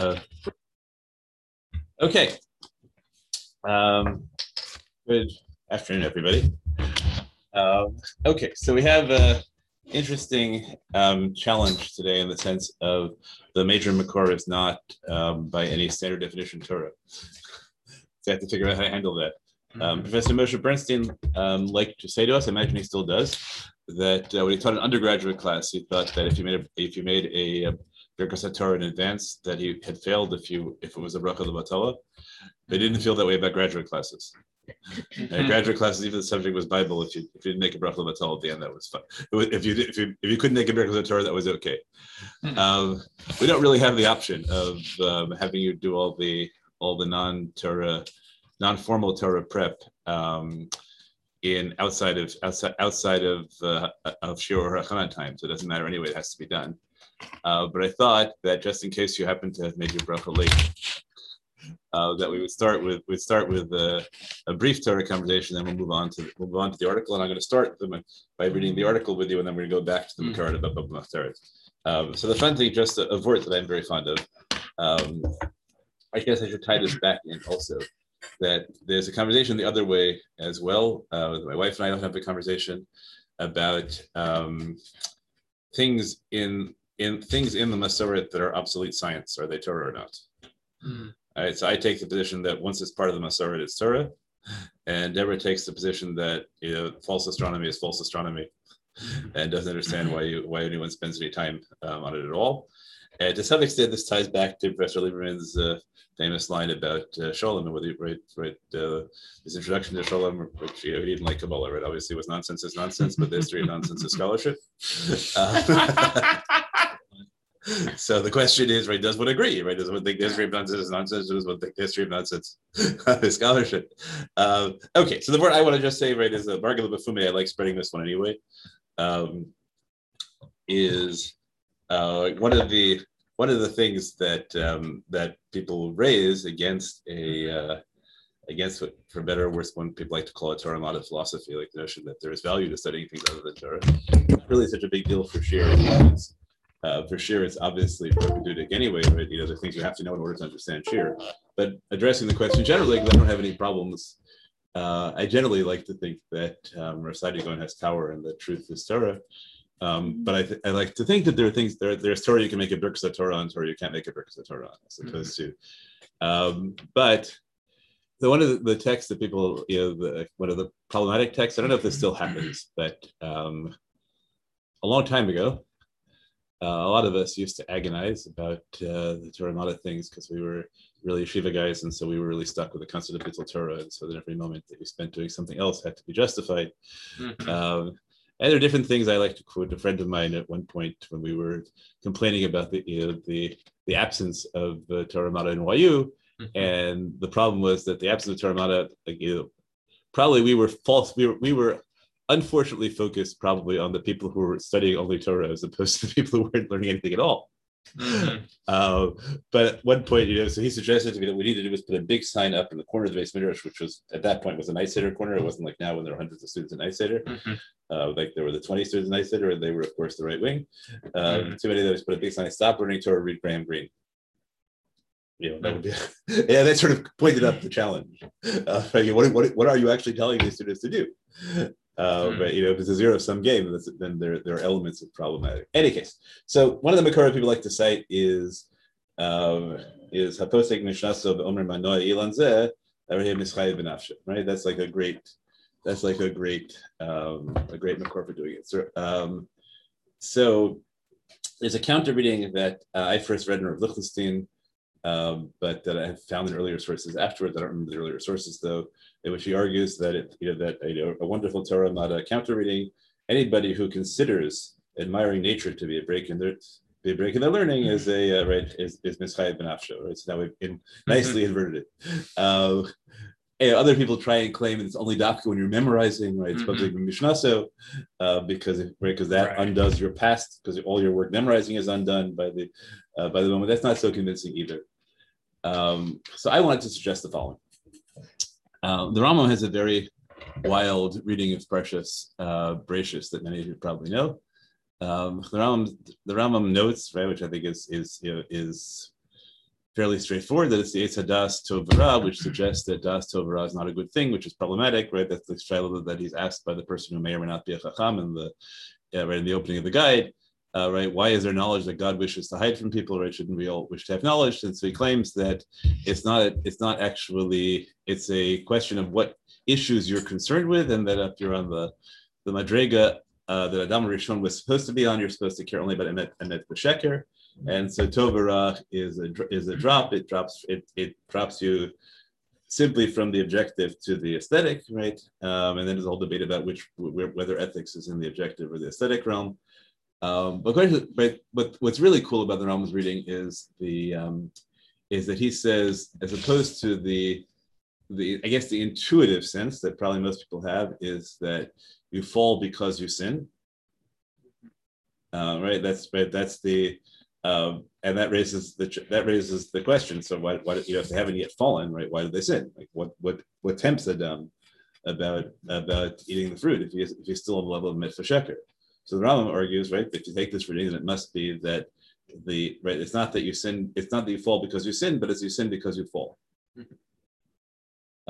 Uh, okay. Um, good afternoon, everybody. Um, okay, so we have an interesting um, challenge today in the sense of the major Makor is not um, by any standard definition Torah. so I have to figure out how to handle that. Um, Professor Moshe Bernstein um, liked to say to us, I imagine he still does, that uh, when he taught an undergraduate class, he thought that if you made a, if you made a, a Birkas Torah in advance, that he had failed if you if it was a bracha levatala. They didn't feel that way about graduate classes. Uh, graduate classes, even the subject was Bible. If you if you didn't make a bracha levatala at the end, that was fine. Was, if you if you if you couldn't make a Birkas Torah, that was okay. Um, we don't really have the option of um, having you do all the all the non-Torah, non-formal Torah prep. Um, in outside of outside outside of uh, of shiur or hachana time, so it doesn't matter anyway. It has to be done. Uh, but I thought that just in case you happen to have made your bracha late, uh, that we would start with we'd start with a, a, brief Torah conversation, then we'll move on to we'll move on to the article. And I'm going to start by reading the article with you, and then we're going to go back to the Makor about um, So the fun thing, just a, a word that I'm very fond of. Um, I guess I should tie this back in also that there's a conversation the other way as well. Uh, my wife and I don't have a conversation about um, things in in things in the Masoret that are obsolete science. Are they Torah or not? Mm. All right, so I take the position that once it's part of the Masoret, it's Torah, and Deborah takes the position that you know false astronomy is false astronomy, and doesn't understand why you why anyone spends any time um, on it at all. And to some extent, this ties back to Professor Lieberman's uh, famous line about uh, Scholem and whether right, right, uh, his introduction to Scholem, which you know, he didn't like Kabbalah, right? Obviously, it was nonsense is nonsense, but the history of nonsense is scholarship. Uh, so the question is, right? Does one agree? Right? Does one think the history of nonsense is nonsense? Does one think the history of nonsense is scholarship? Uh, okay, so the word I want to just say, right, is the Margala Bafume. I like spreading this one anyway. Um, is uh, one of the one of the things that um, that people raise against a uh, against what, for better or worse, when people like to call it Torah Umadda philosophy, like the notion that there is value to studying things other than Torah. Really such a big deal for shiur. Uh, for shiur, it's obviously propedeutic anyway, right? You know, the things you have to know in order to understand shiur. But addressing the question generally, because I don't have any problems, uh, I generally like to think that um, reciting has power and the truth is Torah. Um, but I, th- I, like to think that there are things there. There's Torah you can make a Birkas Torah on, Torah you can't make a Birkas Torah on, as opposed mm-hmm. to. Um, but the one of the, the, texts that people, you know, the, one of the problematic texts. I don't know if this still happens, but um, a long time ago, uh, a lot of us used to agonize about uh, the Torah Umadda things because we were really yeshiva guys, and so we were really stuck with the concept of Bittul Torah, and so that every moment that we spent doing something else had to be justified. Mm-hmm. Um, and there are different things I like to quote. A friend of mine at one point when we were complaining about the you know, the the absence of uh, Torah Umadda in YU, mm-hmm. and the problem was that the absence of Torah Umadda, like, you know, probably we were false. We were we were unfortunately focused probably on the people who were studying only Torah as opposed to the people who weren't learning anything at all. Mm-hmm. Uh, but at one point, you know, so he suggested to me that what we needed to do was put a big sign up in the corner of the beis midrash, which was at that point was a night seder corner. It wasn't like now when there are hundreds of students in night seder. Mm-hmm. Uh, like there were the 20 students in night seder, and they were of course the right wing. Um, mm-hmm. Too many of those put a big sign: "Stop learning Torah, read Graham Greene." You know, that would be, yeah, that sort of pointed up the challenge. Uh, what, what, what are you actually telling these students to do? Uh, mm. But you know, if it's a zero sum game, then there, there are elements of problematic. Any case, so one of the Makara people like to cite is um, is Haposek Mishnaso Omer Manoa Ilan Zeh right? That's like a great, that's like a great, um, a great Makor for doing it. So, um, so there's a counter reading that uh, I first read in Rav Lichtenstein, um, but that I have found in earlier sources afterwards. I don't remember the earlier sources though in which he argues that it, you know, that you know, a wonderful Torah Umadda counter reading. Anybody who considers admiring nature to be a break in their be a break in their learning is a uh, right is is mischayv benafsho. Right, so now we've in, nicely inverted it. Uh, other people try and claim it's only dafka when you're memorizing, right? It's be mishnaso, uh, because right, because that right. undoes your past, because all your work memorizing is undone by the uh, by the moment. That's not so convincing either. Um, so I wanted to suggest the following. Uh, the Rambam has a very wild reading of Parshas uh, Bereshis that many of you probably know. Um, the Rambam, the Rambam notes, right, which I think is is you know, is fairly straightforward that it's the Eitz Hadas Tovara, which suggests that Das Tovara is not a good thing, which is problematic, right? That's the shaila that he's asked by the person who may or may not be a Chacham in the yeah, right in the opening of the guide. Uh, right? Why is there knowledge that God wishes to hide from people? Right? Shouldn't we all wish to have knowledge? And so he claims that it's not. It's not actually. It's a question of what issues you're concerned with, and that if you're on the the madrega uh, that Adam Rishon was supposed to be on, you're supposed to care only about emet emet b'sheker. And so Tovara is a is a drop. It drops it it drops you simply from the objective to the aesthetic, right? Um, and then there's a whole debate about which whether ethics is in the objective or the aesthetic realm. Um, but, but but what's really cool about the Rambam's reading is the um, is that he says, as opposed to the the I guess the intuitive sense that probably most people have is that you fall because you sin. Uh, right. That's right. That's the um, and that raises the that raises the question. So why, why you know if they haven't yet fallen, right? Why did they sin? Like what what what tempts Adam about about eating the fruit if he if he's still on the level of mitzvah sheker? So the Rambam argues, right? If you take this reading, then it must be that the right. It's not that you sin. It's not that you fall because you sin, but it's you sin because you fall. Mm-hmm.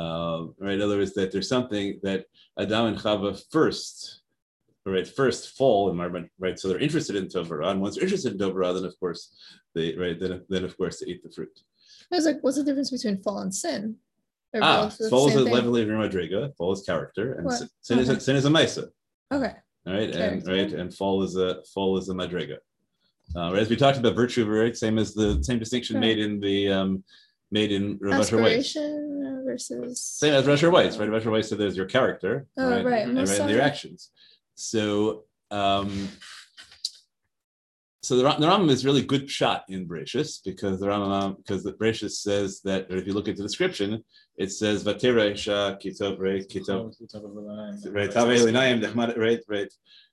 Uh, right. In other words, that there's something that Adam and Chava first right first fall environment right so they're interested in Tovara and once they're interested in Tovara then of course they right then, then of course they eat the fruit I was like what's the difference between fall and sin They're ah fall is a level of madriga fall is character and what? sin, okay. is, sin is a mesa okay right and right and fall is a fall is a madriga uh, right, as we talked about virtue right same as the same distinction right. made in the um made in Rav Weiss. versus same as Rav Weiss, right? Rav Weiss, so there's your character, oh, right, right. and, right, and your actions. So, um, so the, the Rambam is really good shot in Bereshis because the Rambam because the Bereshis says that if you look at the description, it says Vatera Isha Kitov right Kitov right right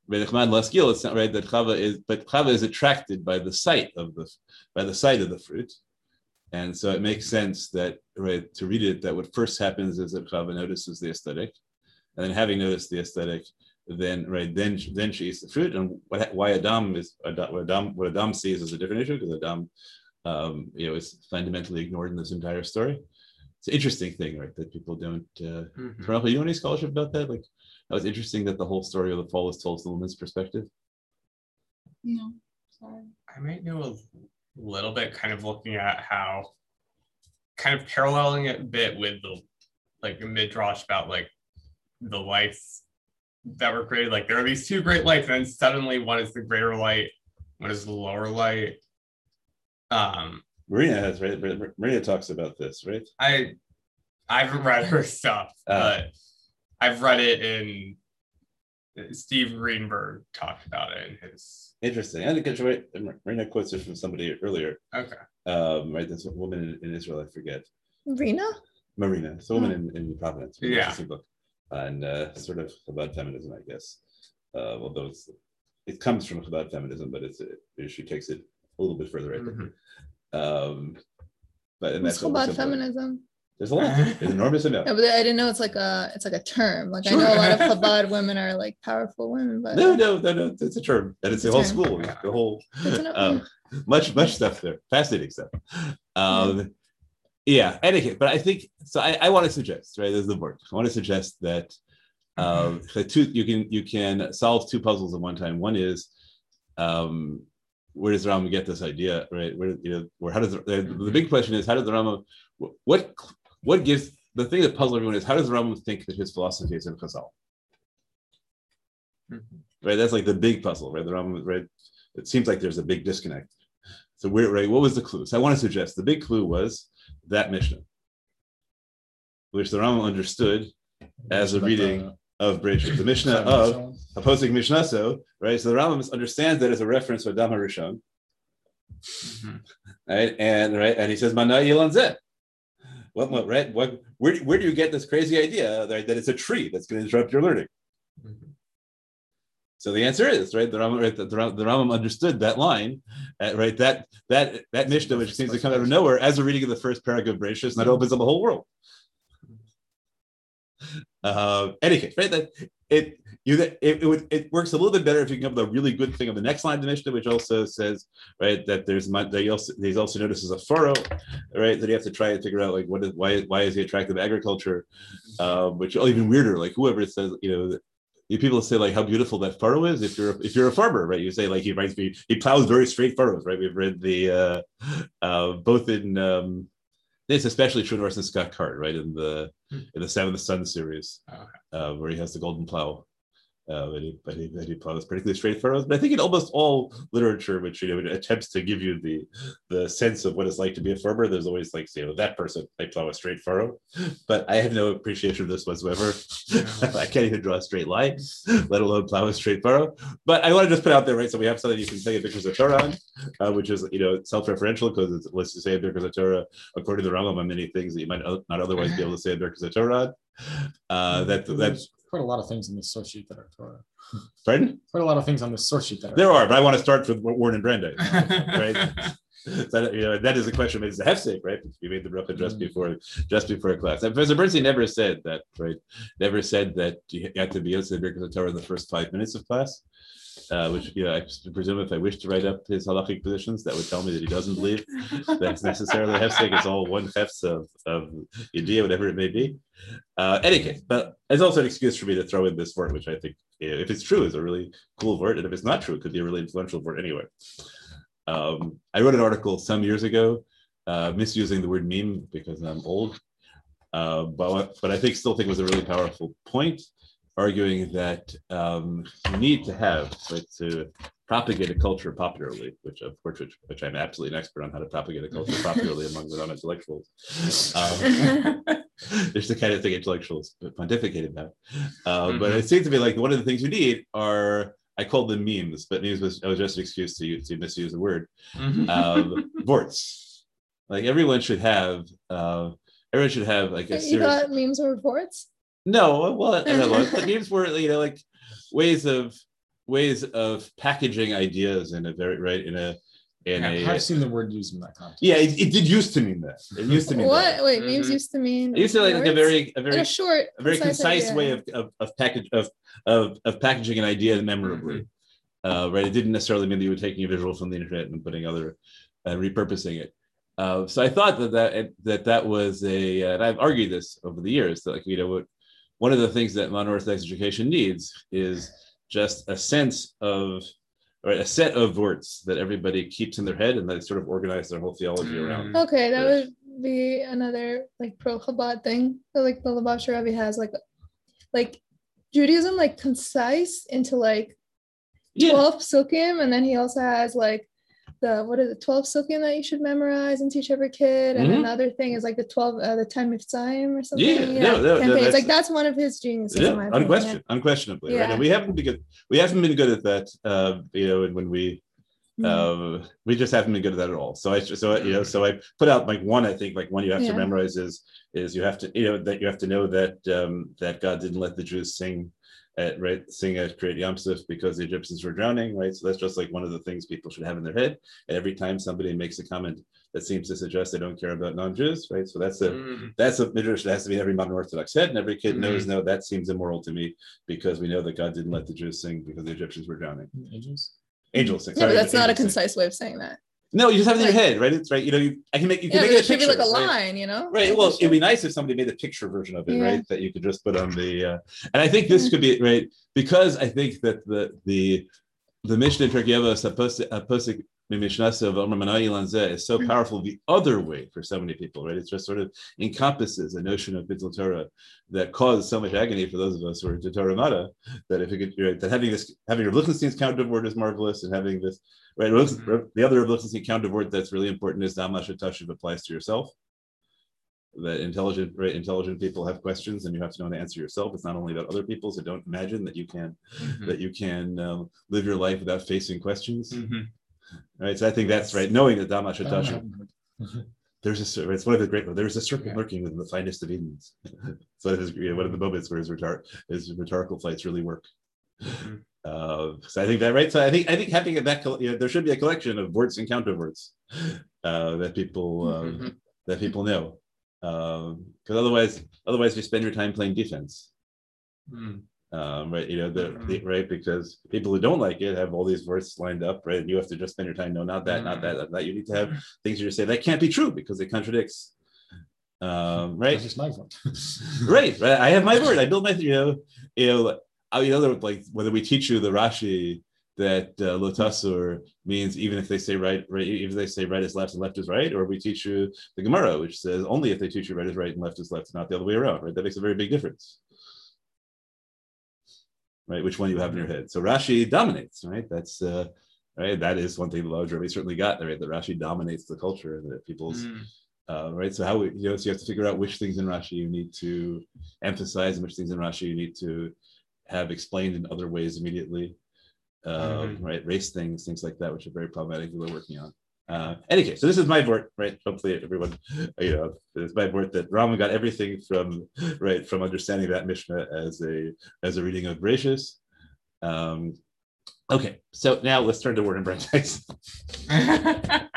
Nechmad Laskil. It's not right that Chava is, but Chava is attracted by the sight of the by the sight of the fruit, and so it makes sense that right to read it that what first happens is that Chava notices the aesthetic, and then having noticed the aesthetic, then right then then she eats the fruit. And what, why Adam is what Adam what Adam sees is a different issue because Adam um, you know is fundamentally ignored in this entire story. It's an interesting thing, right? That people don't. Uh, mm-hmm. you know any scholarship about that? Like, that was interesting that the whole story of the fall is told from the woman's perspective. No, sorry. I might know a little bit, kind of looking at how, kind of paralleling it a bit with the like midrash about like the life that were created. Like there are these two great lights, and then suddenly one is the greater light, one is the lower light. Um, Marina has right. Marina talks about this, right? I I haven't read her stuff, uh, but I've read it in. Steve Greenberg talked about it in his. Interesting. I think it's right. Marina quotes it from somebody earlier. Okay. Um, right. This woman in, in Israel, I forget. Marina. Marina. It's a woman oh. in, in Providence. Yeah. Book and uh, sort of about feminism, I guess. Uh, although it comes from about feminism, but it's it, she takes it a little bit further, I think. Mm-hmm. Um, but and that's about feminism. There's a lot. There's enormous amount. Yeah, but I didn't know it's like a it's like a term. Like sure. I know a lot of Chabad women are like powerful women, but no, no, no, no. It's a term, and it's, it's the whole term. school, the whole um, much much stuff there. Fascinating stuff. Um, yeah etiquette but i think so i, I want to suggest right there's the word i want to suggest that um two, you can you can solve two puzzles at one time. One is um where does the Rama get this idea right? Where you know where how does the, the big question is how does the Rama what what gives the thing that puzzles everyone is how does the Rama think that his philosophy is in Chazal mm-hmm. right that's like the big puzzle right? The Rama right? It seems like there's a big disconnect. So where right what was the clue? So I want to suggest the big clue was that Mishnah, which the Rambam understood as a reading of Bridge, the Mishnah of opposing Mishnah. So, right? So the Rambam understands that as a reference to Adam Rishon. Mm-hmm. Right? And right, and he says, Mana Yilan What, what, right? What, where, where do you get this crazy idea right, that it's a tree that's going to interrupt your learning? Mm-hmm. So the answer is right. The Rambam, right, the, the, Rambam understood that line, uh, right? That that that Mishnah, which seems to come out of nowhere, as a reading of the first paragraph of Bereshis, and that opens up the whole world. Uh, any case, right? That it you it, it it works a little bit better if you can come up with a really good thing on the next line of the Mishnah, which also says right that there's he also he's also notices a furrow, right? That you have to try and figure out like what is why why is he attracted to agriculture, um, which oh, even weirder like whoever says you know you people say like how beautiful that furrow is if you're if you're a farmer right you say like he writes me he plows very straight furrows right we've read the uh uh both in um it's especially true in Orson Scott Card, right? In the in the Seventh Son series, Okay. uh, where he has the golden plow. Uh, but he, plows particularly straight furrows. But I think in almost all literature, which you know attempts to give you the the sense of what it's like to be a farmer, there's always like, you know, that person they plow a straight furrow. But I have no appreciation of this whatsoever. I can't even draw a straight line, let alone plow a straight furrow. But I want to just put out there, right? So we have something you can take pictures of Torah on, uh, which is you know self-referential because it's let's just say a Birkas Torah according to the Rambam on many things that you might not otherwise be able to say a Birkas Torah. on. Uh, that that's quite a lot of things in this source sheet that are Torah. pardon. Quite a lot of things on this source sheet that are. There are, but I want to start with Warren and Brandeis. right? That, you know, that is a question. It's a hefsek, right? We made the bracha just Mhm. before, just before class. And Professor Bernstein never said that, right? Never said that you had to be able to Birkas Torah in the first five minutes of class. Uh, which you know, I presume if I wish to write up his halachic positions, that would tell me that he doesn't believe that's necessarily a hefsek. It's all one hefs of of idea, whatever it may be. Uh, any case, but it's also an excuse for me to throw in this word, which I think, you know, if it's true, is a really cool word, and if it's not true, it could be a really influential word anyway. Um, I wrote an article some years ago, uh, misusing the word meme because I'm old, uh, but but I think still think it was a really powerful point, arguing that um, you need to have right, to propagate a culture popularly, which of course, which, which I'm absolutely an expert on how to propagate a culture popularly among the non-intellectuals. Um, there's the kind of thing intellectuals pontificate about. Uh, But it seems to me like one of the things you need are I called them memes, but memes was, was just an excuse to, use- to misuse the word. Mhm. Um, vorts. Like everyone should have. Uh, everyone should have like a you serious. thought memes were reports? No, well, I don't memes were you know like ways of ways of packaging ideas in a very right in a in Yeah, a I've seen the word used in that context. yeah. It, it did used to mean that. It used to mean What? that. Wait, memes Mhm. used to mean. It used to like, like a very a Like very a short, a very concise idea. way of, of, of package of, of of packaging an idea memorably. Uh, right, it didn't necessarily mean that you were taking a visual from the internet and putting other and repurposing it. Uh, so I thought that that that that was a, and I've argued this over the years that like you know what, one of the things that modern Orthodox education needs is just a sense of right a set of words that everybody keeps in their head and they sort of organize their whole theology around. Mm. Okay, that Yeah. would be another like pro Chabad thing. So, like the Lubavitcher Rebbe has like like Judaism like concise into like Yeah, 12 psukim, and then he also has like the what is it 12 psukim that you should memorize and teach every kid and then Mhm. the other thing is like the 12 uh, the 10 mitzvahim or something Yeah, no, no, no, that's- like that's one of his geniuses in yeah, unquestioned, unquestionably. Right? Yeah. And we haven't been good. We haven't been good at that. Uh, you know, and when we Mhm. um, we just haven't been good at that at all. So I so you know so I put out like one I think like one you have to memorize is is you have to you know that you have to know that um, that God didn't let the Jews sing at right sing at Great Yam Suf because the Egyptians were drowning right. So that's just like one of the things people should have in their head. And every time somebody makes a comment that seems to suggest they don't care about non-Jews right. So that's a Mm. that's a midrash that has to be in every modern Orthodox head, and every kid knows no that seems immoral to me because we know that God didn't let the Jews sing because the Egyptians were drowning. Ages. Angels sing. yeah but that's not a angels sing. concise way of saying that No, you just have it in your head, right? It's right. You know, you, I can make you can yeah make it it a should be picture, like a right? line you know Right. Well, it it'd be nice if somebody made a picture version of it, Yeah. right? That you could just put on the. Uh, and I think this could be right because I think that the the the mission in Turkey Apostle Mishnasa of Omer Manai Lanzeh is so Mhm. powerful the other way for so many people, right? It's just sort of encompasses a notion of Bittul Torah that caused so much agony for those of us who are to Torah Umadda that if you could, right, that having this, having your Lichtenstein's counter word is marvelous and having this, right? Mhm. The other Lichtenstein counter word that's really important is Damashatashiv applies to yourself that intelligent right, intelligent people have questions and you have to know how to answer yourself it's not only about other people so don't imagine that you can Mhm. that you can um, live your life without facing questions Mhm. Right so i think that's right knowing that dama I Shatashi, there's a cer- it's one of the great there's a serpent Yeah. lurking within the finest of edens so that is you know, one of the moments where his, rhetor- his rhetorical flights really work Mhm. uh, so I think that right. So I think I think having that you know, there should be a collection of words and counterwords uh, that people um, Mhm. that people know. because otherwise, otherwise you spend your time playing defense. Mm. Um, right, you know, the, the right because people who don't like it have all these words lined up, right? And you have to just spend your time, no, not that, not that, not that. You need to have things you just say that can't be true because it contradicts. Um, right, just my fault. right, right. I have my word. I build my, you know, you know, I mean, other like whether we teach you the Rashi that uh, lotasur means even if they say right, right, even if they say right is left and left is right, or we teach you the Gemara, which says only if they teach you right is right and left is left, not the other way around, right? That makes a very big difference. Right, which one you have in your head. So Rashi dominates, right? That's uh right. That is one thing the Lodge we certainly got right? That Rashi dominates the culture and that people's Mm. uh, right? So how we, you know, so you have to figure out which things in Rashi you need to emphasize and which things in Rashi you need to have explained in other ways immediately. Uh, Mhm. Right, race things, things like that, which are very problematic that we're working on. Uh, any case, so this is my word, right? Hopefully, everyone, you know, it's my word that Rama got everything from right from understanding that Mishnah as a as a reading of Bereshis. Um, okay, so now let's turn to Warren and Brandeis. yeah,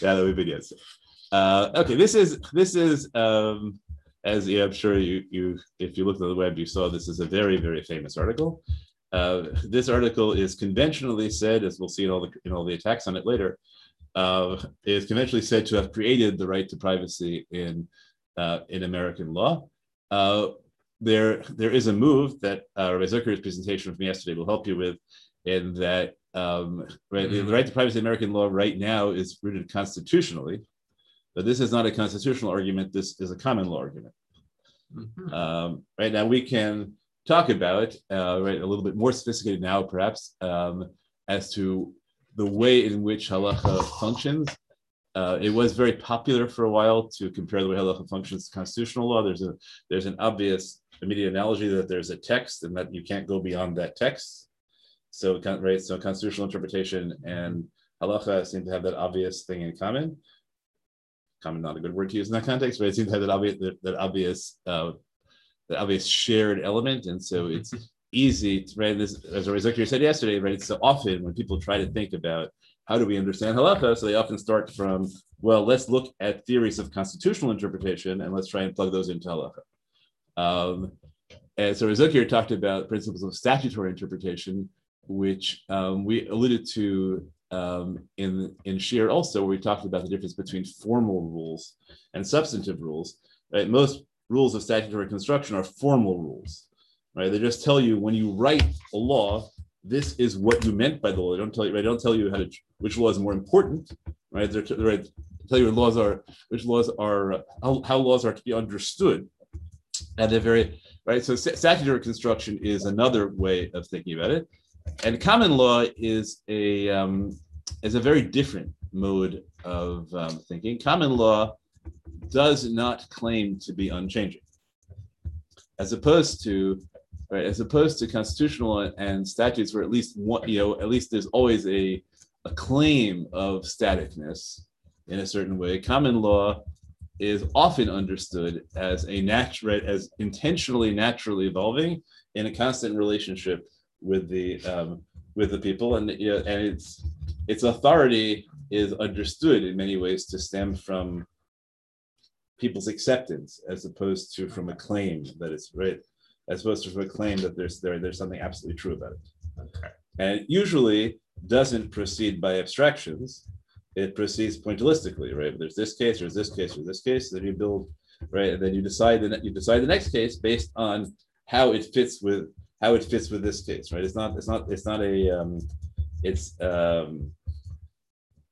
that would be good. Uh, okay, this is this is um, as yeah, I'm sure you you if you looked on the web, you saw this is a very very famous article. Uh, this article is conventionally said, as we'll see in all the in all the attacks on it later, uh, is conventionally said to have created the right to privacy in uh, in American law. Uh, there there is a move that uh, Rabbi Zucker's presentation from yesterday will help you with, in that um, right, the, the right to privacy in American law right now is rooted constitutionally, but this is not a constitutional argument. This is a common law argument. Mhm. Um, right now, we can talk about uh, right a little bit more sophisticated now, perhaps, um, as to the way in which halacha functions. Uh, it was very popular for a while to compare the way halacha functions to constitutional law. There's a there's an obvious immediate analogy that there's a text and that you can't go beyond that text. So right, so constitutional interpretation and halacha seem to have that obvious thing in common. Common, not a good word to use in that context, but it seems to have that obvious that, that obvious uh, the obvious shared element, and so it's easy right. This as Rizikir said yesterday, right? So often when people try to think about how do we understand halacha, so they often start from well, let's look at theories of constitutional interpretation and let's try and plug those into halacha. Um, and so Rizikir talked about principles of statutory interpretation, which um, we alluded to um, in in shiur also, where we talked about the difference between formal rules and substantive rules. Right? Most rules of statutory construction are formal rules, right? They just tell you when you write a law, this is what you meant by the law. They don't tell you, right? They don't tell you how to which law is more important, right? They're t- right, tell you what laws are which laws are how, how laws are to be understood, and they're very right. So st- statutory construction is another way of thinking about it, and common law is a um, is a very different mode of um, thinking. Common law does not claim to be unchanging, as opposed to right, as opposed to constitutional and statutes, where at least one, you know, at least there's always a a claim of staticness in a certain way. Common law is often understood as a natural, as intentionally naturally evolving in a constant relationship with the um, with the people, and you know, and its its authority is understood in many ways to stem from people's acceptance as opposed to from a claim that it's right, as opposed to a claim that there's there there's something absolutely true about it. Okay. And it usually doesn't proceed by abstractions. It proceeds pointillistically, right? There's this case, there's this case, there's this case, then you build, right? And then you decide the you decide the next case based on how it fits with how it fits with this case, right? It's not it's not it's not a um it's um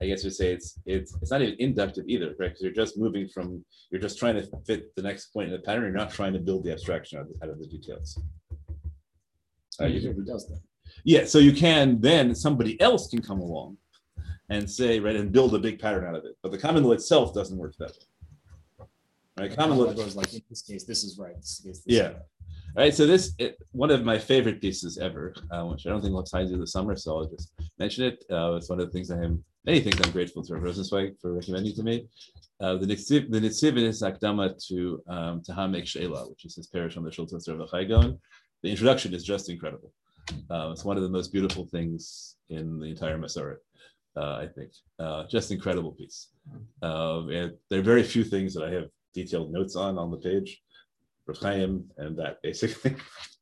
I guess you'd say it's it's it's not even inductive either, right? Because you're just moving from you're just trying to fit the next point in the pattern. You're not trying to build the abstraction out of, out of the details. Uh, usually does that. Yeah, so you can then somebody else can come along and say, right, and build a big pattern out of it. But the common law itself doesn't work that way. Right, common law goes like in this case, this is right. This case, this is Yeah. right. All right, so this it, one of my favorite pieces ever, uh, which I don't think will tie into the summer, so I'll just mention it. Uh, it's one of the things I am many things I'm grateful to Rav Rosenzweig for recommending to me. Uh, the Nitziv, the his Akdama to um, to Haamek She'elah, which is his perush on the Shultas of Chaygon. The introduction is just incredible. Uh, it's one of the most beautiful things in the entire Masoret, uh, I think. Uh, just incredible piece. Um, and there are very few things that I have detailed notes on on the page, Chaim, and that basically.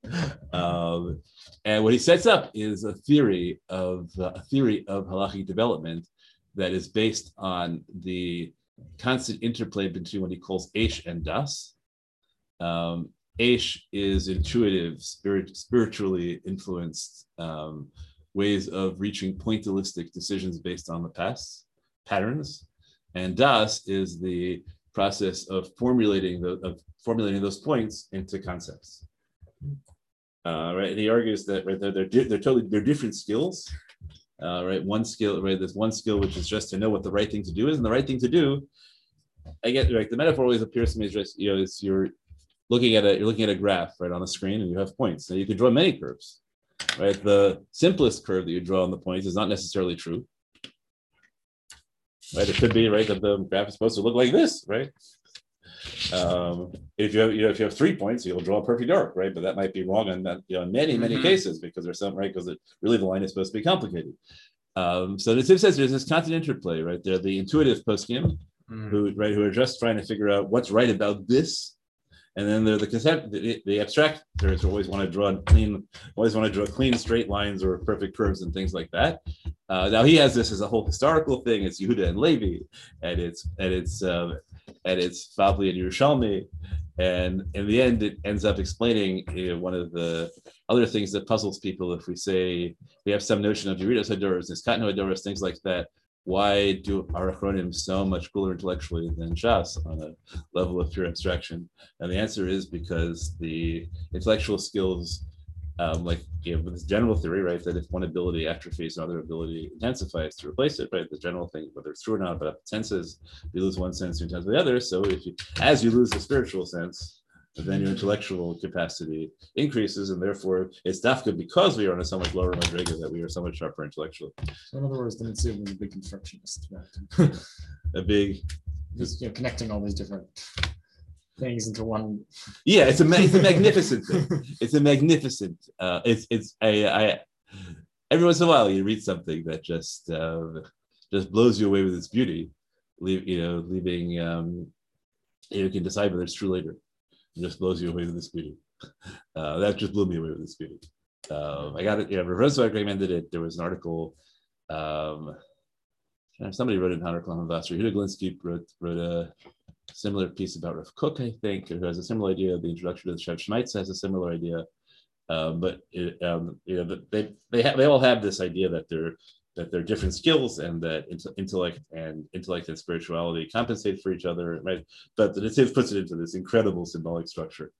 um, and what he sets up is a theory of uh, a theory of halachic development that is based on the constant interplay between what he calls Aish and Das. Um, Aish is intuitive, spirit, spiritually influenced um, ways of reaching pointillistic decisions based on the past patterns, and Das is the process of formulating the, of formulating those points into concepts. Uh, right, and he argues that right they're they're, they're totally they're different skills. Uh, right, one skill right there's one skill which is just to know what the right thing to do is, and the right thing to do. I get right. The metaphor always appears to me as just you know it's you're looking at a you're looking at a graph right on a screen and you have points. Now you can draw many curves. Right, the simplest curve that you draw on the points is not necessarily true. Right, it could be right that the graph is supposed to look like this, right? Um, if you have, you know, if you have three points, you'll draw a perfect arc, right? But that might be wrong in that, you know, in many, many Mhm. cases because there's some, right? Because it really the line is supposed to be complicated. Um, so the tip says there's this constant interplay, right? They're the intuitive poskim Mm. who, right, who are just trying to figure out what's right about this. And then they're the concept, the, the abstractors always want to draw clean, always want to draw clean straight lines or perfect curves and things like that. Uh, now he has this as a whole historical thing. It's Yehuda and Levi, and it's and it's uh, and it's Bavli and Yerushalmi. And in the end, it ends up explaining you know, one of the other things that puzzles people. If we say we have some notion of Yeridas Hadoras, Niskatno Hadoras, things like that, why do our acharonim so much cooler intellectually than Shas on a level of pure abstraction? And the answer is because the intellectual skills, um, like you know, this general theory, right, that if one ability atrophies, another ability intensifies to replace it, right? The general thing, whether it's true or not, but senses, you lose one sense, you intensify the other. So if you, as you lose the spiritual sense, then your intellectual capacity increases, and therefore it's dafka because we are on a so much lower madriga that we are so much sharper intellectually. So in other words, the Nitziv was a big constructionist. right? A big Just, you know, connecting all these different things into one. Yeah, it's a ma- it's a magnificent thing. It's a magnificent. Uh, it's it's I, I every once in a while you read something that just uh, just blows you away with its beauty, leave you know leaving um, you can decide whether it's true later. Just blows you away with this beauty. Uh, that just blew me away with this beauty. Um, I got it. Yeah, Roosevelt recommended it. There was an article. Um, somebody wrote it in Hunter Klamabaster. Huda Glinsky wrote wrote a similar piece about Rav Kook, I think, who has a similar idea. The introduction to the Shev Shmaatsa has a similar idea. Um, but it, um, you know, they they have they all have this idea that they're that they're different skills and that intellect and intellect and spirituality compensate for each other, right? But the Nitziv puts it into this incredible symbolic structure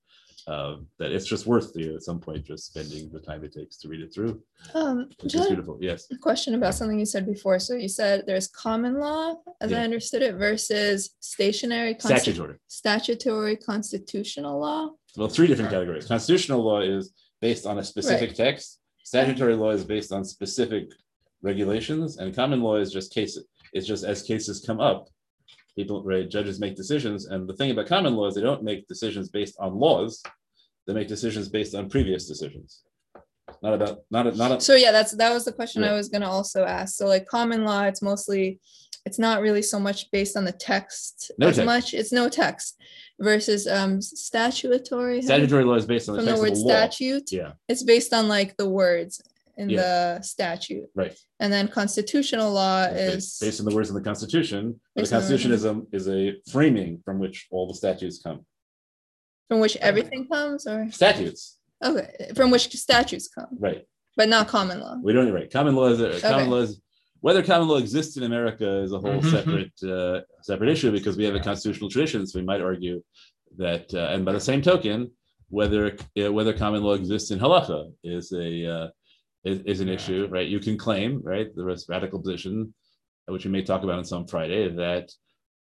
um, that it's just worth you know, at some point just spending the time it takes to read it through. Um, Which is beautiful. Yes. question about something you said before. So you said there's common law, as Yeah. I understood it, versus stationary consti- Statutory. statutory constitutional law. well, three different categories. Constitutional law is based on a specific text. Statutory law is based on specific regulations, and common law is just cases. It's just as cases come up, people, right? Judges make decisions, and the thing about common law is they don't make decisions based on laws. They make decisions based on previous decisions. Not about not a, not a, So yeah, that's that was the question I was gonna also ask. So like common law, it's mostly it's not really so much based on the text No as text. much. It's no text versus um statutory. how do you- statutory law is based on the from the word of the law. statute. Yeah, It's based on like the words in Yeah. the statute. right. And then constitutional law It's is based, based on the words in the Constitution. The Based the Constitution is a is a framing from which all the statutes come. from which everything comes or Statutes, okay, from which statutes come, right? but not common law. We don't right. Common law is a, common law is whether common law exists in America is a whole Mhm. separate uh, separate issue because we have a constitutional tradition. So we might argue that, uh, and by the same token, whether uh, whether common law exists in halacha is a uh, is, is an Yeah. issue, right? You can claim, right, the radical position, which we may talk about on some Friday, that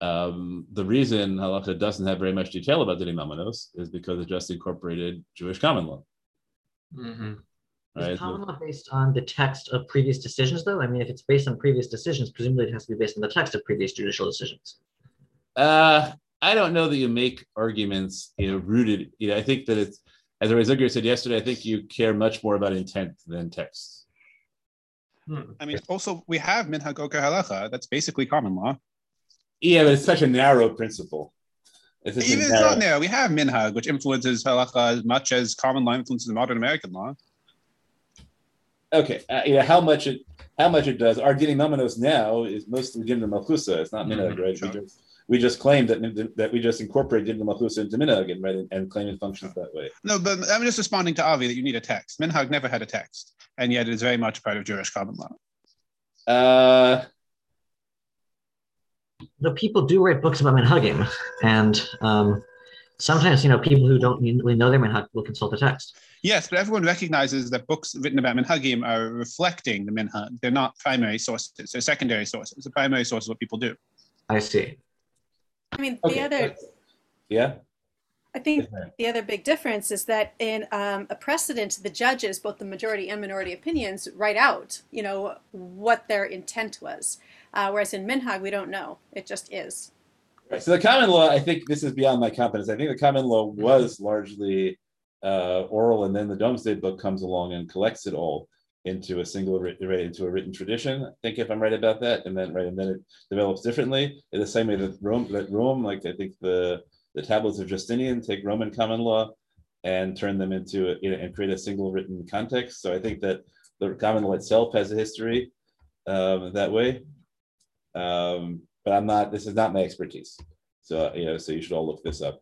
um, the reason halacha doesn't have very much detail about Dinim Amanos is because it just incorporated Jewish common law, Mhm. right? Is common law based on the text of previous decisions, though? I mean, if it's based on previous decisions, presumably it has to be based on the text of previous judicial decisions. Uh, I don't know that you make arguments, you know, rooted. You know, I think that it's as Ray said yesterday. I think you care much more about intent than text. Hmm. I mean, also we have minhag oker halacha. That's basically common law. Yeah, but it's such a narrow principle. It's Even a it's not narrow. We have minhag, which influences halacha as much as common law influences modern American law. Okay, uh, yeah, how much it how much it does. Our Dini Namanos now is mostly Din Malchusa. It's not Minhag, Mhm, right? sure. We just we claim that that we just incorporate Din Malchusa into Minhag and right and, and claim it functions that way. No, but I'm just responding to Avi that you need a text. Minhag never had a text, and yet it is very much part of Jewish common law. Uh, No, people do write books about minhagim, and um, sometimes you know people who don't really know their minhag will consult the text. Yes, but everyone recognizes that books written about minhagim are reflecting the minhag. They're not primary sources; they're secondary sources. The primary source is what people do. I see. I mean, okay. the other, yeah. I think Yes, ma'am. the other big difference is that in um, a precedent, the judges, both the majority and minority opinions, write out, you know, what their intent was. Uh, whereas in Minhag, we don't know. It just is. Right. So the common law, I think this is beyond my competence. I think the common law was largely uh, oral, and then the Domesday book comes along and collects it all into a single right, into a written tradition. I think if I'm right about that, and then right, and then it develops differently in the same way that Rome, that Rome, like I think the the tablets of Justinian take Roman common law and turn them into a, you know, and create a single written context. So I think that the common law itself has a history um, that way. Um, but I'm not. This is not my expertise. So you know, so you should all look this up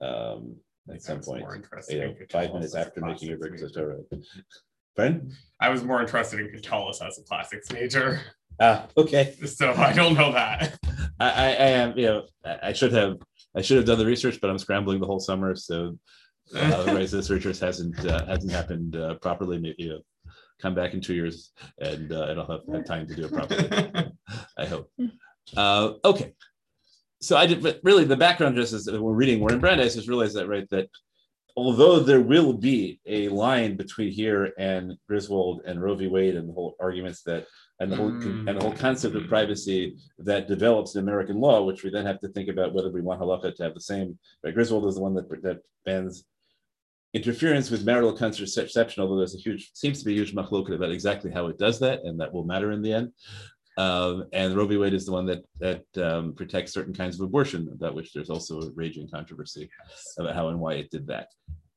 um, at some point. You know, five minutes after making your breakfast. Torah. Friend? I was more interested in Catullus as a classics major, Ah, okay. so I don't know that. I, I, I am. You know, I, should have. I should have done the research, but I'm scrambling the whole summer, so uh, otherwise this research hasn't uh, hasn't happened uh, properly. Maybe you know, come back in two years, and uh, and I'll have, have time to do it properly. I hope. Uh, okay. So I did, but really the background just is that we're reading Warren Brandeis just realized that right that although there will be a line between here and Griswold and Roe v. Wade and the whole arguments that and the whole and the whole concept of mm. privacy that develops in American law, which we then have to think about whether we want halakha to have the same. Right? Griswold is the one that that bans interference with marital contraception, although there's a huge seems to be a huge machloket about exactly how it does that, and that will matter in the end. Um, and Roe v. Wade is the one that that um, protects certain kinds of abortion, about which there's also a raging controversy about how and why it did that.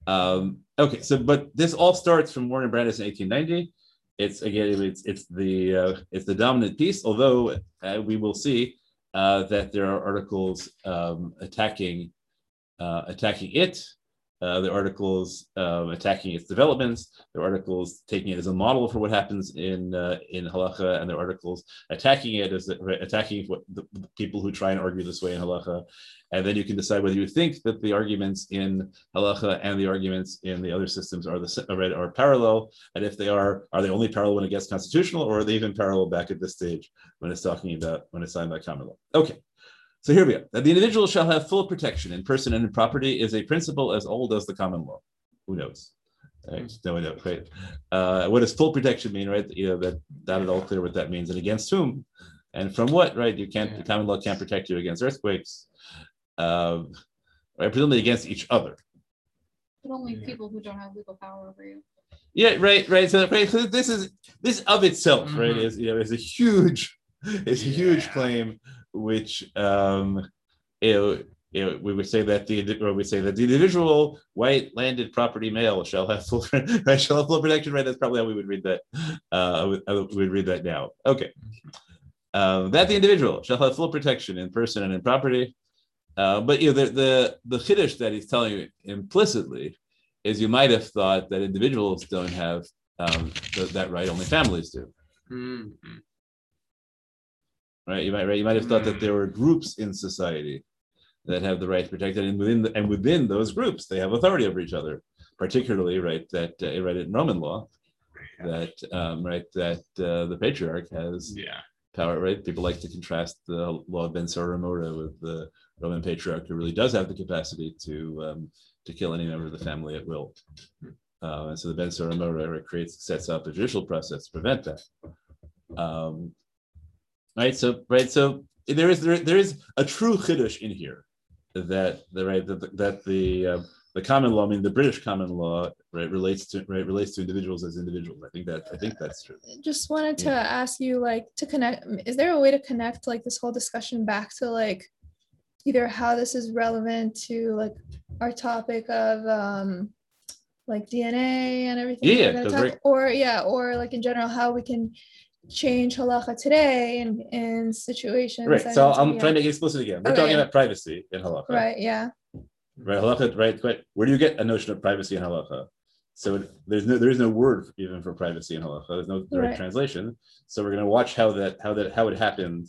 Um, okay, so but this all starts from Warren Brandeis in 1890. It's again, it's it's the uh, it's the dominant piece. Although uh, we will see uh, that there are articles um, attacking uh, attacking it. Uh, the articles um, attacking its developments. There are articles taking it as a model for what happens in uh, in halacha, and there are articles attacking it as attacking what the, the people who try and argue this way in halacha. And then you can decide whether you think that the arguments in halacha and the arguments in the other systems are the are, are parallel, and if they are, are they only parallel when it gets constitutional, or are they even parallel back at this stage when it's talking about when it's signed by common law? Okay. So here we go. That the individual shall have full protection in person and in property is a principle as old as the common law. Who knows? Right? No one knows, right? Uh, what does full protection mean, right? You know, that not at all clear what that means and against whom and from what, right? You can't, the common law can't protect you against earthquakes, um, right? Presumably against each other. But only Yeah. people who don't have legal power over you. Yeah, right, right. So, right, so this is this of itself, right, Mhm. is you know is a huge, is a huge claim, which um, you know, we would say that the or we say that the individual white landed property male shall have full right, shall have full protection. Right, that's probably how we would read that. Uh, I would, read that now. Okay, um, that the individual shall have full protection in person and in property. Uh, but you know the the the chiddush that he's telling you implicitly is you might have thought that individuals don't have um, th- that right, only families do, Mhm. Right? You might, right? You might have thought that there were groups in society that have the right to protect and within the, and within those groups, they have authority over each other. Particularly, right, that uh, right in Roman law, that um, right that uh, the patriarch has Yeah. power, right? People like to contrast the law of Ben Saramora with the Roman patriarch who really does have the capacity to um, to kill any member of the family at will. Uh, and so the Ben Saramora creates sets up a judicial process to prevent that. Um, right. So right. So there is there, there is a true chiddush in here that the right that, that the uh, the common law, I mean the British common law, right, relates to right relates to individuals as individuals. I think that I think that's true. Just wanted to Yeah. ask you, like, to connect. Is there a way to connect like this whole discussion back to like either how this is relevant to like our topic of um like DNA and everything. Yeah, talk- right. Or yeah, or like in general, how we can change halacha today in in situations. Right. So I'm trying to make it explicit again. We're Okay, talking about privacy in halacha. Right. Yeah. Right. Halacha. Right. Right. Where do you get a notion of privacy in halacha? So it- there's no there is no word even for privacy in halacha. There's no direct Right. translation. So we're going to watch how that how that how it happened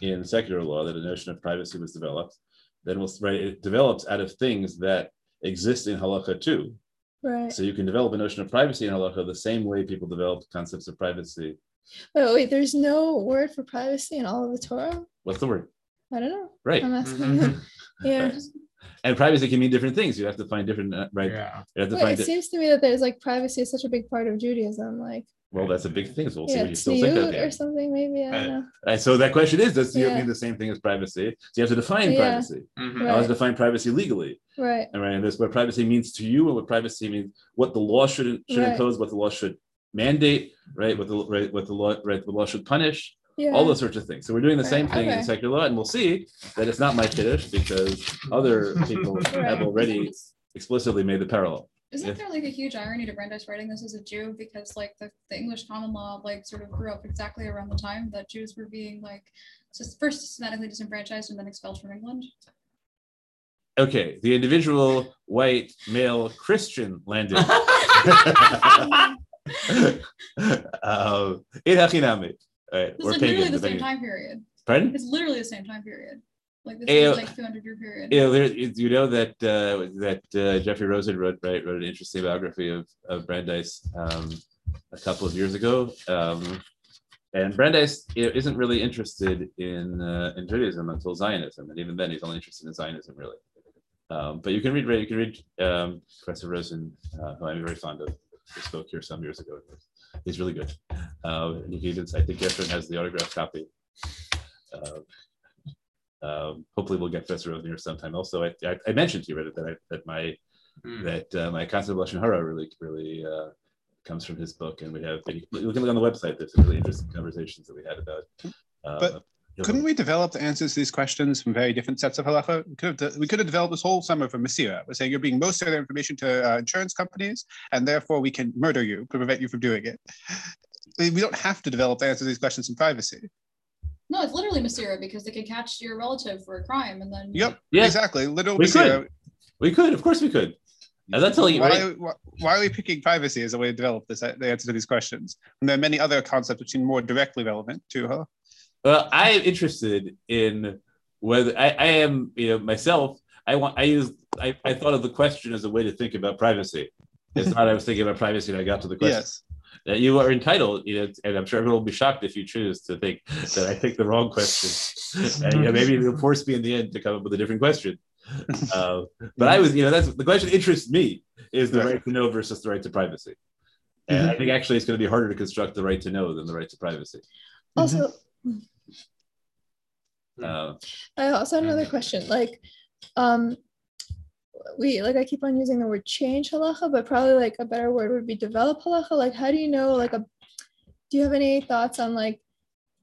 in secular law that a notion of privacy was developed. Then we'll right. It develops out of things that exist in halacha too. Right. So you can develop a notion of privacy in halacha the same way people develop concepts of privacy. Wait, wait. There's no word for privacy in all of the Torah. What's the word? I don't know. Right. I'm asking you. Yeah. Right. And privacy can mean different things. You have to find different uh, right. Yeah. You have to Wait, find it it. seems to me that there's like privacy is such a big part of Judaism. Like Well, that's a big thing. So we'll see what you still think of tzniut or something maybe. I don't know. Right, so that question is, does tzniut Yeah. mean the same thing as privacy? So you have to define Yeah. privacy. Mhm. Now let's Right. define privacy legally. Right. All right, and this what privacy means to you and what privacy means, what the law should should Right. impose, what the law should mandate, right? With the right, with the law right, the law should punish, Yeah. all those sorts of things. So we're doing the Right, same thing in okay. secular law, and we'll see that it's not my chiddush because other people have already explicitly made the parallel. Isn't Yeah. there like a huge irony to Brandeis writing this as a Jew because like the, the English common law like sort of grew up exactly around the time that Jews were being like just first systematically disenfranchised and then expelled from England. Okay, the individual white male Christian landed. uh, in Hachinami. Right, It's like pagan, literally the same time period. Pardon? It's literally the same time period. Like this is like 200 year period. You know, there, you know that uh, that uh, Jeffrey Rosen wrote right wrote an interesting biography of of Brandeis um, a couple of years ago, um, and Brandeis isn't really interested in uh, in Judaism until Zionism, and even then he's only interested in Zionism really. Um, but you can read you can read um, Professor Rosen, uh, who I'm very fond of. He spoke here some years ago. He's really good. Uh, and you can even, I think Efren has the autographed copy. Uh, um, hopefully we'll get Professor Rosen here sometime. Also, I, I, I mentioned to you Reddit, that I, that my Mm. that uh, my concept of lashon hara really really uh, comes from his book, and we have and you can look on the website. There's some really interesting conversations that we had about. Uh, But Couldn't we develop the answers to these questions from very different sets of halacha? We could have, we could have developed this whole summer from Masira. We're saying you're being most of their information to uh, insurance companies, and therefore we can murder you to prevent you from doing it. We we don't have to develop the answers to these questions in privacy. No, it's literally Masira because they can catch your relative for a crime and then Yep, Yeah. exactly. Literal We Masira. could. We could, of course, we could. And that's telling you, Why, right? why, why are we picking privacy as a way to develop this the answer to these questions? And there are many other concepts which seem more directly relevant to her. Well, I am interested in whether I, I am, you know, myself. I want. I use. I, I thought of the question as a way to think about privacy. It's not. I was thinking about privacy, and I got to the question. Yes. That you are entitled, you know, and I'm sure everyone will be shocked if you choose to think that I picked the wrong question. and you know, maybe it'll force me in the end to come up with a different question. Uh, but I was, you know, that's the question that interests me is the Right. right to know versus the right to privacy. And I think actually it's going to be harder to construct the right to know than the right to privacy. Also, Uh, I also had another question. Like, um, we like I keep on using the word change halacha, but probably like a better word would be develop halacha. Like, how do you know? Like, a do you have any thoughts on like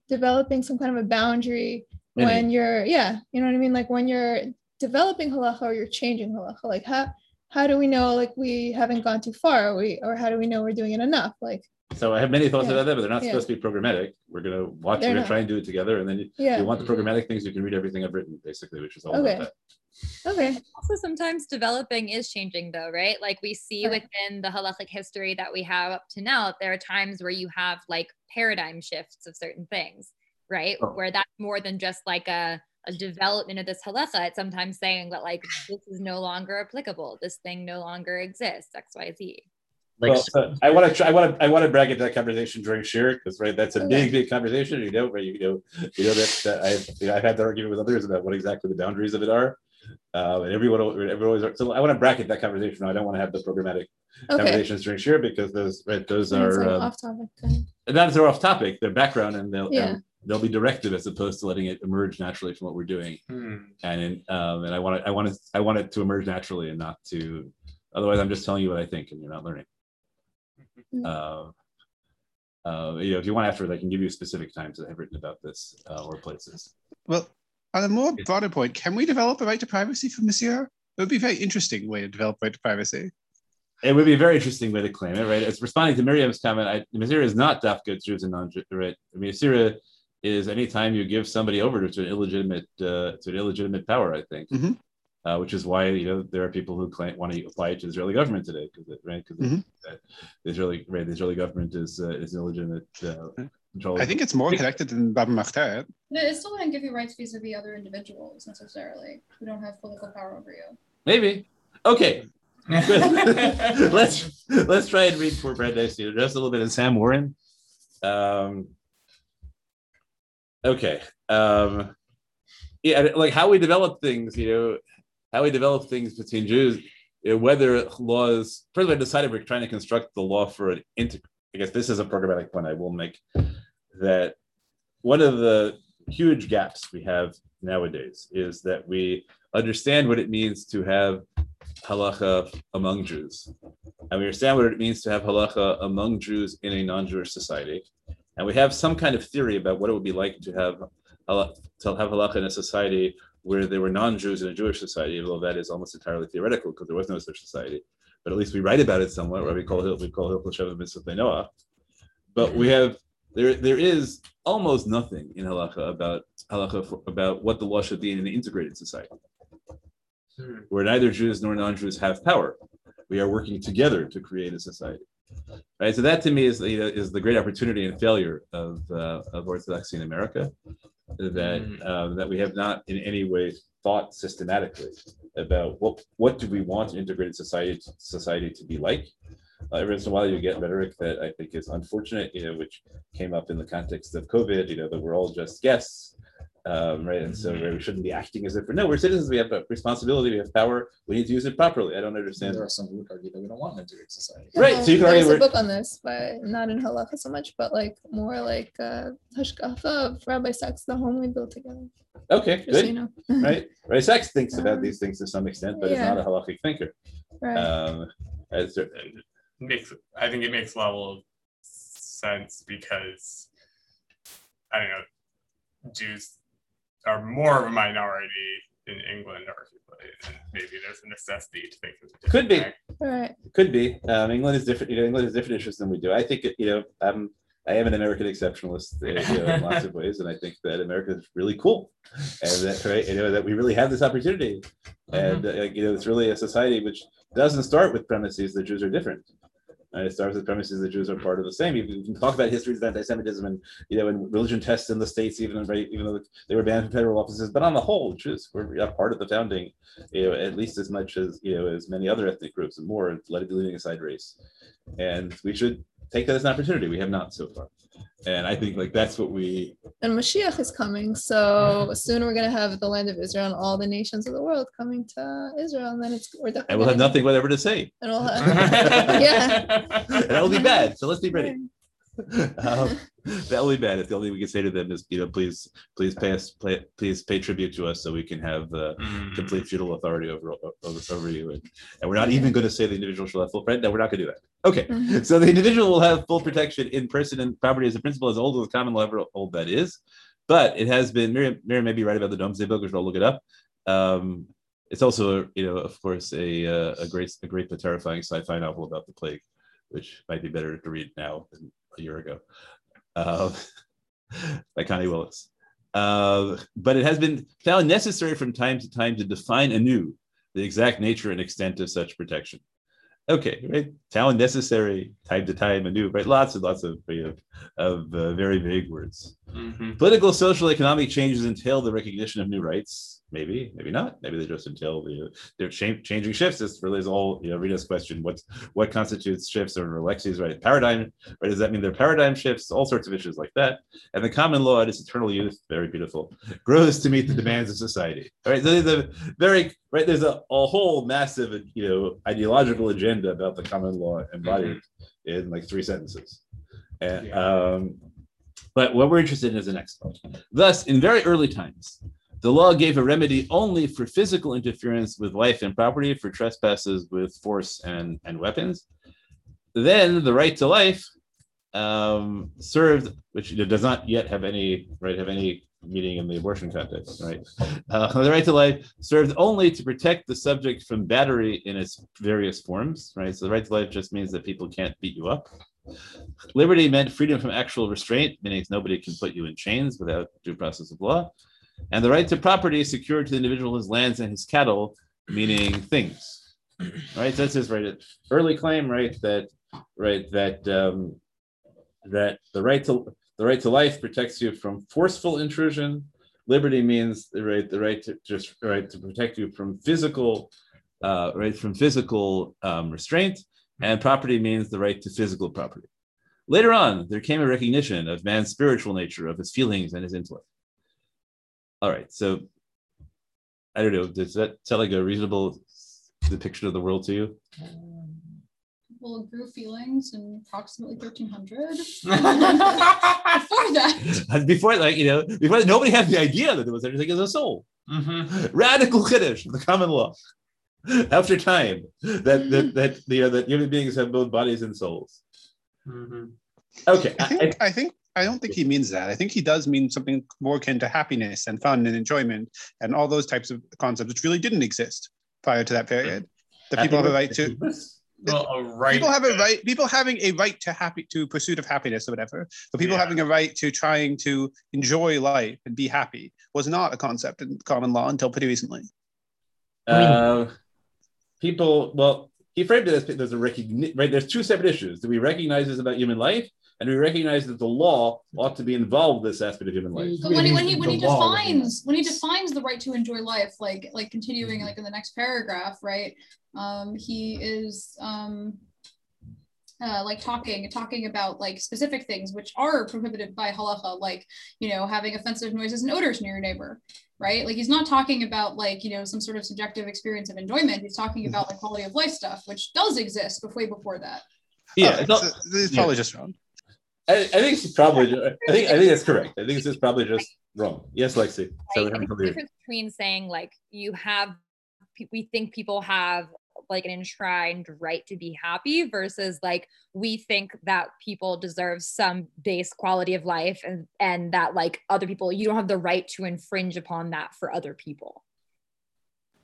developing some kind of a boundary when you're yeah, you know what I mean? Like when you're developing halacha or you're changing halacha. Like how how do we know like we haven't gone too far? Or we or how do we know we're doing it enough? Like so I have many thoughts Yeah. about that, but they're not Yeah. supposed to be programmatic. We're going to watch, They're we're gonna try and do it together. And then if yeah, you want the programmatic things, you can read everything I've written, basically, which is all Okay. about okay, also sometimes developing is changing though right like we see Right. within the halachic history that we have up to now there are times where you have like paradigm shifts of certain things right Oh. where that's more than just like a, a development of this halacha it's sometimes saying that like this is no longer applicable this thing no longer exists xyz Like well, uh, I want to, I want to, I want to brag into that conversation during share because right, that's a big, big conversation. You know, right? You know, you know that, that I've, you know, I've had the argument with others about what exactly the boundaries of it are, uh, and everyone, everyone always. So I want to bracket that conversation. I don't want to have the programmatic okay. conversations during share because those, right, those And are like, um, off topic. kind of. not they're off topic. They're background, and they'll Yeah. and they'll be directive as opposed to letting it emerge naturally from what we're doing. Hmm. And in, um, and I want it, I want it, I want it to emerge naturally and not to. Otherwise, I'm just telling you what I think, and you're not learning. Mm. Uh, uh, you know, if you want afterwards, I can give you specific times that I've written about this uh, or places. Well, On a more broader point, can we develop a right to privacy for Monsieur? It would be a very interesting way to develop right to privacy. It would be a very interesting way to claim it, right? It's responding to Miriam's comment. I, Masira is not dafka Jews and non right? Masira is anytime you give somebody over to an illegitimate uh, to an illegitimate power. I think, Mhm. Uh, which is why you know there are people who claim want to apply it to the Israeli government today because right because Mhm. the Israeli right the Israeli government is uh, is illegitimate uh, control. I think it's more connected than Baba Makhtar. No, it still wouldn't give you rights vis-a-vis other individuals necessarily who don't have political power over you. maybe okay. Let's let's try and read for Brandeis here just a little bit of Sam Warren. Um, okay. Um, yeah, like how we develop things, you know, how we develop things between Jews, eh, whether laws. First of all, I decided we're trying to construct the law for an inter. I guess this is a programmatic point I will make. That one of the huge gaps we have nowadays is that we understand what it means to have halacha among Jews. And we understand what it means to have halacha among Jews in a non-Jewish society. And we have some kind of theory about what it would be like to have to have halacha in a society where there were non-Jews in a Jewish society, although that is almost entirely theoretical because there was no such society. But at least we write about it somewhere, where we call it we call it Hilchot Mitzvah Noah. But we have there there is almost nothing in halacha about halacha for, about what the law should be in an integrated society where neither Jews nor non-Jews have power. We are working together to create a society. Right. So that to me is the is the great opportunity and failure of uh, of Orthodoxy in America, that Mm. um, that we have not in any way thought systematically about what what do we want an integrated society society to be like. Uh, every once in a while, you get rhetoric that I think is unfortunate, you know, which came up in the context of COVID. You know, that we're all just guests, um, right? And so right, we shouldn't be acting as if we're no, we're citizens. We have a responsibility. We have power. We need to use it properly. I don't understand. there are some who would argue that we don't want an integrated society. Right, so you can argue There's a book on this, but not in halacha so much, but like more like uh, hashkafa of Rabbi Sacks, the home we built together. Okay, Just so you good. know. Right, right. Sacks thinks about these things to some extent, but is Yeah. not a halachic thinker. Right. Um, as there- makes I think it makes a level of sense because I don't know Jews are more of a minority in England arguably maybe there's a necessity to think of a Could be. right. Could be. Um, England is different. You know, England has different issues than we do. I think you know, I'm I am an American exceptionalist uh, you know, in lots of ways, and I think that America is really cool, and that right, you know, that we really have this opportunity, and uh, you know, it's really a society which doesn't start with premises that Jews are different. And it starts with premises that Jews are part of the same. You can talk about histories of anti-Semitism and you know, and religion tests in the states, even even though they were banned from federal offices. But on the whole, Jews were part of the founding, you know, at least as much as you know as many other ethnic groups and more. Let it be leaving aside race, and we should take that as an opportunity. We have not so far, and I think like that's what we. And Mashiach is coming, so mm-hmm. soon we're gonna have the land of Israel and all the nations of the world coming to Israel, and then it's we're definitely. And we'll have nothing whatever to say. And we'll have, yeah. And will be bad. So let's be ready. Um, that will be bad if the only thing we can say to them is, you know, please, please pay us, play, please pay tribute to us so we can have uh, complete feudal authority over, over, over you. And, and we're not even going to say the individual shall have full right. No, we're not going to do that. Okay. Mhm. So the individual will have full protection in person and property as a principle as old as common law ever old that is. But it has been, Miriam, Miriam may be right about the Domesday book, which I'll look it up. Um, it's also, you know, of course, a, uh, a great, a great but terrifying sci-fi novel about the plague, which might be better to read now than a year ago, uh, by Connie Willis. Uh, but it has been found necessary from time to time to define anew the exact nature and extent of such protection. Okay, right. Found necessary time to time anew, right? Lots and lots of, you know, of uh, very vague words. Mhm. Political, social, economic changes entail the recognition of new rights. Maybe, maybe not. Maybe they just entail the they're cha- changing shifts. This really is all you know. Rita's question: What's what constitutes shifts or Alexi's right paradigm? Right? Does that mean they're paradigm shifts? All sorts of issues like that. And the common law at its eternal youth, very beautiful, grows to meet the demands of society. All right. So there's a very right. There's a, a whole massive you know ideological agenda about the common law embodied in like three sentences. And Yeah. um, but what we're interested in is the next part. Thus, in very early times, the law gave a remedy only for physical interference with life and property, for trespasses with force and, and weapons. Then the right to life um, served, which does not yet have any right have any meaning in the abortion context, right? Uh, the right to life served only to protect the subject from battery in its various forms, right? So the right to life just means that people can't beat you up. Liberty meant freedom from actual restraint, meaning nobody can put you in chains without due process of law. And the right to property secured to the individual his lands and his cattle, meaning things. Right? So that's his right early claim, right? That right that um, that the right to the right to life protects you from forceful intrusion. Liberty means the right the right to just right to protect you from physical uh, right from physical um, restraint, and property means the right to physical property. Later on, there came a recognition of man's spiritual nature, of his feelings and his intellect. All right, so I don't know. Does that tell like a reasonable depiction of the world to you? People grew feelings in approximately 1300. Before that, before, like you know, before nobody had the idea that there was anything as a soul. Mhm. Radical chiddush the common law. After time, that that that you know that human beings have both bodies and souls. Mhm. Okay, I I- think, I think, I don't think he means that. I think he does mean something more akin to happiness and fun and enjoyment and all those types of concepts which really didn't exist prior to that period. That people have a right to Well, a right. people have a right people having a right to happy to pursuit of happiness or whatever but people Yeah. having a right to trying to enjoy life and be happy was not a concept in common law until pretty recently Uh, people, well, he framed it as there's a recognition, right? There's two separate issues. Do we recognize this about human life? And do we recognize that the law ought to be involved with this aspect of human life? but when he when he when he The law within defines when he defines the right to enjoy life, like like continuing like in the next paragraph, right? Um, he is um uh, like talking talking about like specific things which are prohibited by halacha, like you know having offensive noises and odors near your neighbor, right? Like he's not talking about like you know some sort of subjective experience of enjoyment. He's talking mm-hmm. about like quality of life stuff, which does exist before way before that. Yeah, Oh, it's, not- so it's probably just wrong I, I think it's probably. I think I think that's correct. I think this is probably just wrong. Yes, Lexi. So we Right? I think the difference between saying like you have, we think people have like an enshrined right to be happy versus like we think that people deserve some base quality of life and and that like other people you don't have the right to infringe upon that for other people.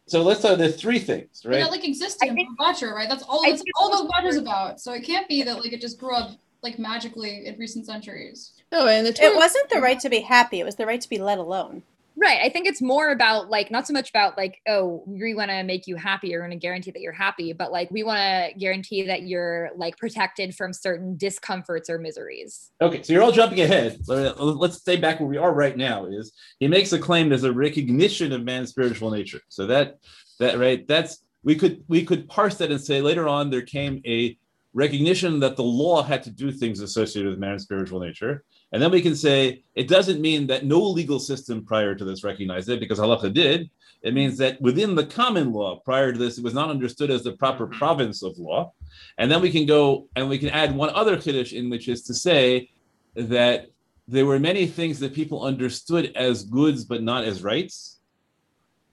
So let's say there's three things, But right? that like existed I in think- Butcher, right? That's all I that's all the those Butcher's also- about. So it can't be that like it just grew up like magically in recent centuries. No, and the It wasn't the right to be happy, it was the right to be let alone. Right. I think it's more about like not so much about like, oh, we want to make you happy or want to guarantee that you're happy, but like we want to guarantee that you're like protected from certain discomforts or miseries. Okay, so you're all jumping ahead. Let- Let's stay back where we are right now. Is he makes a claim there's a recognition of man's spiritual nature. So that that right, that's we could we could parse that and say later on there came a recognition that the law had to do things associated with man's spiritual nature. And then we can say it doesn't mean that no legal system prior to this recognized it because halacha did. It means that within the common law prior to this, it was not understood as the proper mm-hmm. province of law. And then we can go and we can add one other chiddush in, which is to say that there were many things that people understood as goods but not as rights.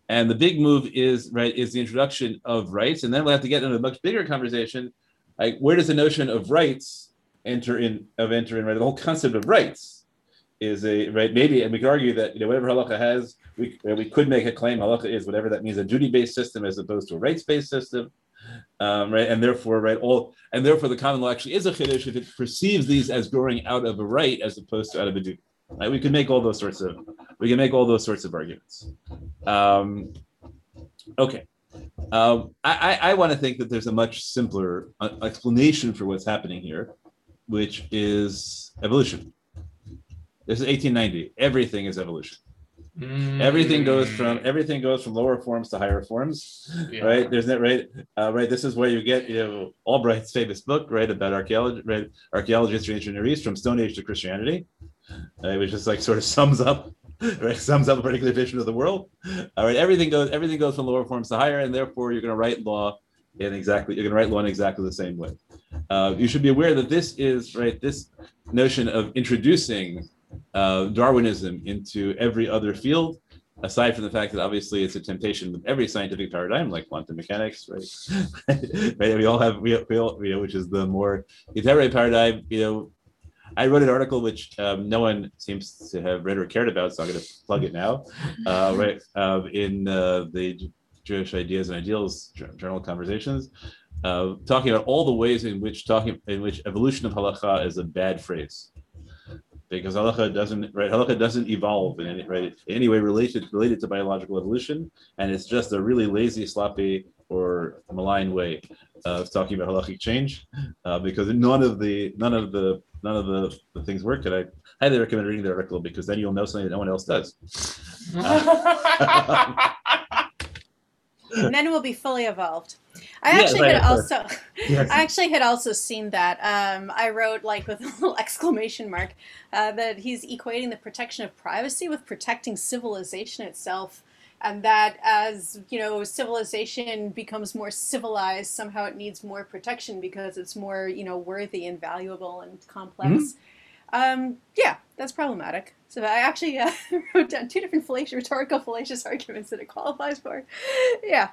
And the big move is right is the introduction of rights, and then we'll have to get into a much bigger conversation. Like where does the notion of rights enter in of enter in right? The whole concept of rights is a right maybe, and we could argue that you know whatever halacha has, we we could make a claim halacha is whatever that means a duty based system as opposed to a rights based system um, right? And therefore, right, all and therefore the common law actually is a chiddush if it perceives these as growing out of a right as opposed to out of a duty. Right? We can make all those sorts of we can make all those sorts of arguments. Um, okay. Um, I, I, I want to think that there's a much simpler uh, explanation for what's happening here, which is evolution. This is 1890. Everything is evolution. Everything goes from everything goes from lower forms to higher forms Yeah. right? There's that right, uh, right. This is where you get you know Albright's famous book, right, about archaeology, right, archaeology, history, ancient Near East from Stone Age to Christianity, uh, which just like sort of sums up, right, sums up a particular vision of the world. All right, everything goes, everything goes from lower forms to higher, and therefore you're going to write law in exactly, you're going to write law in exactly the same way. Uh, you should be aware that this is right. This notion of introducing uh, Darwinism into every other field aside from the fact that obviously it's a temptation with every scientific paradigm like quantum mechanics right right we all have we, we all you know which is the more contemporary paradigm you know I wrote an article which um, no one seems to have read or cared about, so I'm going to plug it now. Uh, right uh, in uh, the Jewish Ideas and Ideals Journal Conversations, uh, talking about all the ways in which talking in which evolution of halacha is a bad phrase because halacha doesn't right halacha doesn't evolve in any right in any way related related to biological evolution and it's just a really lazy sloppy or malign way of talking about halachic change uh, because none of the none of the none of the, the things work and i highly recommend reading the article because then you'll know something that no one else does uh, and then we'll be fully evolved. I Yeah, actually had also, Yes. I actually had also seen that. Um, I wrote like with a little exclamation mark uh, that he's equating the protection of privacy with protecting civilization itself, and that as you know, civilization becomes more civilized, somehow it needs more protection because it's more you know worthy and valuable and complex. Um, yeah, that's problematic. So I actually uh, wrote down two different fallacious, rhetorical fallacious arguments that it qualifies for. Yeah.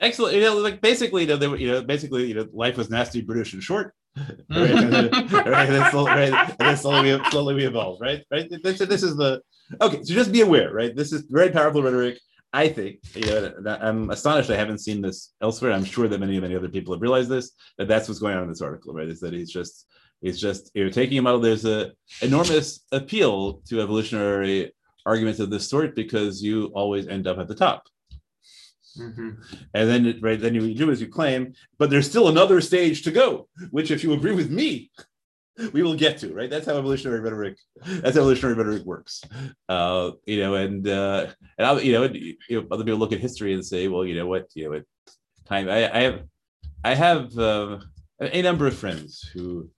excellent you know like basically you know, they were, you know basically you know life was nasty brutish and short right? and then, right, and then slowly, right, and then slowly, we, slowly we evolve, right? Right. This, this is the okay. So just be aware, right? This is very powerful rhetoric. I think, you know, that- I'm astonished I haven't seen this elsewhere. I'm sure that many, many other people have realized this. That that's what's going on in this article, right? Is that he's just, he's just, you know, taking a model. There's a enormous appeal to evolutionary arguments of this sort because you always end up at the top. Mm-hmm. And then, it- right, then you do as you claim, but there's still another stage to go, which, if you agree with me, we will get to, right? That's how evolutionary rhetoric, that's how evolutionary rhetoric works. Uh, you know, and uh, and I, you know, and, you know, other people look at history and say, well, you know what, you know, at time, I, I have, I have uh, a number of friends who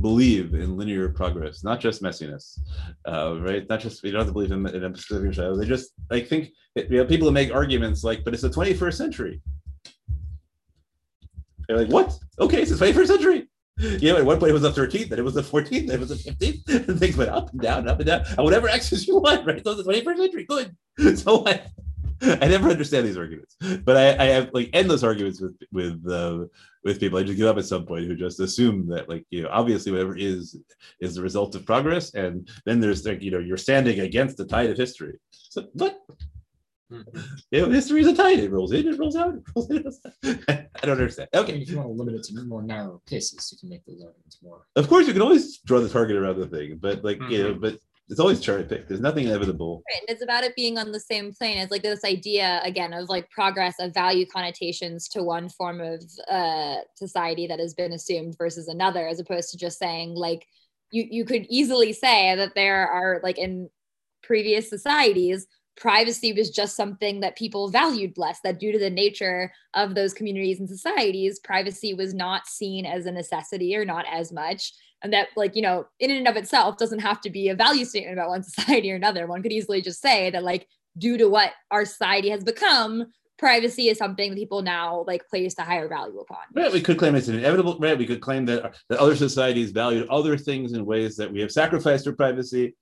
believe in linear progress, not just messiness, uh, right? Not just you don't have to believe in, in a specific. They just like think you know people who make arguments like, but it's the 21st century. They're like, what? Okay, it's the 21st century. You know, at one point it was the 13th, then it was the 14th, then it was the 15th, and things went up and down, up and down, and whatever axis you want, right? So the 21st century, good. So I, I never understand these arguments, but I, I have like endless arguments with with uh, with people. I just give up at some point who just assume that like you know obviously whatever is is the result of progress, and then there's like you know you're standing against the tide of history. So what? You know, history is a tide. It rolls in, it rolls out. It rolls in, it rolls out. I don't understand. Okay, If you want to limit it to more narrow cases, you can make those arguments more. of course you can always draw the target around the thing, but like you know, but it's always cherry picked. There's nothing inevitable. Right, and it's about it being on the same plane as like this idea again of like progress of value connotations to one form of uh, society that has been assumed versus another, as opposed to just saying like you you could easily say that there are like in previous societies privacy was just something that people valued less that due to the nature of those communities and societies privacy was not seen as a necessity or not as much and that like you know in and of itself doesn't have to be a value statement about one society or another one could easily just say that like due to what our society has become privacy is something that people now like place a higher value upon Right, we could claim it's an inevitable. Right, we could claim that that other societies valued other things in ways that we have sacrificed our privacy.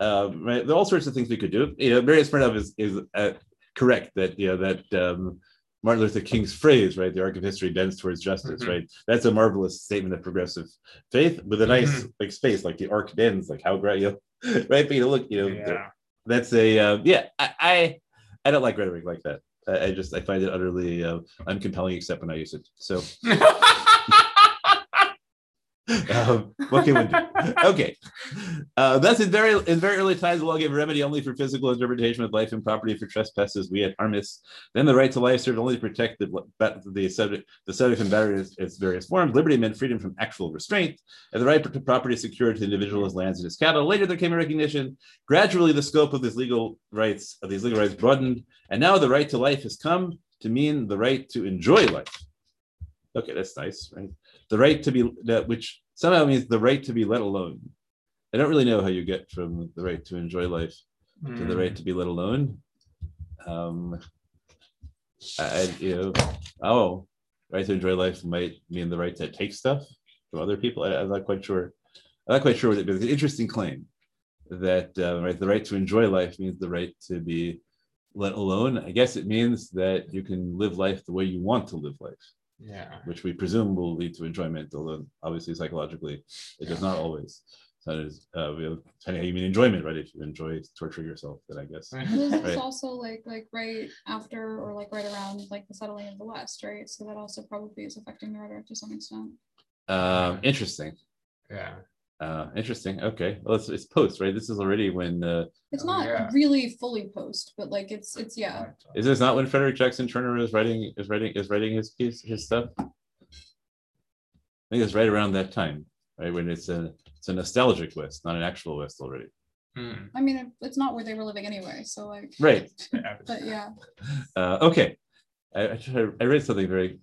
Um, right, there are all sorts of things we could do. You know, Marius Smirnov is is uh, correct that you know that um, Martin Luther King's phrase, right, the arc of history bends towards justice. Mhm. Right, that's a marvelous statement of progressive faith with a nice like space, like the arc bends, like how great you, know, right? But you know, look, you know, Yeah. that's a uh, yeah. I, I I don't like rhetoric like that. I, I just I find it utterly uh, uncompelling, except when I use it. So. um, what can we do? Okay, uh, thus in very in very early times, the law gave remedy only for physical interpretation of life and property for trespasses we had harmless. Then the right to life served only to protect the the subject the subject from various its various forms. Liberty meant freedom from actual restraint, and the right to property secured to the individual as lands and his cattle. Later, there came a recognition. Gradually, the scope of these legal rights of these legal rights broadened, and now the right to life has come to mean the right to enjoy life. Okay, that's nice, right? The right to be that which somehow means the right to be let alone. I don't really know how you get from the right to enjoy life to the right to be let alone. Um, I, you know, oh, right to enjoy life might mean the right to take stuff from other people. I, am not quite sure. I'm not quite sure what it is. It's an interesting claim that uh, right, the right to enjoy life means the right to be let alone. I guess it means that you can live life the way you want to live life. Yeah. which we presume will lead to enjoyment, although obviously psychologically it does not always. So it is, uh, we have, depending how you mean enjoyment, right? If you enjoy torturing yourself, then I guess. And this is also like like right after or like right around like the settling of the West, right? So that also probably is affecting the rhetoric to some extent. Um, interesting. Yeah. Uh, interesting. Okay. Well, it's, it's post, right? This is already when, uh, It's Oh, not yeah. really fully post, but like it's it's yeah. is this not when Frederick Jackson Turner is writing, is writing, is writing his piece, his stuff? I think it's right around that time, right? When it's a, it's a nostalgic West, not an actual West already. Hmm. I mean, it's not where they were living anyway. So like, Right. But yeah. Uh, okay. I, I, I read something very,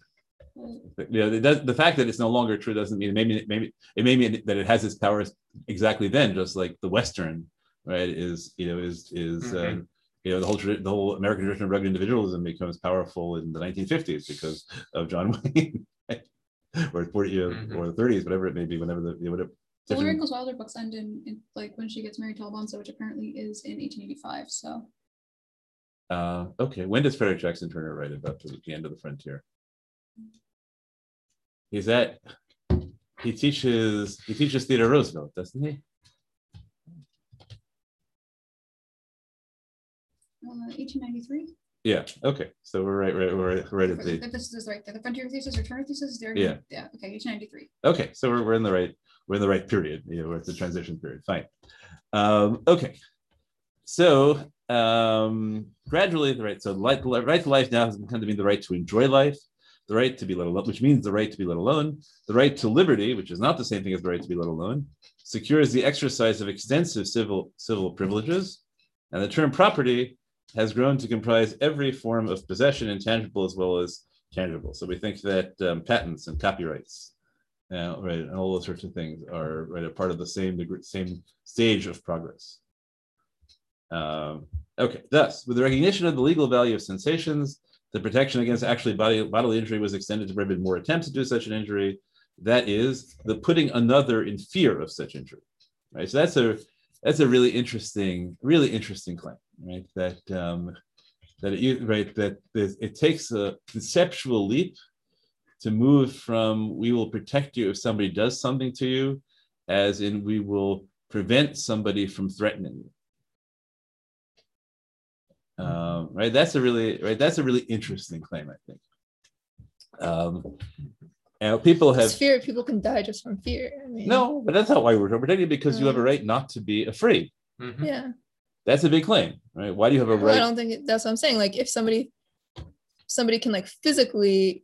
you know, it does, the fact that it's no longer true doesn't mean, maybe, maybe, it may mean that it has its powers exactly then, just like the Western, right, is, you know, is, is, Mhm. um, you know, the whole, tradi- the whole American tradition of rugged individualism becomes powerful in the nineteen fifties because of John Wayne. Or forty, you know, Mhm. or the thirties, whatever it may be, whenever the, you know, whatever. The different- Wilder books end in, in like when she gets married to Almanzo, which apparently is in 1885. So Uh, okay, when does Frederick Jackson Turner write about the, the end of the frontier? He's at, he teaches, he teaches Theodore Roosevelt, doesn't he? uh, 1893. Yeah, okay, so we're right, right, we're right- right at the, this is right there, the frontier thesis or Turner thesis, there. Yeah. Yeah. Okay. 1893. okay, so we're, we're in the right, we're in the right period, you know, we're at the transition period, fine. Um, okay. So, um, gradually, the right, so the right to life now has come to mean the right to enjoy life, the right to be let alone, which means the right to be let alone, the right to liberty, which is not the same thing as the right to be let alone, secures the exercise of extensive civil, civil privileges, and the term property has grown to comprise every form of possession, intangible as well as tangible. So we think that um, patents and copyrights, uh, right, and all those sorts of things are right a part of the same degree, same stage of progress. Um, okay, thus, with the recognition of the legal value of sensations, the protection against actually body, bodily injury was extended to prohibit more attempts to do such an injury. That is the putting another in fear of such injury. Right. So that's a that's a really interesting, really interesting claim, right? That um, that it right that it takes a conceptual leap to move from we will protect you if somebody does something to you, as in we will prevent somebody from threatening you. Um, right, that's a really right. That's a really interesting claim, I think. Um, and people have It's fear. People can die just from fear. I mean, no, but that's not why we're protecting because you have a right not to be afraid. Mhm. Yeah. That's a big claim, right? Why do you have a Well, I don't think it- that's what I'm saying. Like if somebody somebody can like physically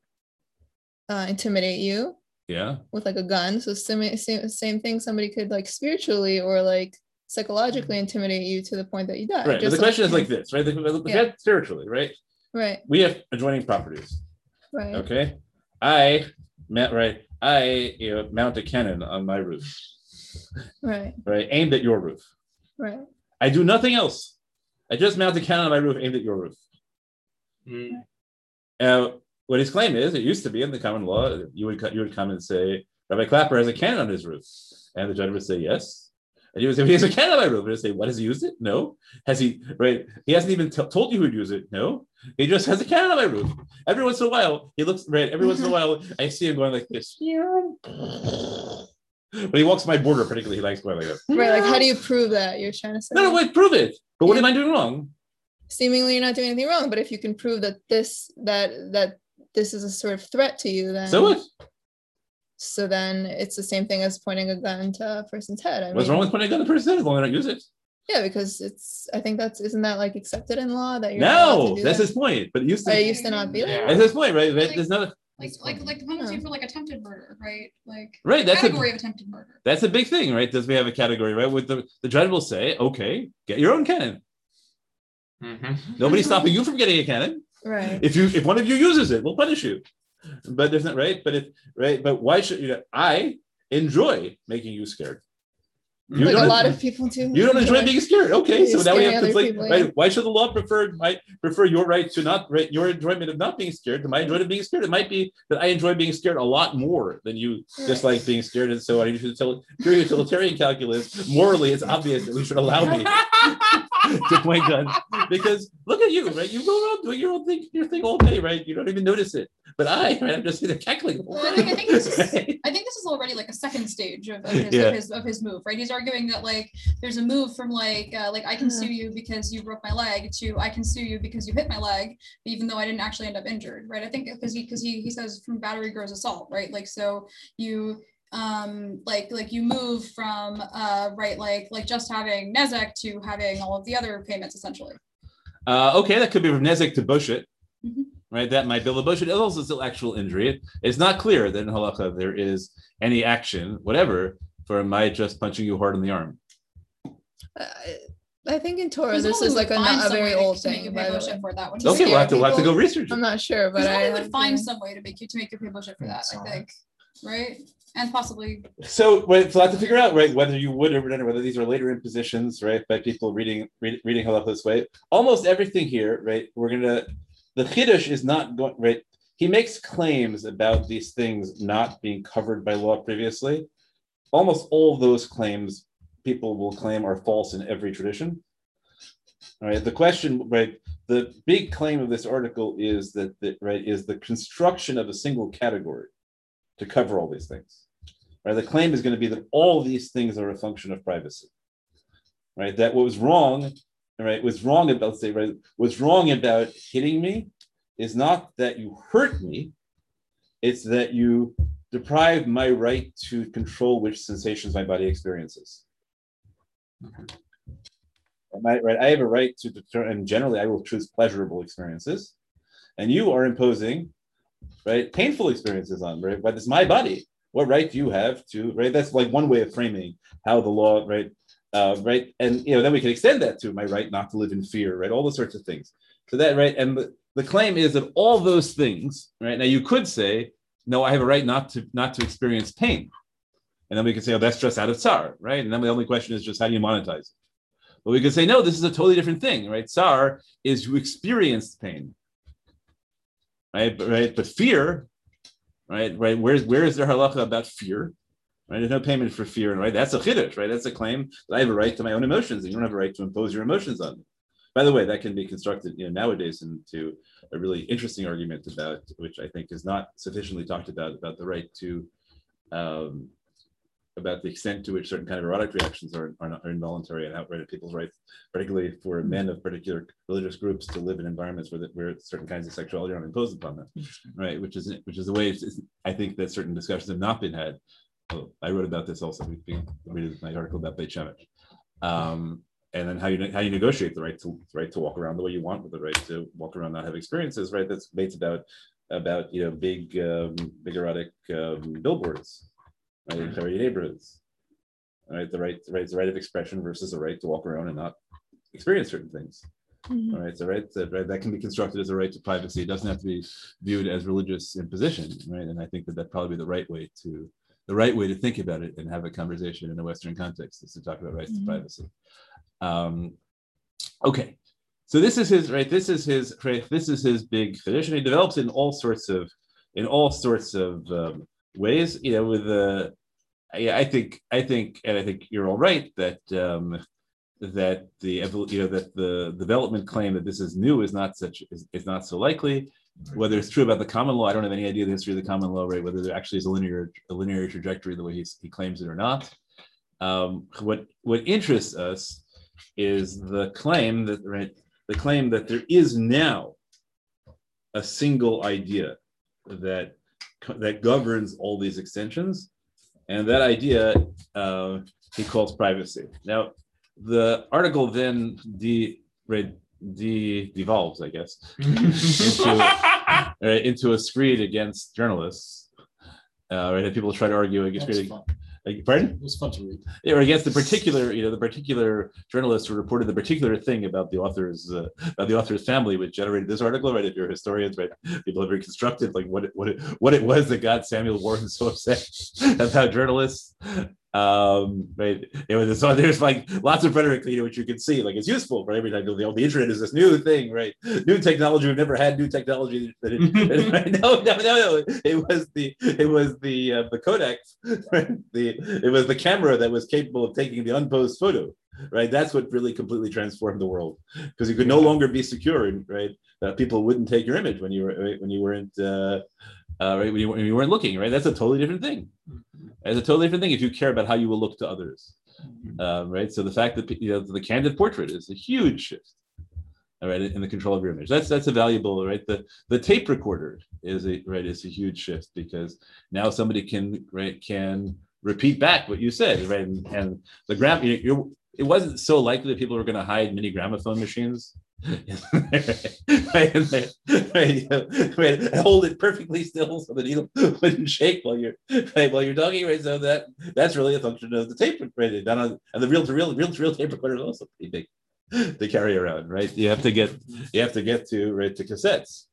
uh, intimidate you Yeah, with like a gun, so same, same same thing. Somebody could like spiritually or like psychologically intimidate you to the point that you die. right. But just the question is like this, right? The, the, Yeah. Spiritually, right? right, We have adjoining properties. right, Okay, I mount right. I you know mount a cannon on my roof, right, right? Aimed at your roof. right. I do nothing else. I just mount a cannon on my roof aimed at your roof. Mm. Now, what his claim is, it used to be in the common law, you would you would come and say, Rabbi Clapper has a cannon on his roof, and the judge would say yes. And he would say, he has a cannon on my roof. And he'd say, what has he used it? No. Has he? Right? He hasn't even t- told you who'd use it. No. He just has a cannon on my roof. Every once in a while, he looks right. Every once in a while, I see him going like this. But he walks my border, particularly, he likes going like this. Right, like how do you prove that you're trying to say? No, no, wait, prove it. But what am I doing wrong? Seemingly, you're not doing anything wrong, but if you can prove that this that that this is a sort of threat to you, then So what? So then it's the same thing as pointing a gun to a person's head. I What's mean, wrong with pointing a gun at the person as long as I don't use it? Yeah, because it's. I think that's isn't that like accepted in law that you're not to No, do that's that? his point. But it used Or to. it used to not be like Yeah. That's his point, right? Right? There's not. Like like like the penalty for like attempted murder, right? Like Right, that's a- category of attempted murder. That's a big thing, right? Does we have a category, right? With the the judge will say, okay, get your own cannon. Mhm. Nobody's stopping you from getting a cannon. right. If you if one of you uses it, we'll punish you. But there's not right. But if right, but why should you? know, I enjoy making you scared. You like a lot of people do. You don't enjoy being scared. Okay, so now we have to people, Right? Why should the law prefer my prefer your right to not right your enjoyment of not being scared to my enjoyment of being scared? It might be that I enjoy being scared a lot more than you just like being scared. And so I should tell pure utilitarian calculus. Morally, it's obvious that we should allow me to point guns because look at you, right? You go around doing your own thing, your thing all day, right? You don't even notice it. But I, right, I'm just sitting there cackling. the whole Well, I think- I think this is- right? I think this is already like a second stage of, of, his, Yeah. of his of his move, right? He's arguing that like there's a move from like uh, like I can sue you because you broke my leg to I can sue you because you hit my leg, even though I didn't actually end up injured, right? I think because he because he he says from battery grows assault, right? Like so you um like like you move from uh right like like just having Nezek to having all of the other payments essentially. Uh, okay, that could be from Nezek to Boshet. Right? That might be a Boshet. It's also still actual injury. It's not clear that in halacha there is any action, whatever, for my just punching you hard in the arm. I, I think in Torah this is like a, not a very old thing. By the for that. Which Okay, we'll have to, we'll have to go research it. I'm not sure, but I would find to- some way to make you to make you pay boshet for that. I think, right? And possibly So, right, so I have to figure out, right, whether you would or wouldn't, or whether these are later impositions, right, by people reading read, reading halacha this way. Almost everything here, right, we're gonna the chiddush is not going right. He makes claims about these things not being covered by law previously. Almost all those claims people will claim are false in every tradition. All right. The question, right? The big claim of this article is that, that right is the construction of a single category to cover all these things. Right. The claim is going to be that all these things are a function of privacy. Right. That what was wrong, right, was wrong about say right was wrong about hitting me is not that you hurt me, it's that you deprive my right to control which sensations my body experiences. I right? I have a right to determine, and generally I will choose pleasurable experiences. And you are imposing right painful experiences on right but it's my body what right do you have to right that's like one way of framing how the law right uh, right and you know then we can extend that to my right not to live in fear right all those sorts of things so that right and the, the claim is that all those things right now you could say no i have a right not to not to experience pain and then we could say oh that's just out of tsar right and then the only question is just how do you monetize it but we could say no this is a totally different thing right tsar is you experience pain right? But right, but fear, right, right. Where's where is there halacha about fear? Right, there's no payment for fear, and right? That's a chiddush, right? That's a claim that I have a right to my own emotions, and you don't have a right to impose your emotions on me. By the way, that can be constructed, you know, nowadays into a really interesting argument about, which I think is not sufficiently talked about, about the right to, um, about the extent to which certain kind of erotic reactions are, are, not, are involuntary and outright of people's rights, particularly for men of particular religious groups to live in environments where, the, where certain kinds of sexuality are imposed upon them, right? Which is which is the way I think that certain discussions have not been had. Oh, I wrote about this also. We read my article about Beit Shemesh. Um, and then how you how you negotiate the right to right to walk around the way you want with the right to walk around not have experiences, right? That's debates about about you know big um, big erotic um, billboards, right, in Haredi neighborhoods. All right, the right, the right, the right of expression versus the right to walk around and not experience certain things. Mhm. All right, so right, that, right, that can be constructed as a right to privacy. It doesn't have to be viewed as religious imposition, right? And I think that that probably be the right way to the right way to think about it and have a conversation in a Western context is to talk about rights to Mhm. privacy. Um, okay, so this is his right. This is his right, this is his big tradition. He develops in all sorts of in all sorts of um, ways. You know, with the yeah, I think I think and I think you're all right that um, that the you know that the development claim that this is new is not such is, is not so likely. Whether it's true about the common law, I don't have any idea the history of the common law, right? Whether there actually is a linear a linear trajectory the way he's, he claims it or not. Um, what what interests us is the claim that right the claim that there is now a single idea that that governs all these extensions, and that idea uh, he calls privacy. Now, the article then de, right, de devolves, I guess, into, uh, into a screed against journalists. Uh, right, and people try to argue against. Fun. Like, pardon? It was fun to read. Yeah, or against the particular, you know, the particular journalist who reported the particular thing about the author's uh, about the author's family, which generated this article. Right, if you're historians, right, people have reconstructed like what it, what it, what it was that got Samuel Warren so upset about journalists. Um, right, it was so there's like lots of rhetoric, you know, which you can see, like it's useful for every time. The, the internet is this new thing, right? New technology. We've never had new technology. That it, right? no, no, no, no. It was the it was the uh, the codex, right? the it was the camera that was capable of taking the unposed photo. right? That's what really completely transformed the world because you could no longer be secure, right? That people wouldn't take your image when you were when you weren't uh, uh, right when you, when you weren't looking, right? That's a totally different thing. It's a totally different thing if you care about how you will look to others, um, right? So the fact that you know the candid portrait is a huge shift all right in the control of your image that's that's a valuable right the the tape recorder is a right is a huge shift because now somebody can right can repeat back what you said right and, and the gram you you're, it wasn't so likely that people were going to hide mini gramophone machines right, right, right, hold it perfectly still so the needle wouldn't shake while you're right, while you're talking right so that that's really a function of the tape right and the reel to reel real to tape recorder is also pretty big to carry around, right? You have to get you have to get to right to cassettes.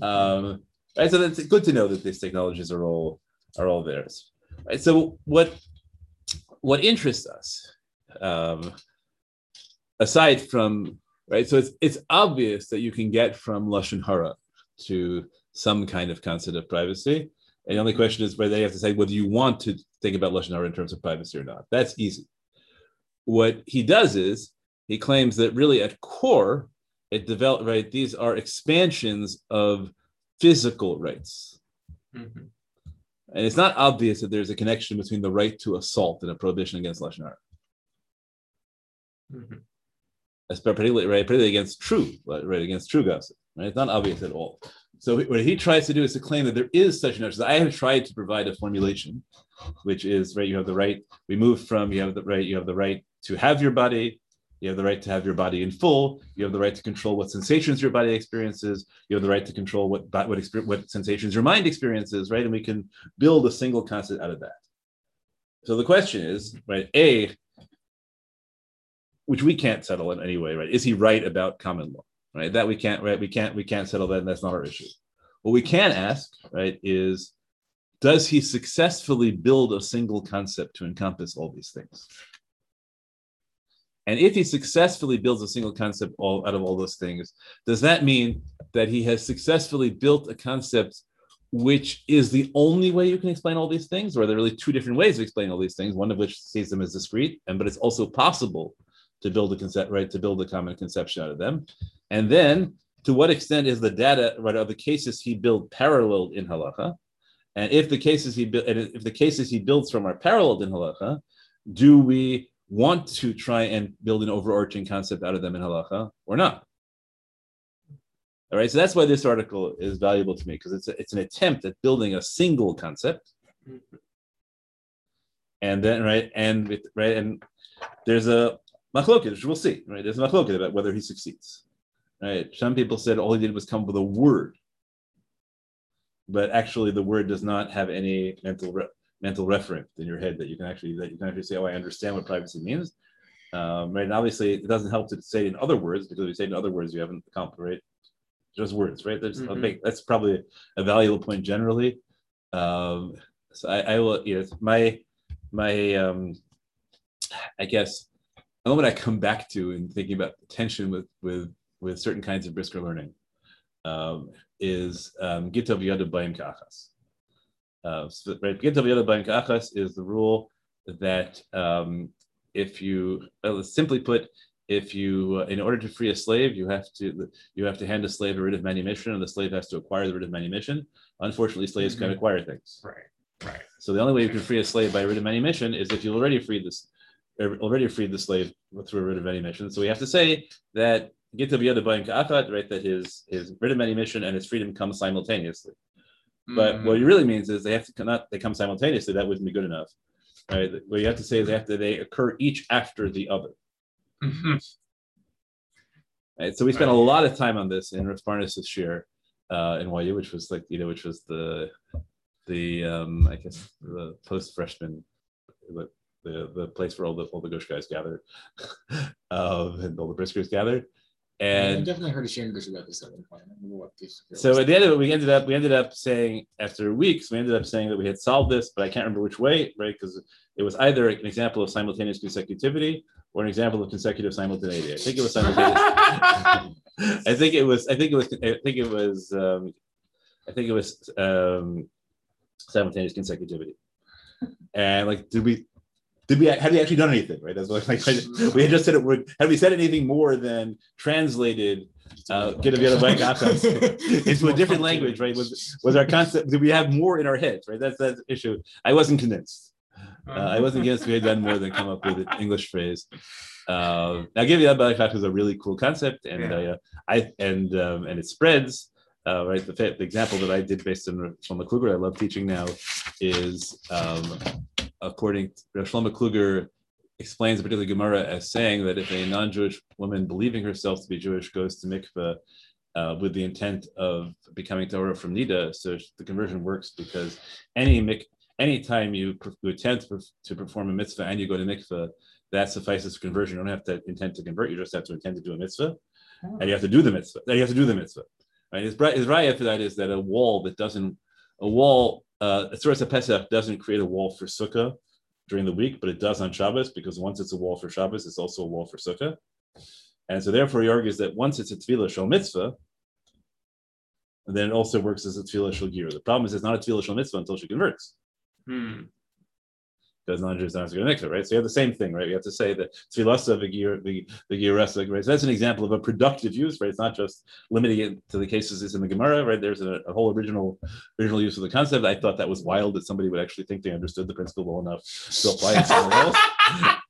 Um, right, so that's good to know that these technologies are all are all theirs. Right. So what what interests us, um, aside from right, so it's it's obvious that you can get from lashon hara to some kind of concept of privacy. And the only question is whether you have to say whether you want to think about lashon hara in terms of privacy or not. That's easy. What he does is he claims that really at core it developed right these are expansions of physical rights Mhm. and it's not obvious that there's a connection between the right to assault and a prohibition against lashon hara Mhm. particularly right particularly against true right against true gossip right it's not obvious at all so what he tries to do is to claim that there is such an i have tried to provide a formulation which is right you have the right we move from you have the right you have the right to have your body you have the right to have your body in full. You have the right to control what sensations your body experiences. You have the right to control what what what sensations your mind experiences, right? And we can build a single concept out of that. So the question is, right? A, which we can't settle in any way, right? Is he right about common law, right? That we can't, right? We can't, we can't settle that, and that's not our issue. What we can ask, right, is does he successfully build a single concept to encompass all these things? And if he successfully builds a single concept all out of all those things, does that mean that he has successfully built a concept which is the only way you can explain all these things, or are there really two different ways of explaining all these things? One of which sees them as discrete, and but it's also possible to build a concept, right? To build a common conception out of them. And then to what extent is the data, right, are the cases he built paralleled in halacha? And if the cases he built, and if the cases he builds from are paralleled in halacha, do we want to try and build an overarching concept out of them in halacha or not? All right, so that's why this article is valuable to me because it's a, it's an attempt at building a single concept, mm-hmm. and then right and with, right and there's a we'll see right. There's a machloket about whether he succeeds. Right, some people said all he did was come with a word, but actually the word does not have any mental re- mental referent in your head that you can actually that you can actually say, oh, I understand what privacy means. Um, right, and obviously it doesn't help to say in other words because if you say it in other words, you haven't accomplished right? just words, right? There's a Mhm. big, that's probably a valuable point generally. Um, so I, I will, you know, my my um, I guess the moment I come back to in thinking about the tension with with with certain kinds of brisker learning um, is um, gitov yada bayim kachas. Uh, so, right, gitov yada bayim kachas is the rule that um, if you uh, simply put, if you uh, in order to free a slave, you have to you have to hand a slave a writ of manumission, and the slave has to acquire the writ of manumission. Unfortunately, slaves can't acquire things. Right. Right. So the only way you can free a slave by writ of manumission is if you've already freed this, already freed the slave through a writ of manumission. So we have to say that Gitav Yadabayim Ka'afat, right, that his his writ of manumission and his freedom come simultaneously. But Mhm. what it really means is they have to come not they come simultaneously. That wouldn't be good enough. Right. What you have to say is they have to they occur each after the other. Mhm. Right. So we spent a lot of time on this in Rav Parnas's shiur uh, in YU, which was like you know, which was the the um, I guess the post freshman the, the place where all the all the Gush guys gathered, um, and all the briskers gathered, And I definitely heard a shame English about this at one point. I what this. so at the end of it, we ended up we ended up saying after weeks we ended up saying that we had solved this, but I can't remember which way, right? Because it was either an example of simultaneous consecutivity or an example of consecutive simultaneity. I think it was simultaneous. I think it was. I think it was. I think it was. Um, I think it was um, simultaneous consecutivity. And like, did we? Did we had we actually done anything? Right. That's what like we had just said it. Had we said anything more than translated? Uh, get a bit of into a different language, right? Was was our concept? Did we have more in our heads, right? That's that issue. I wasn't convinced. Uh, I wasn't convinced we had done more than come up with an English phrase. Uh, now, give you that back was a really cool concept, and Yeah. uh, I and um, and it spreads. Uh, right, the, the example that I did based on Shlomo Kluger, I love teaching now, is um, according to Shlomo Kluger explains a particular Gemara as saying that if a non-Jewish woman believing herself to be Jewish goes to mikveh uh, with the intent of becoming tahorah from Nida, so the conversion works because any mik- anytime you, per- you attempt to perform a mitzvah and you go to mikveh, that suffices for conversion. You don't have to intend to convert; you just have to intend to do a mitzvah, and you have to do the mitzvah. Then you have to do the mitzvah. Right? His, his raya for that is that a wall that doesn't a wall uh, Tzuras Pesach doesn't create a wall for sukkah during the week, but it does on Shabbos because once it's a wall for Shabbos, it's also a wall for sukkah. And so therefore he argues that once it's a tevilah shel mitzvah, then it also works as a tevilah shel. The problem is it's not a tevilah shel mitzvah until she converts Hmm. Because non-Jews don't have to go to mikveh, right? So you have the same thing, right? You have to say that tefillasa v'gir the the right? So that's an example of a productive use, right? It's not just limiting it to the cases it's in the Gemara, right? There's a, a whole original original use of the concept. I thought that was wild that somebody would actually think they understood the principle well enough to apply it somewhere else.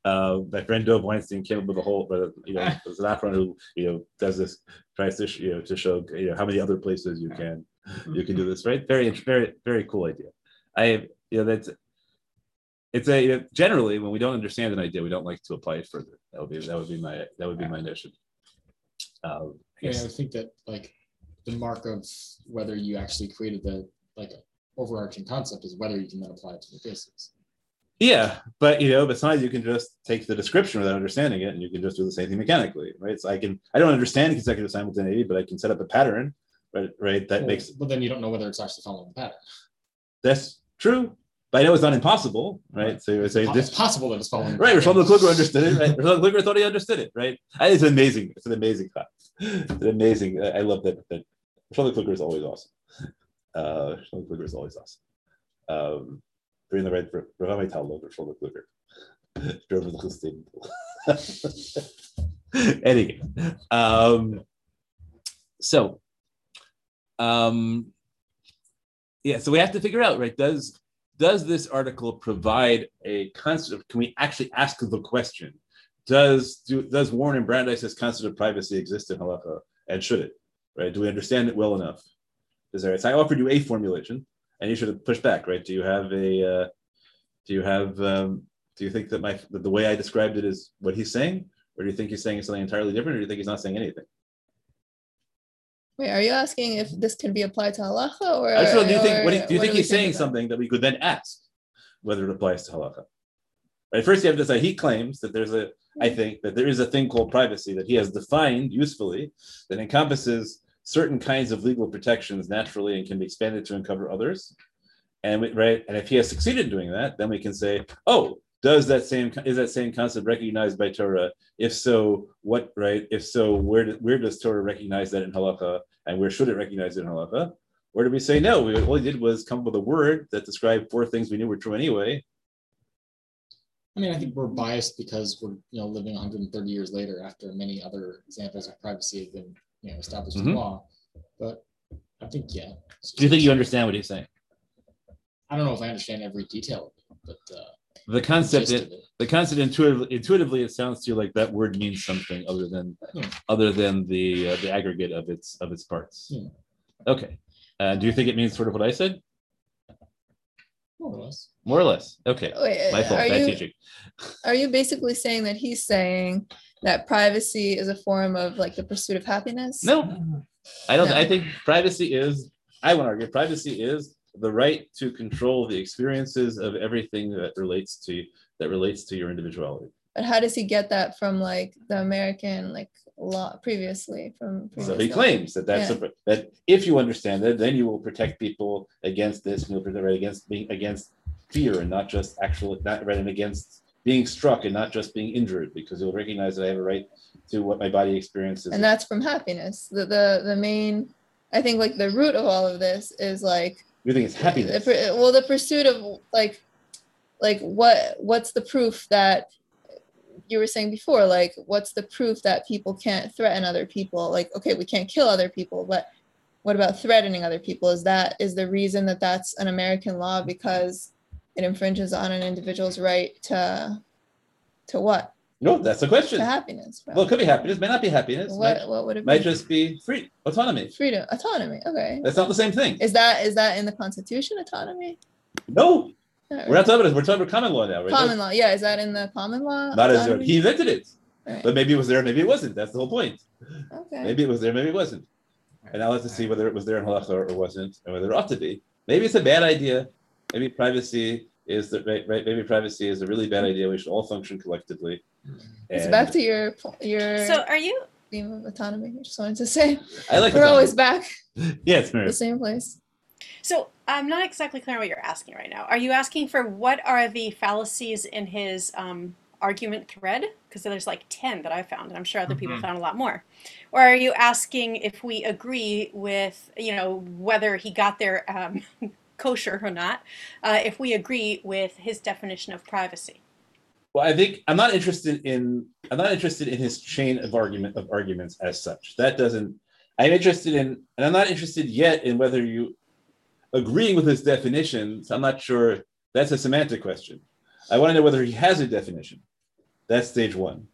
Uh, my friend Dov Weinstein came up with a whole, but you know, there's an acharon who you know does this, tries to you know to show you know how many other places you can you can do this, right? Very very very cool idea. I you know that's it's a generally when we don't understand an idea, we don't like to apply it further. That would be that would be my that would be my notion. Um, I Yeah, I think that like the mark of whether you actually created the like overarching concept is whether you can then apply it to the cases. yeah, but you know, sometimes you can just take the description without understanding it, and you can just do the same thing mechanically, right? So I can I don't understand consecutive simultaneity, but I can set up a pattern, right? Right, that Well, makes But then you don't know whether it's actually following the pattern. that's true. But I know it's not impossible, right? So you would say It's this possible that it's following. Right. Rishon Kluger understood it. Right, Rishon Kluger thought he understood it. Right, it's amazing. It's an amazing class. It's an amazing. I love that. That Rishon Kluger is always awesome. Uh, Rishon Kluger is always awesome. Um, bring the right Rav Tal love Rishon Kluger. Drove the Chassid. Anyway, um, so, um, yeah, so we have to figure out, right? Does does this article provide a concept? Can we actually ask the question? Does do, does Warren and Brandeis's concept of privacy exist in halacha, and should it? Right? Do we understand it well enough? Is there? So I offered you a formulation, and you should have pushed back. Right? Do you have a? Uh, do you have? Um, do you think that my that the way I described it is what he's saying, or do you think he's saying something entirely different, or do you think he's not saying anything? Wait, are you asking if this can be applied to halacha or? I just do you think? What do you, do you think he's saying about? something that we could then ask whether it applies to halacha? Right. First, you have to say uh, he claims that there's a. I mm-hmm. think that there is a thing called privacy that he has defined usefully that encompasses certain kinds of legal protections naturally and can be expanded to uncover others. And we, right, and if he has succeeded in doing that, then we can say, oh, does that same is that same concept recognized by Torah? If so, what right? If so, where where does Torah recognize that in halacha, and where should it recognize it in halacha? Or did we say no? We all we did was come up with a word that described four things we knew were true anyway. I mean, I think we're biased because we're you know living 130 years later after many other examples of privacy have been you know established Mhm. in law. But I think yeah. Do you think you understand what he's saying? I don't know if I understand every detail, of it, but uh, The concept, it. the concept intuitively, intuitively, it sounds to you like that word means something other than Yeah. other than the uh, the aggregate of its of its parts. Yeah. Okay. Uh, do you think it means sort of what I said? more or less. More or less. Okay. Wait, My fault. are Bad you teaching. are you basically saying that he's saying that privacy is a form of like the pursuit of happiness? No, I don't. No. I think privacy is. I want to argue privacy is the right to control the experiences of everything that relates to that relates to your individuality. But how does he get that from like the American like law previously from So he claims that that's Yeah. a, that if you understand that, then you will protect people against this, and you'll protect right against being against fear and not just actual not right and against being struck and not just being injured because you'll recognize that I have a right to what my body experiences. and that's from happiness. The the the main I think like the root of all of this is like you think it's the happiness. pur- well the pursuit of like like what what's the proof that you were saying before? Like what's the proof that people can't threaten other people? Like okay we can't kill other people but what about threatening other people? Is that is the reason that that's an american law because it infringes on an individual's right to to what No, that's the question. to happiness Well, it could be happiness, may not be happiness, what might, what would it might be just be free autonomy. freedom autonomy okay That's not the same thing. is that is that in the constitution autonomy No, Not we're not talking about it. we're talking about common law now, right? common law yeah is that in the common law Not as he invented it, Right. but maybe it was there, maybe it wasn't. That's the whole point. okay Maybe it was there, maybe it wasn't. And now let's just see whether it was there in halacha or wasn't, and whether it ought to be. Maybe it's a bad idea. Maybe privacy is the right, right. Maybe privacy is a really bad idea. We should all function collectively. It's back to your po- your So are you theme of autonomy i just wanted to say I like. we're autonomy. always back Yeah, it's the same place So I'm not exactly clear on what you're asking right now. Are you asking for what are the fallacies in his um, argument thread? Because there's like 10 that I found, and I'm sure other people Mhm. found a lot more. Or are you asking if we agree with, you know, whether he got there um, kosher or not, uh, if we agree with his definition of privacy? Well, I think I'm not interested in I'm not interested in his chain of argument of arguments as such. That doesn't. I'm interested in, and I'm not interested yet in whether you agreeing with his definitions. I'm not sure. That's a semantic question. I want to know whether he has a definition. That's stage one,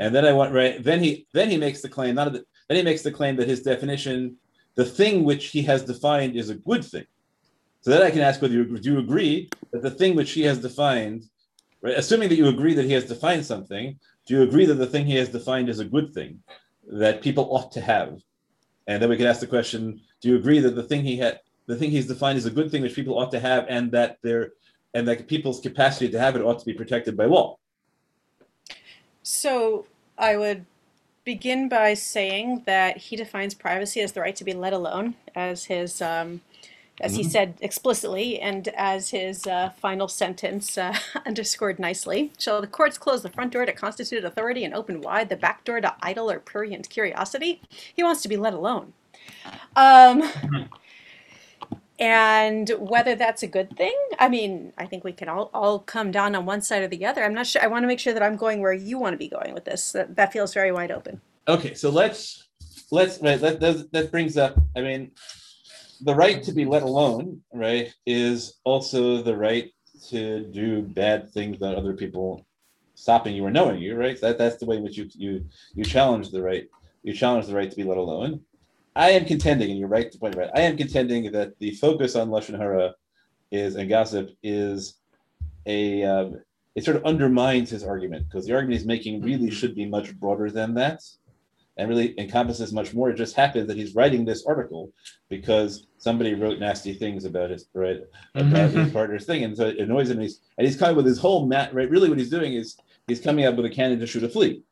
and then I want right. Then he then he makes the claim. Not that, then he makes the claim that his definition, the thing which he has defined, is a good thing. So then I can ask whether you do you agree that the thing which he has defined right? Assuming that you agree that he has defined something, do you agree that the thing he has defined is a good thing that people ought to have? And then we can ask the question: Do you agree that the thing he had, the thing he's defined is a good thing which people ought to have, and that their and that people's capacity to have it ought to be protected by law? So I would begin by saying that he defines privacy as the right to be let alone, as his, um, as he Mhm. said explicitly, and as his uh, final sentence uh, underscored nicely. Shall the courts close the front door to constituted authority and open wide the back door to idle or prurient curiosity? He wants to be let alone. Um, and whether that's a good thing, I mean, I think we can all, all come down on one side or the other. I'm not sure. I want to make sure that I'm going where you want to be going with this. That, that feels very wide open. Okay, so let's let's right. That that, that brings up. I mean, the right to be let alone, right, is also the right to do bad things that other people stopping you or knowing you, right? That that's the way in which you you you challenge the right. You challenge the right to be let alone. I am contending, and you're right to point out. I am contending that the focus on lashon hara is and gossip is a um, it sort of undermines his argument because the argument he's making really should be much broader than that and really encompasses much more. It just happens that he's writing this article because somebody wrote nasty things about his right about his partner's thing, and so it annoys him. And he's and he's coming with his whole mat. Right, really, what he's doing is he's coming up with a cannon to shoot a flea.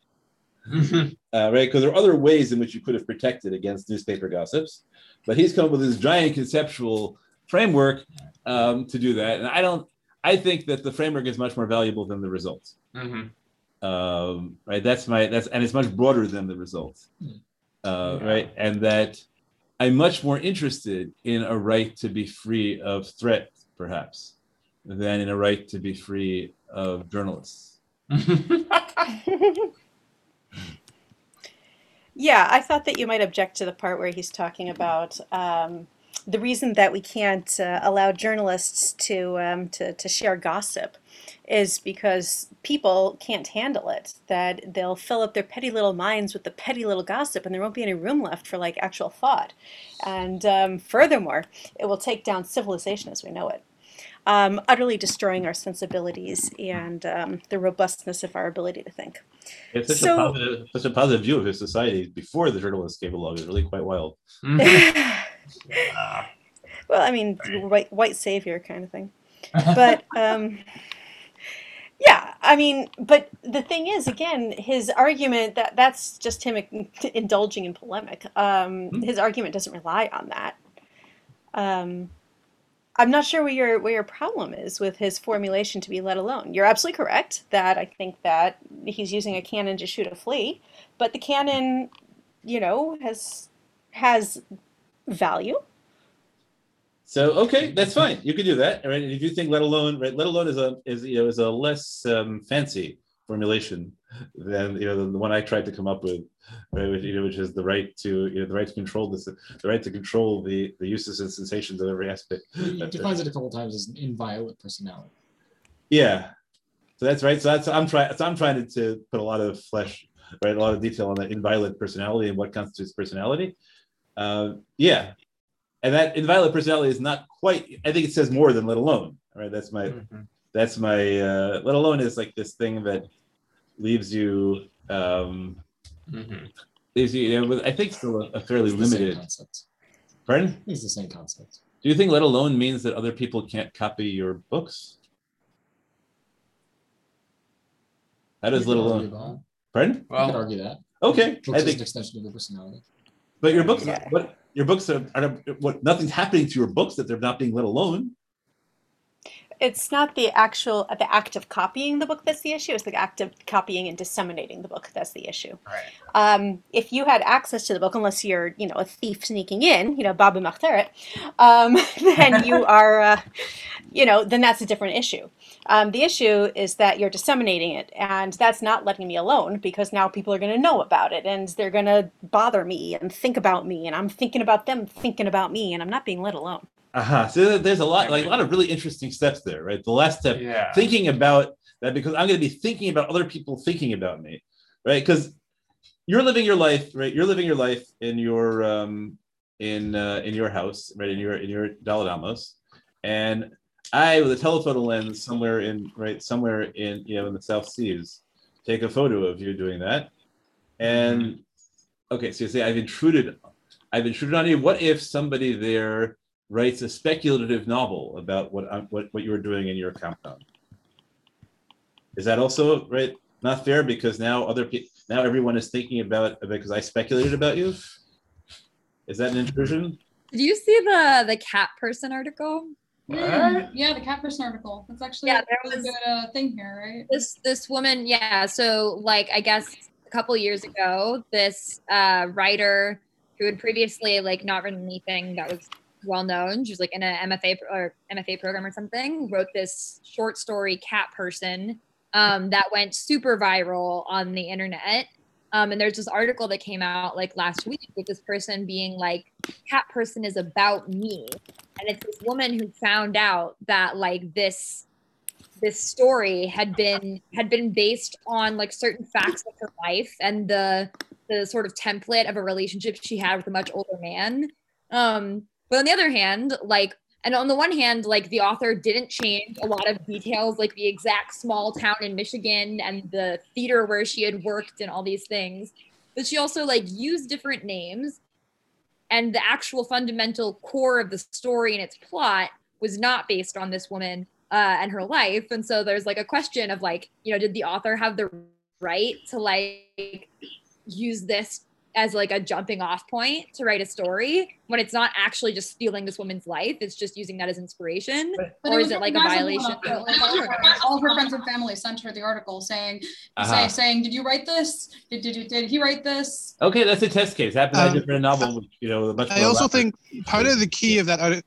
Uh, right, because there are other ways in which you could have protected against newspaper gossips, but he's come up with this giant conceptual framework um, to do that. And I don't. I think that the framework is much more valuable than the results Mhm. Um, right? That's my that's and it's much broader than the results, uh, Yeah. right? And that I'm much more interested in a right to be free of threat, perhaps, than in a right to be free of journalists. Yeah, I thought that you might object to the part where he's talking about um, the reason that we can't uh, allow journalists to, um, to to share gossip is because people can't handle it. That they'll fill up their petty little minds with the petty little gossip, and there won't be any room left for like actual thought. And um, furthermore, it will take down civilization as we know it. Um, utterly destroying our sensibilities and um, the robustness of our ability to think. It's such So- a positive, such a positive view of his society before the journalists came along. It's really quite wild. Ah, well, I mean, white white savior kind of thing. But um, yeah, I mean, but the thing is, again, his argument that that's just him indulging in polemic. Um, Hmm. his argument doesn't rely on that. Um, I'm not sure where your where your problem is with his formulation to be let alone. You're absolutely correct that I think that he's using a cannon to shoot a flea, but the cannon, you know, has has value. So okay, that's fine. You can do that. Right? And if you think let alone, right, let alone is a is you know is a less um, fancy formulation than you know the, the one I tried to come up with, right? Which, you know, which is the right to you know the right to control this, the right to control the the uses and sensations of every aspect. He defines it a couple times as an inviolate personality. Yeah. So that's right. So that's I'm trying. So I'm trying to, to put a lot of flesh, right, a lot of detail on that inviolate personality and what constitutes personality. Uh, yeah, and that inviolate personality is not quite. I think it says more than let alone. Right. That's my. Mhm. That's my. Uh, let alone is like this thing that leaves you. Um, Mhm. leaves you. you know, with, I think still a, a fairly It's same limited. concept. Pardon? It's the same concept. Do you think let alone means that other people can't copy your books? That is let alone? that. Pardon? You could Well, argue that. Okay, Books I is think an extension of your personality. But your books, Yeah. what your books are, are what nothing's happening to your books that they're not being let alone. It's not the actual the act of copying the book that's the issue. It's the act of copying and disseminating the book that's the issue. right. Um, if you had access to the book, unless you're you know a thief sneaking in, you know Baba Machteret, um, then you are uh, you know then that's a different issue. Um, the issue is that you're disseminating it, and that's not letting me alone because now people are going to know about it and they're going to bother me and think about me, and I'm thinking about them thinking about me, and I'm not being let alone. Uh-huh. So there's a lot, like a lot of really interesting steps there, right? The last step, Yeah. thinking about that because I'm going to be thinking about other people thinking about me, right? Because you're living your life, right? You're living your life in your um, in uh, in your house, right? In your in your daled amos, and I, with a telephoto lens, somewhere in right somewhere in you know in the South Seas, take a photo of you doing that, and okay, so you say I've intruded, I've intruded on you. What if somebody there writes a speculative novel about what I'm, what what you were doing in your compound? Is that also right? Not fair because now other people now everyone is thinking about because I speculated about you. Is that an intrusion? Did you see the the cat person article? Mm, yeah, the cat person article. That's actually Yeah, there really was- good uh, thing here, right? This this woman, yeah. So like I guess a couple years ago, this uh, writer who had previously like not written anything that was well known, she was like in an MFA or MFA program or something, wrote this short story cat person um, that went super viral on the internet. Um, and there's this article that came out like last week with this person being like, cat person is about me. And it's this woman who found out that like this this story had been had been based on like certain facts of her life and the the sort of template of a relationship she had with a much older man. Um, but on the other hand, like and on the one hand, like the author didn't change a lot of details, like the exact small town in Michigan and the theater where she had worked and all these things. But she also like used different names and the actual fundamental core of the story and its plot was not based on this woman uh, and her life. And so there's like a question of like, you know, did the author have the right to like use this as like a jumping off point to write a story when it's not actually just stealing this woman's life? It's just using that as inspiration. But or was is it like a violation? blow. Like, all, of her, all her friends and family sent her the article saying, Uh-huh. say, saying, "Did you write this? Did did you did he write this?" Okay, that's a test case. Happened. I Um, just read a novel, with, you know, much. I also think part of the key of that arti-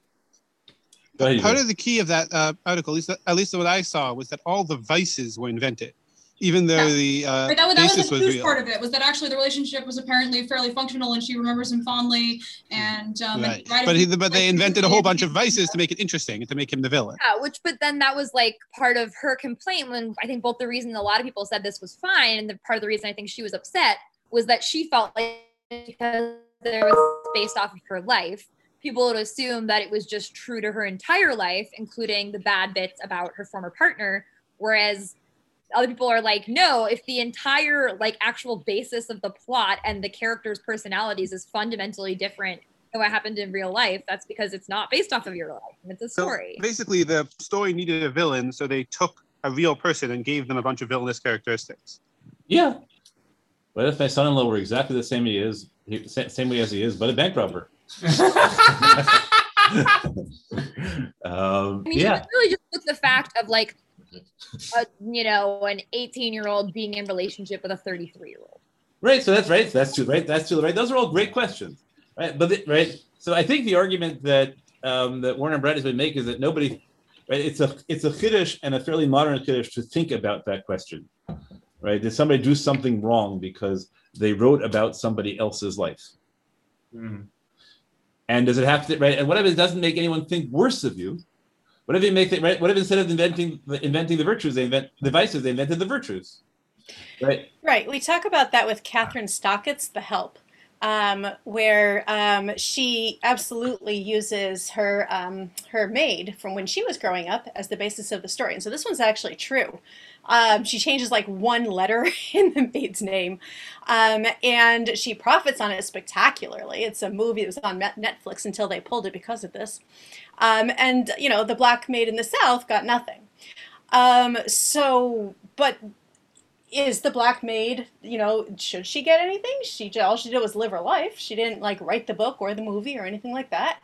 ahead, part of the key of that uh, article, at least, at least what I saw, was that all the vices were invented, even though Yeah. the uh, Right, that, was- that was basis the was real. part of it was that actually the relationship was apparently fairly functional and she remembers him fondly and um Right. and right But, he, he- but they invented a whole bunch of vices to make it interesting and to make him the villain. Yeah, which but then that was like part of her complaint when I think both the reason a lot of people said this was fine and the part of the reason I think she was upset was that she felt like because there was based off of her life, people would assume that it was just true to her entire life, including the bad bits about her former partner. Whereas other people are like, no, if the entire like actual basis of the plot and the characters' personalities is fundamentally different than what happened in real life, that's because it's not based off of your life. It's a So story. basically, the story needed a villain, so they took a real person and gave them a bunch of villainous characteristics. Yeah. What if my son-in-law were exactly the same as he is, he, same way as he is, but a bank robber? um, I mean, yeah. it's really just took the fact of like, a, you know, an 18 year old being in relationship with a 33 year old. Right. So that's right. That's true. Right. That's true. Right. Those are all great questions. Right. But the, right. So I think the argument that um, that Warren Brandeis has been making is that nobody, right? It's a it's a chiddush and a fairly modern chiddush to think about that question, right? Did somebody do something wrong because they wrote about somebody else's life? And does it have to right? And whatever it doesn't make anyone think worse of you? What if you make it right? What if instead of inventing inventing the virtues, they invent the vices, they invented the virtues, right? Right. We talk about that with Kathryn Stockett's The Help, um, where um, she absolutely uses her um, her maid from when she was growing up as the basis of the story. And so this one's actually true. Um, she changes like one letter in the maid's name, um, and she profits on it spectacularly. It's a movie that was on Netflix until they pulled it because of this. Um, and you know, the black maid in the South got nothing. So, but is the black maid, you know, should she get anything? She all she did was live her life. She didn't like write the book or the movie or anything like that.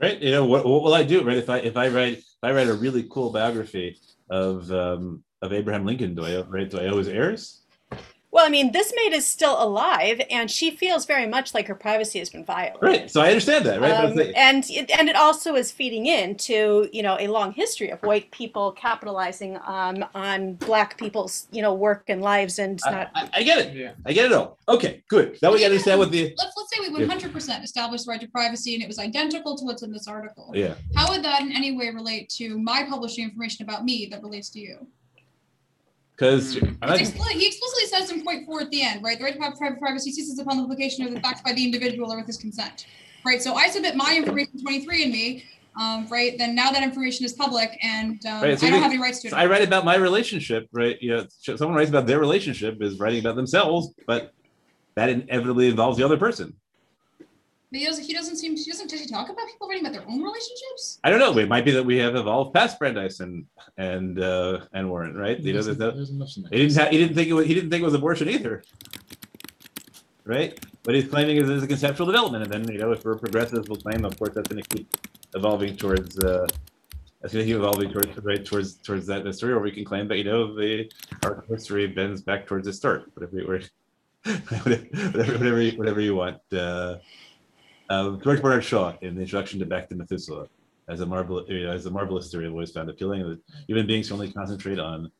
right you know what, what will i do right if i if i write if i write a really cool biography of um of abraham lincoln do i right do i owe his heirs Well, I mean, this maid is still alive, and she feels very much like her privacy has been violated. right. So i understand that right? Um, and it, and it also is feeding into you know a long history of white people capitalizing um, on black people's you know work and lives and I, not I- I get it. I get it all. Okay good. Now we understand what the Let's let's say we 100% established the right to privacy and it was identical to what's in this article. yeah. How would that in any way relate to my publishing information about me that relates to you? Because expli- he explicitly says in point four at the end, right? The right to have private privacy ceases upon the publication of the facts by the individual or with his consent, right? So I submit my information, 23andMe, um, right? Then now that information is public and um, Right, so I don't have any rights to it. So I write about my relationship, right? You know, someone writes about their relationship is writing about themselves, but that inevitably involves the other person. But he doesn't, he doesn't seem, he doesn't does he talk about people writing about their own relationships? I don't know. It might be that we have evolved past Brandeis and and uh, and Warren, right? Know, much in that he didn't have, he didn't think it was he didn't think it was abortion either, right? But he's claiming it is a conceptual development, and then you know, if we're progressives, we'll claim, of course, that's going to keep evolving towards. Uh, that's going evolving towards right towards towards that history, or we can claim that you know the our history bends back towards the start. Whatever, you- whatever, whatever, you- whatever you want. Uh, uh, George Bernard Shaw in the introduction to Back to Methuselah, as a marvel, as a marvelous theory, I've always found appealing that human beings can only concentrate on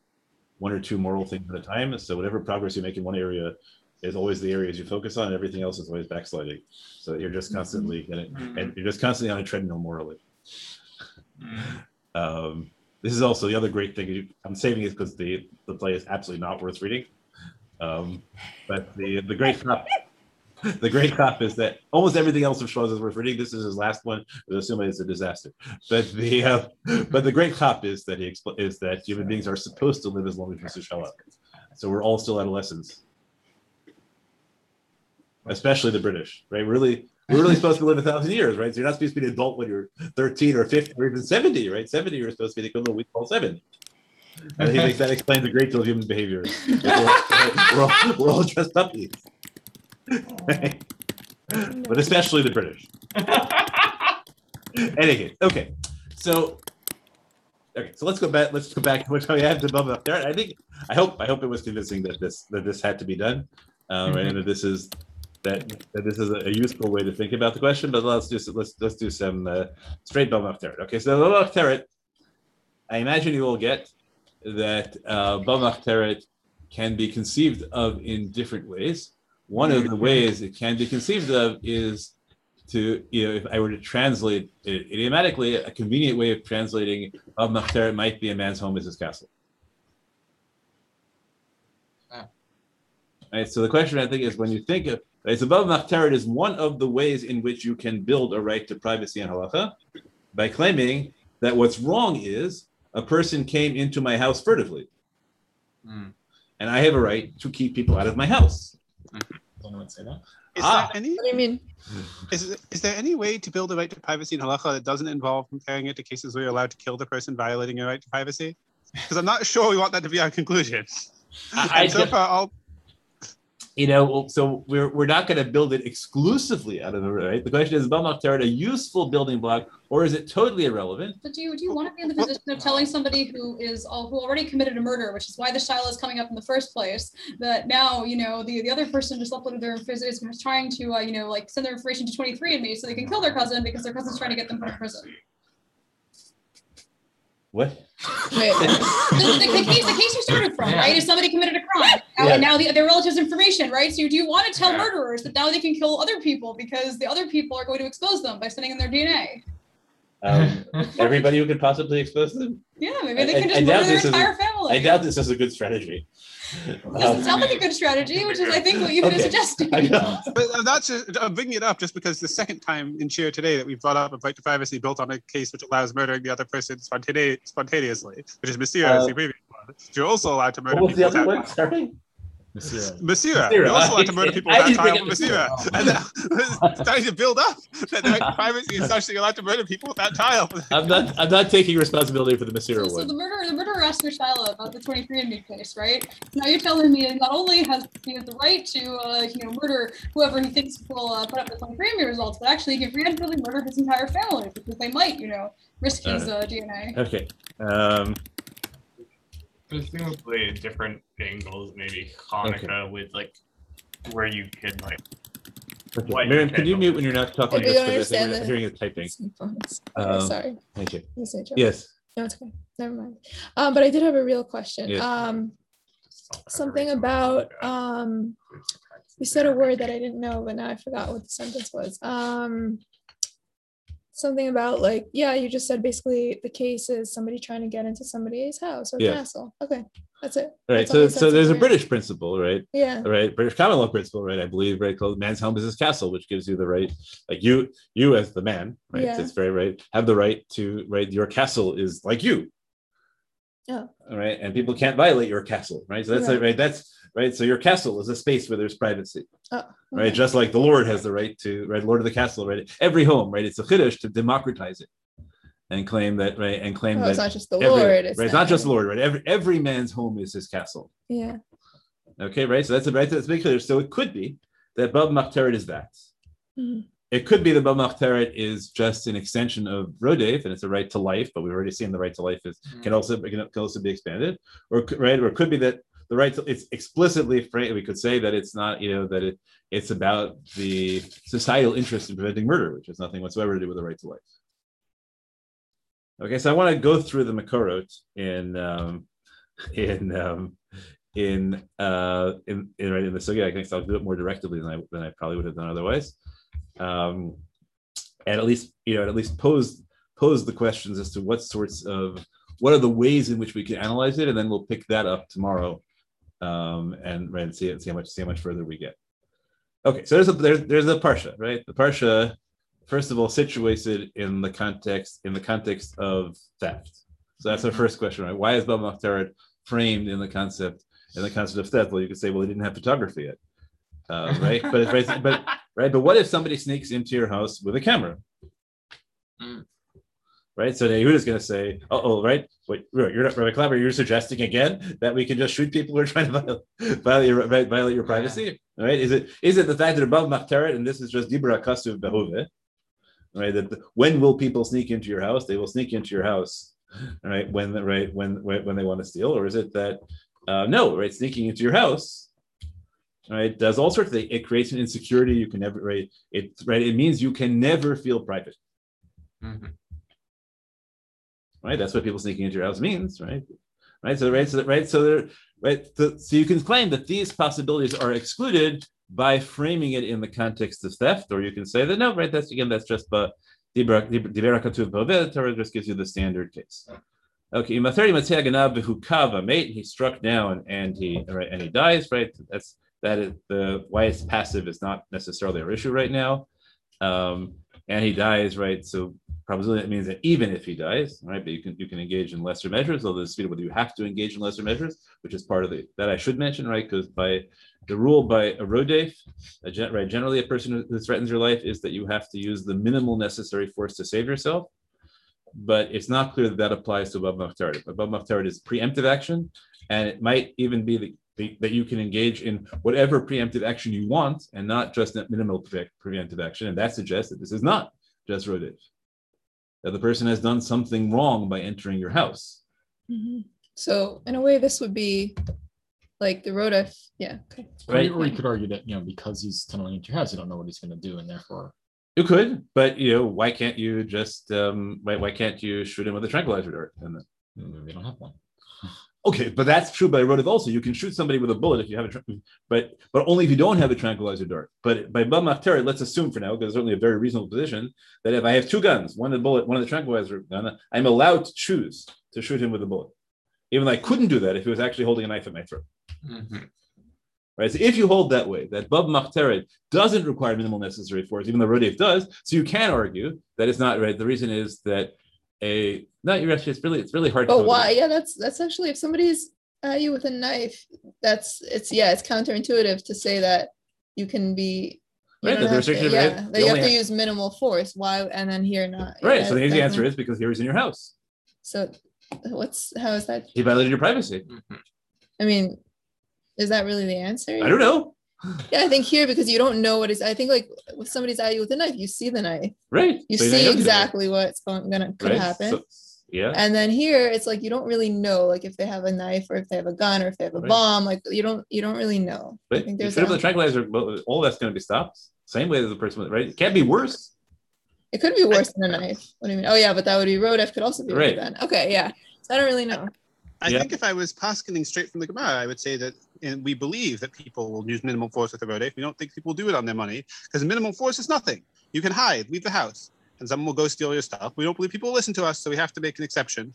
one or two moral things at a time. So whatever progress you make in one area is always the areas you focus on. and Everything else is always backsliding. So you're just constantly gonna, and you're just constantly on a treadmill morally. Um, this is also the other great thing. I'm saving it because the the play is absolutely not worth reading. Um, but the the great cop, the great cop is that almost everything else of Shaw's is worth reading. This is his last one. Assuming it's a disaster. But the uh, but the great cop is that he expl- is that human beings are supposed to live as long as Mr. Sherlock. So we're all still adolescents, especially the British, right? Really, we're really supposed to live a thousand years, right? So you're not supposed to be an adult when you're 13 or 50 or even 70, right? 70, you're supposed to be the equivalent we call seven. And he that explains a great deal of human behavior. We're all, we're all, we're all just puppies. But especially the British. Anyway, okay. So okay, so let's go back. Let's go back to what we had to above up there. I think I hope I hope it was convincing that this that this had to be done, uh, right? And that this is that that this is a, useful way to think about the question. But let's do s- let's let's do some uh, straight Bavach Teret. Okay, so Bavach Teret, I imagine you will get that uh, Bavach Teret can be conceived of in different ways. One of the ways it can be conceived of is to, you know, if I were to translate it idiomatically, a convenient way of translating of Teret might be a man's home is his castle. Ah. Right, so the question I think is when you think of so above Machteret is one of the ways in which you can build a right to privacy in halacha by claiming that what's wrong is a person came into my house furtively. Mm. And I have a right to keep people out of my house. Someone would say that. Is Ah. there any What do you mean? is, is there any way to build a right to privacy in halacha that doesn't involve comparing it to cases where you're allowed to kill the person violating your right to privacy? Because I'm not sure we want that to be our conclusion. I- And so I- far, all you know, so we're we're not going to build it exclusively out of the right. The question is, is Bamachtaret a useful building block, or is it totally irrelevant? But do you do you want to be in the position of telling somebody who is all, who already committed a murder, which is why the she'elah is coming up in the first place, that now you know the, the other person just uploaded their is trying to uh, you know like send their information to 23andMe so they can kill their cousin because their cousin's trying to get them put in prison. What? Wait, the, the, the case, the case you started from, Yeah. right, If somebody committed a crime. Now, Yeah. and now the, their relatives' information, right? So do you want to tell Yeah. murderers that now they can kill other people because the other people are going to expose them by sending in their DNA? Um, everybody who could possibly expose them. Yeah, maybe they I- can I just doubt murder their this is a- entire family. I doubt this is a good strategy. Doesn't sound like a good strategy, which is, I think, what you've been suggesting. But that's just i'm bringing it up just because the second time in shiur today that we brought up a right to privacy built on a case which allows murdering the other person spontane- spontaneously, which is Masira, as Uh, the previous one. You're also allowed to murder What was the other one? Sorry. Masira. Masira. You're also allowed to murder people I without didn't trial think Masira. And now it's starting to build up that the privacy is such that you're allowed to murder people without trial. I'm not. I'm not taking responsibility for the Masira So, so the murderer, the murderer asked your she'elah about the 23andMe case, right? Now you're telling me not only has he has the right to, uh, you know, murder whoever he thinks will uh, put up the 23andMe results, but actually he can preemptively murder his entire family because they might, you know, risk his uh, DNA. Okay. Um, Presumably different angles, maybe Hanukkah with like where you could like okay. What you Miriam, could can you do. mute when you're not talking? If you just don't 'cause I think understand I'm the- hearing you typing. Okay, Um, sorry. Thank you. You say, Joe. Yes. No, it's okay. Never mind. Um, but I did have a real question. Yes. Um, something about um, you said a word that I didn't know, but now I forgot what the sentence was. Um, something about like, yeah, you just said basically the case is somebody trying to get into somebody's house or Yeah. castle. Okay, that's it. Right. That's So, so there's a. British principle, right? Yeah. right british common law principle right i believe right called man's home is his castle which gives you the right like you you as the man right Yeah. it's very right have the right to right your castle is like you Yeah. all right and people can't violate your castle right so that's Right. right, right that's right so your castle is a space where there's privacy Oh, right just like the lord has the right to right lord of the castle right every home right it's a chiddush to democratize it and claim that right and claim Oh, that it's not just the every- Lord. right, It's, it's not just the lord right every every man's home is his castle Yeah. Okay, right. So that's a right. That's very clear. So it could be that Bab Machteret is that. Mhm. It could be the Bab Machteret is just an extension of Rodef, and it's a right to life. But we've already seen the right to life is can also can, can also be expanded, or right, or it could be that the right to it's explicitly framed. We could say that it's not you know that it it's about the societal interest in preventing murder, which has nothing whatsoever to do with the right to life. Okay, so I want to go through the Makorot in um, in um, in uh in in, right, in the sugya. I think I'll do it more directly than I than I probably would have done otherwise. Um, and at least you know at least pose pose the questions as to what sorts of what are the ways in which we can analyze it, and then we'll pick that up tomorrow um, and right and see see how much see how much further we get. Okay, so there's a there's there's a parsha, right? The parsha, first of all, situated in the context in the context of theft. So that's our first question, right? Why is Bab Machteret framed in the concept in the concept of theft? Well, you could say, well, they didn't have photography yet, uh, right? But it's right, but right, but what if somebody sneaks into your house with a camera? Mm. Right, so Yehuda's going to say, "Oh, oh, right, wait, you're not Rabbi Klaver, You're suggesting again that we can just shoot people who are trying to violate, violate your violate your privacy, right? Is it is it the fact that above Machteret, and this is just Dibra Kasuv Behove, right? That the, when will people sneak into your house? They will sneak into your house, right? When right when when, when they want to steal, or is it that uh, no, right? Sneaking into your house, right? Does all sorts of things. It creates an insecurity. You can never right. It right. It means you can never feel private, Mhm. right? That's what people sneaking into your house means, right? Right. So right. So right. So there. Right. So, so you can claim that these possibilities are excluded by framing it in the context of theft, or you can say that no, right? That's again, that's just but Dibera Katuv Bovet, Torah just gives you the standard case. Okay, Imatheri Matzeh Ganav Behukava, mate, he struck down and he right, and he dies, right? That's that is the why it's passive is not necessarily our issue right now. Um, and he dies, right? So probably that means that even if he dies, right, but you can you can engage in lesser measures, although this whether you have to engage in lesser measures, which is part of the that I should mention, right? Because by the rule by a rodef, gen, right, generally a person who- who threatens your life is that you have to use the minimal necessary force to save yourself. But it's not clear that that applies to above machteret. Above machteret is preemptive action, and it might even be the that, that you can engage in whatever preemptive action you want and not just that minimal pre- preventive action. And that suggests that this is not just rodef. That the person has done something wrong by entering your house. Mhm. So in a way, this would be like the Rodef. Yeah. Okay. Right. Or you could argue that, you know, because he's tunneling into your house, you don't know what he's gonna do and therefore. You could, but you know, why can't you just um why, why can't you shoot him with a tranquilizer dart? And then, We don't have one. Okay, but that's true by rodef also. You can shoot somebody with a bullet if you have a but but only if you don't have a tranquilizer dart. But by Bab Machteret, let's assume for now, because it's certainly a very reasonable position, that if I have two guns, one of the bullet, one of the tranquilizer gun, I'm allowed to choose to shoot him with a bullet. Even though I couldn't do that if he was actually holding a knife at my throat. Mhm. Right. So if you hold that way, that Bab Machteret doesn't require minimal necessary force, even though Rodef does, so you can argue that it's not right. The reason is that a not you're actually it's really it's really hard to But know why? Yeah, that's that's actually if somebody's at you with a knife, that's it's yeah, it's counterintuitive to say that you can be. you Right, don't that have to- yeah, right, that you have only- to use minimal force. Why and then here not? Right. Yeah, so the easy answer is because here he's in your house. So what's how is that? He violated your privacy. Mhm. I mean, is that really the answer? I don't know. Yeah, I think here because you don't know what is. I think like when somebody's at you with a knife, you see the knife. Right. You So see exactly what's going gonna could right? happen. So- yeah. And then here it's like you don't really know like if they have a knife or if they have a gun or if they have a Right. bomb. Like you don't you don't really know. I think there's a- with a tranquilizer, all that's going to be stopped. Same way as the person with right. It can't be worse. It could be worse than a knife. What do you mean? Oh yeah, but that would be road Rodef could also be Right. right. then. Okay, yeah. So I don't really know. I Yeah. think if I was poskening straight from the Gemara, I would say that and we believe that people will use minimal force with the rodef. We don't think people will do it on their money because minimal force is nothing. You can hide, leave the house, and someone will go steal your stuff. We don't believe people will listen to us, so we have to make an exception.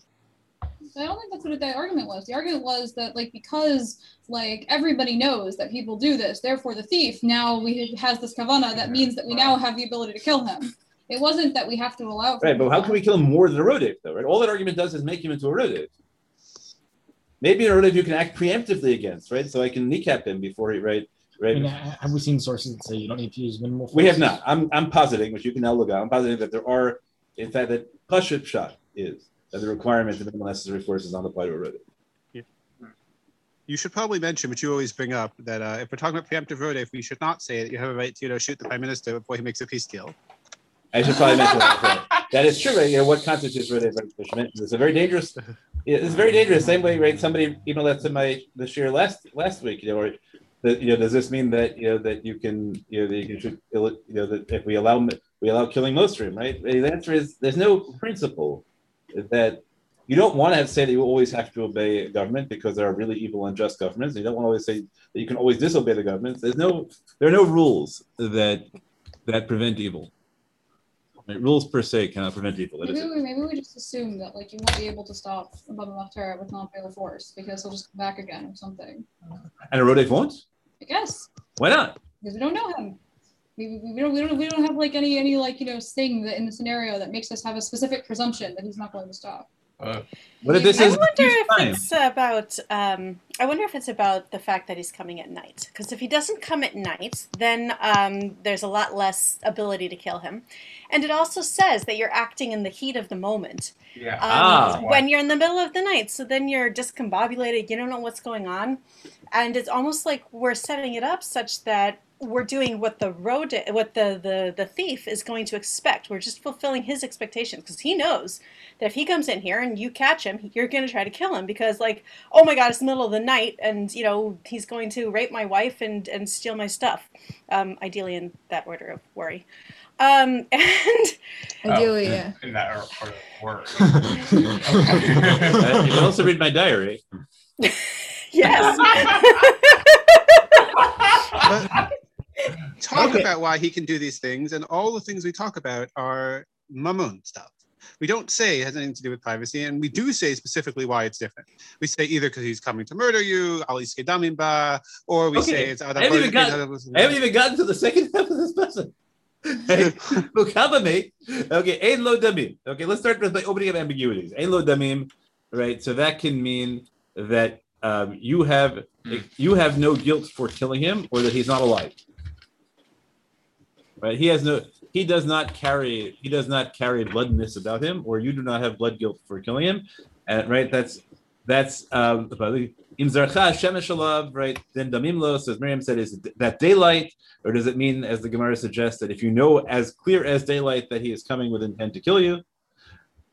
I don't think that's what the argument was. The argument was that like because like everybody knows that people do this, therefore the thief now we has this kavana that means that we now have the ability to kill him. It wasn't that we have to allow. Right, but how can we kill him more than a rodef, though? Right, all that argument does is make him into a rodef. Maybe in a rodef you can act preemptively against, right? So I can kneecap him before he, right, I mean, have we seen sources that say you don't need to use minimal? We have not. I'm, I'm positing, which you can now look at. I'm positing that there are, in fact, that Pashut shot is that the requirement of minimal necessary force is not applied to a rodef. You should probably mention, which you always bring up, that uh, if we're talking about preemptive rodef, we should not say that you have a right to you know, shoot the prime minister before he makes a peace deal. I should probably mention that. That is true, right? You know, what constitutes rodef? Right? I It's a very dangerous. Yeah, it's very dangerous. Same way, right? Somebody emailed that to my the share last last week. You know, or that you know, does this mean that you know that you can you know that you can shoot you know that if we allow we allow killing Mostrim, right? The answer is there's no principle that you don't want to say that you always have to obey government because there are really evil, unjust governments. You don't want to always say that you can always disobey the governments. There's no there are no rules that that prevent evil. Right? Rules per se cannot prevent evil. That is Maybe it. we, maybe we just assume that like you won't be able to stop Baba Mahtera with non-fatal force because he'll just come back again or something. And a Rodef won't? I guess Why not? because we don't know him. We, we, we don't we don't we don't have like any any like you know thing that in the scenario that makes us have a specific presumption that he's not going to stop. Uh, What if this I is wonder if time? it's about. Um, I wonder if it's about the fact that he's coming at night. Because if he doesn't come at night, then um, there's a lot less ability to kill him. And it also says that you're acting in the heat of the moment. yeah. Um, Ah. When you're in the middle of the night, so then you're discombobulated. You don't know what's going on, and it's almost like we're setting it up such that we're doing what the road, what the the the thief is going to expect. We're just fulfilling his expectations because he knows that if he comes in here and you catch him, you're going to try to kill him because like, oh my god, it's the middle of the night, and you know he's going to rape my wife and and steal my stuff. Um, ideally in that order of worry. Um, and Ideally, Oh, yeah. In that or, or word. Uh, you can also read my diary. yes. But talk Okay. about why he can do these things, and all the things we talk about are mammon stuff. We don't say it has anything to do with privacy, and we do say specifically why it's different. We say either because he's coming to murder you, Ali Skedamimba, or we Okay. say it's I haven't even got- I haven't even gotten to the second half of this person. Look, lesson. Mukabame. Okay, ein lo damim. Okay, let's start with the opening of ambiguities. Ein lo damim, right? So that can mean that um, you have you have no guilt for killing him, or that he's not alive. Right? He has no. He does not carry. He does not carry bloodness about him, or you do not have blood guilt for killing him. And right, that's that's um, right? Then damim lo. So as Miriam said, is that daylight, or does it mean, as the Gemara suggests, that if you know as clear as daylight that he is coming with intent to kill you,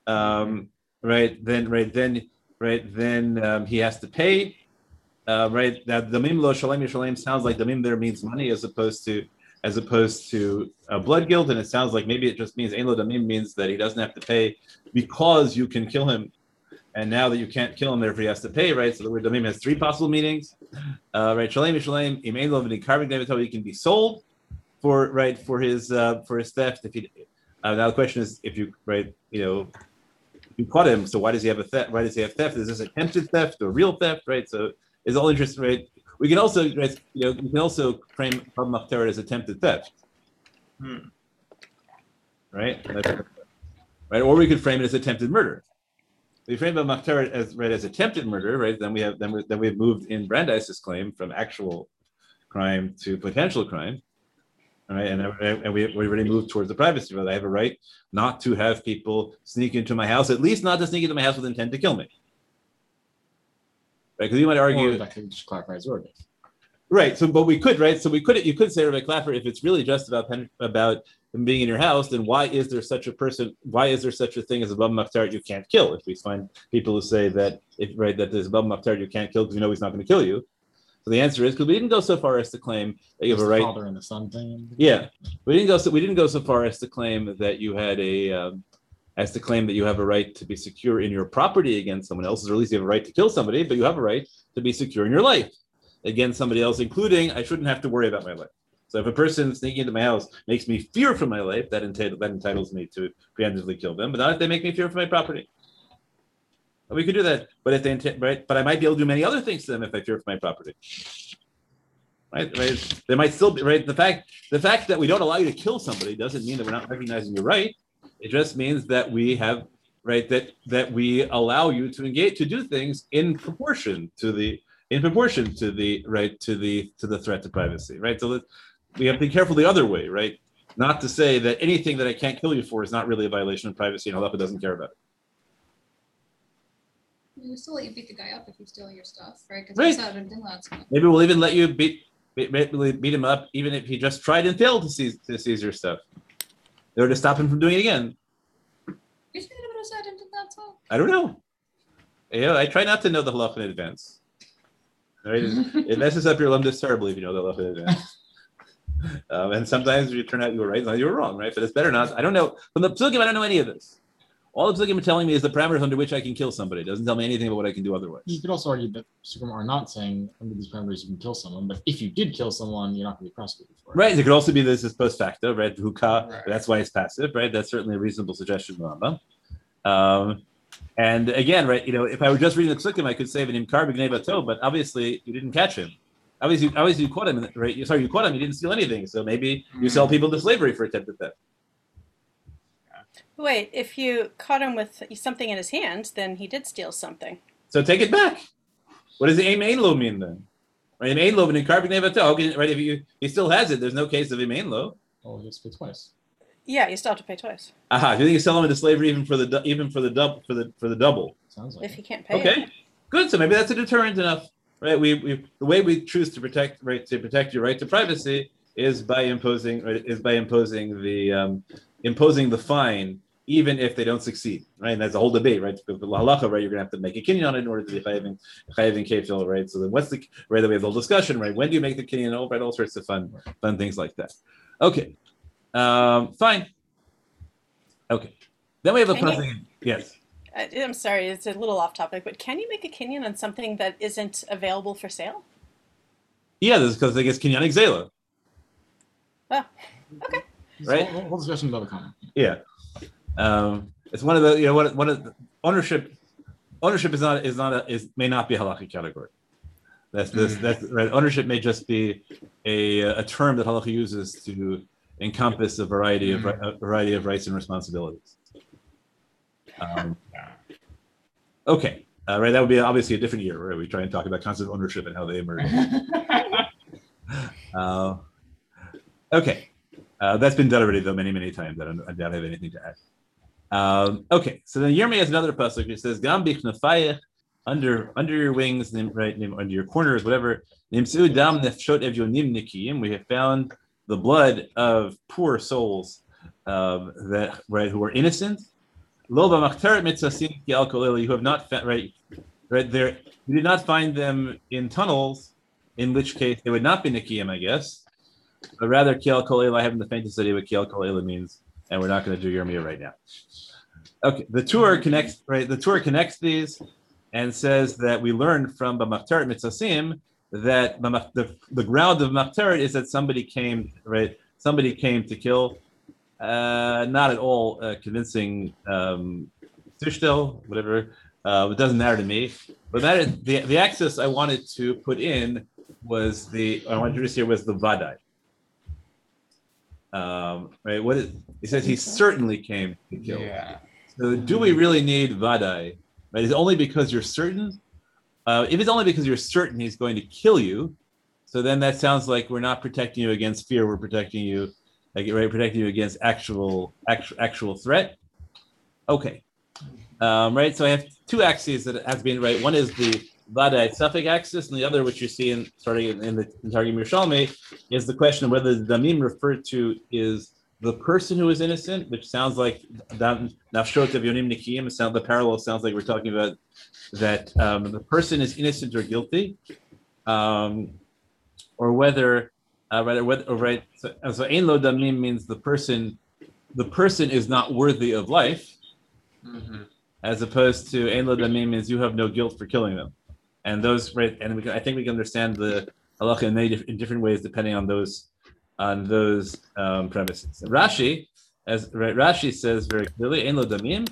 um, right? Then, right then, right then um, he has to pay. Uh, right, that damim lo shalem sounds like damim there means money as opposed to as opposed to uh, blood guilt, and it sounds like maybe it just means ein damim means that he doesn't have to pay because you can kill him, and now that you can't kill him, therefore he has to pay, right? So the word damim has three possible meanings, uh, right? Shalem yishalem im ein lo he can be sold for right for his uh, for his theft. If he uh, now the question is if you right you know you caught him, so why does he have a theft? Why does he have theft? Is this attempted theft or real theft, right? So it's all interesting, right? We can also, you know, we can also frame Machteret as attempted theft, Hmm. right? Right, or we could frame it as attempted murder. If we frame Machteret as right as attempted murder, right? Then we have then we then we've moved in Brandeis's claim from actual crime to potential crime. All right, and, and we, we already moved towards the privacy. But I have a right not to have people sneak into my house, at least not to sneak into my house with intent to kill me. Right, because you might argue that could just clarify his word. Right. So, but we could, right? So we could, you could say, Rabbi Klapper, if it's really just about pen, about him being in your house, then why is there such a person? Why is there such a thing as a bum maftar you can't kill? If we find people who say that, if right, that there's a bum maftar you can't kill because you know he's not going to kill you. So the answer is because we didn't go so far as to claim that you have a right. Father and the son thing. Yeah, we didn't go so we didn't go so far as to claim that you had a um, as to claim that you have a right to be secure in your property against someone else's, or at least you have a right to kill somebody, but you have a right to be secure in your life against somebody else, including I shouldn't have to worry about my life. So if a person sneaking into my house makes me fear for my life, that entitle, that entitles me to preemptively kill them, but not if they make me fear for my property. We could do that, but if they right, but I might be able to do many other things to them if I fear for my property. Right, right. They might still be right. The fact the fact that we don't allow you to kill somebody doesn't mean that we're not recognizing your right. It just means that we have right that that we allow you to engage to do things in proportion to the in proportion to the right to the to the threat to privacy. Right. So that we have to be careful the other way. Right. Not to say that anything that I can't kill you for is not really a violation of privacy, and Halacha doesn't care about it. We'll still let you beat the guy up if he's stealing your stuff, right? Because Right. that's not that's not. Maybe we'll even let you beat beat, beat beat him up, even if he just tried and failed to seize to seize your stuff. Or to stop him from doing it again. You should have said into that talk. I don't know. Yeah, I try not to know the halacha in advance. Right? it messes up your lumdus terribly if you know the halacha in advance. um, and sometimes you turn out you were right, sometimes you were wrong, right? But it's better not. I don't know. From the psukim, I don't know any of this. All the psukim are telling me is the parameters under which I can kill somebody. It doesn't tell me anything about what I can do otherwise. You could also argue that Supreme are not saying under these parameters you can kill someone, but if you did kill someone, you're not going to be prosecuted for it. Right. It could also be this is post facto, right? Huka. Right. That's why it's passive, right? That's certainly a reasonable suggestion, Rambam. Um, and again, right, you know, if I were just reading the psukim, I could say in kar b'gnei but obviously you didn't catch him. Obviously, obviously you caught him, right? Sorry, you caught him. You didn't steal anything. So maybe you sell people to slavery for attempted theft. Wait, if you caught him with something in his hand, then he did steal something. So take it back. What does the aim ain lo mean then? Right, ain lo in kar b'gnei Okay, right? If you he still has it, there's no case of im ain lo. Oh, he gets paid twice. Yeah, you still have to pay twice Aha. Do you think you sell him into slavery even for the even for the double for the for the double? Sounds like if it. he can't pay. Okay, it. good. So maybe that's a deterrent enough, right? We, we the way we choose to protect right to protect your right to privacy is by imposing right, is by imposing the um, imposing the fine even if they don't succeed, right? And that's a whole debate, right? Because the halacha, right? You're gonna have to make a kinyan on it in order to be chayaving chayaving kefil, right? So then what's the right? Then we have the whole discussion, right? When do you make the kinyan? Oh, right, all sorts of fun fun things like that. Okay, um, fine. Okay, then we have a Can you- pressing. Yes. Uh, I'm sorry, it's a little off topic, but can you make a kinyan on something that isn't available for sale? Yeah, this is because I guess kinyan exela. Oh, okay. Right. Whole, whole discussion about the comment. Yeah, um, it's one of the you know one one of the ownership. Ownership is not is not a, is may not be a halakhic category. That's this that's right. Ownership may just be a a term that halakha uses to encompass a variety of ri- a variety of rights and responsibilities. Um, okay, uh, right. That would be obviously a different year where we try and talk about concept of ownership and how they emerge. Uh, okay, uh, that's been done already though many many times. I don't I don't have anything to add. Um, okay, so then Yirmi has another pasuk. It says Gam bichnafayich under under your wings, right, under your corners, whatever. nimtzu dam nefshot evyonim nikiim. We have found the blood of poor souls um, that right who are innocent. Lo ela. You have not found right, right there. You did not find them in tunnels, in which case they would not be nikiim, I guess. But rather kiel kol ela. I haven't the faintest idea what kiel kol ela means, and we're not going to do Yirmiyah right now. Okay, the Tur connects right. The Tur connects these and says that we learned from B'machteret Mitzasim that the, the ground of Machteret is that somebody came right. Somebody came to kill. Uh, not at all uh, convincing. Um, whatever. Uh, it doesn't matter to me. But that is the the axis I wanted to put in was the I wanted to introduce here was the Vadai. Um, right. What is he says he certainly came to kill. Yeah. So do we really need Vadai? Right? Is it only because you're certain? Uh, if it's only because you're certain he's going to kill you, so then that sounds like we're not protecting you against fear. We're protecting you, like right, protecting you against actual actual actual threat. Okay, um, right. So I have two axes that have been right. One is the Vadai safek axis, and the other, which you see in starting in, in the in Targum Yerushalmi, is the question of whether the damim referred to is the person who is innocent, which sounds like nafshot evyonim nikiyim. Sound the parallel sounds like we're talking about that um, the person is innocent or guilty, um, or whether uh, rather whether or right. So, so ein lo damim means the person the person is not worthy of life, Mhm. as opposed to ein lo damim means you have no guilt for killing them, and those right. And we can, I think we can understand the halacha in, many diff- in different ways depending on those on those um, premises. Rashi, as right, Rashi says very clearly, "Ein lo damim,